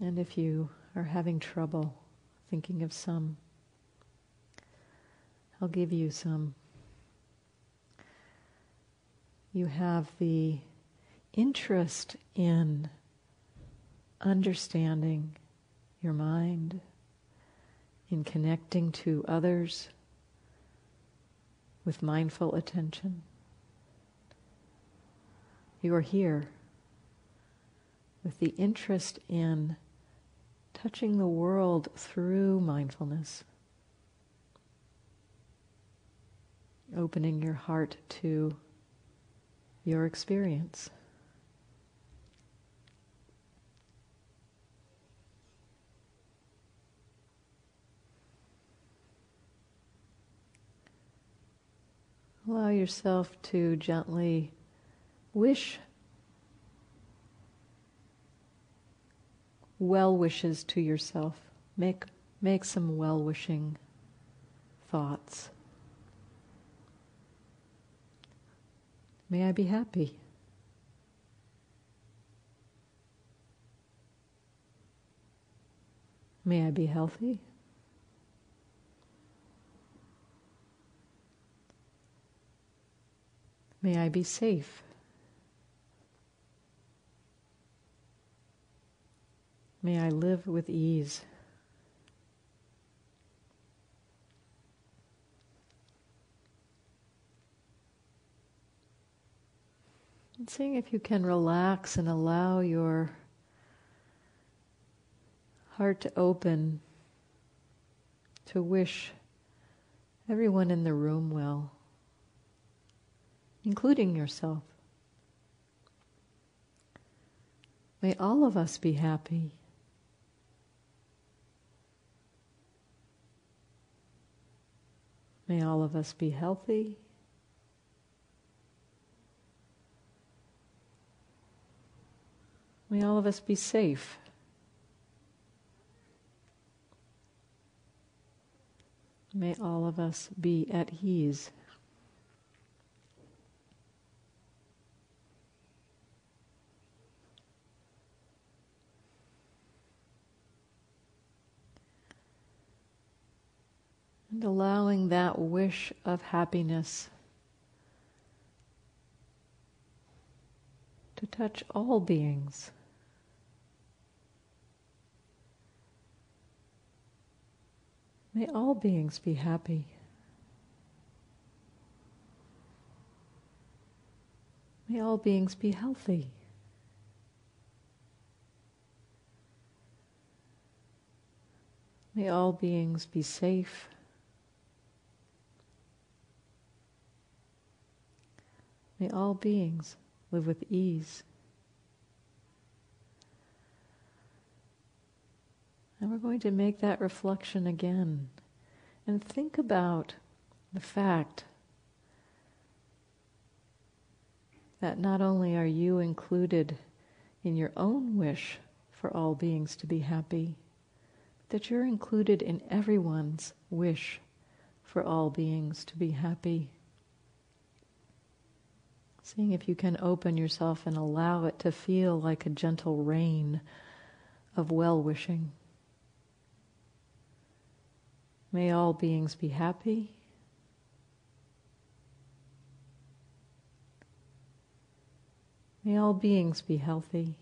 And if you are having trouble thinking of some, I'll give you some. You have the interest in understanding your mind, in connecting to others with mindful attention. You are here with the interest in touching the world through mindfulness, opening your heart to your experience. Allow yourself to gently wish well wishes to yourself. Make, make some well wishing thoughts. May I be happy. May I be healthy. May I be safe. May I live with ease. And seeing if you can relax and allow your heart to open to wish everyone in the room well including yourself. May all of us be happy. May all of us be healthy. May all of us be safe. May all of us be at ease. And allowing that wish of happiness to touch all beings. May all beings be happy. May all beings be healthy. May all beings be safe. May all beings live with ease. And we're going to make that reflection again and think about the fact that not only are you included in your own wish for all beings to be happy, but that you're included in everyone's wish for all beings to be happy. Seeing if you can open yourself and allow it to feel like a gentle rain of well wishing. May all beings be happy. May all beings be healthy.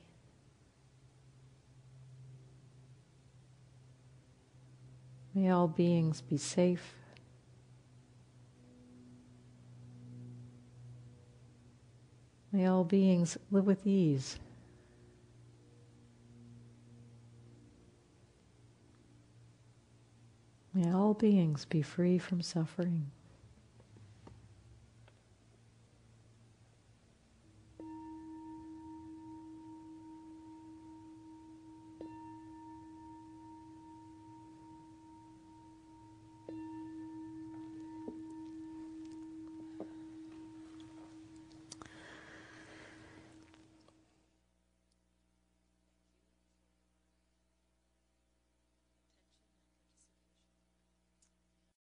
May all beings be safe. May all beings live with ease. May all beings be free from suffering.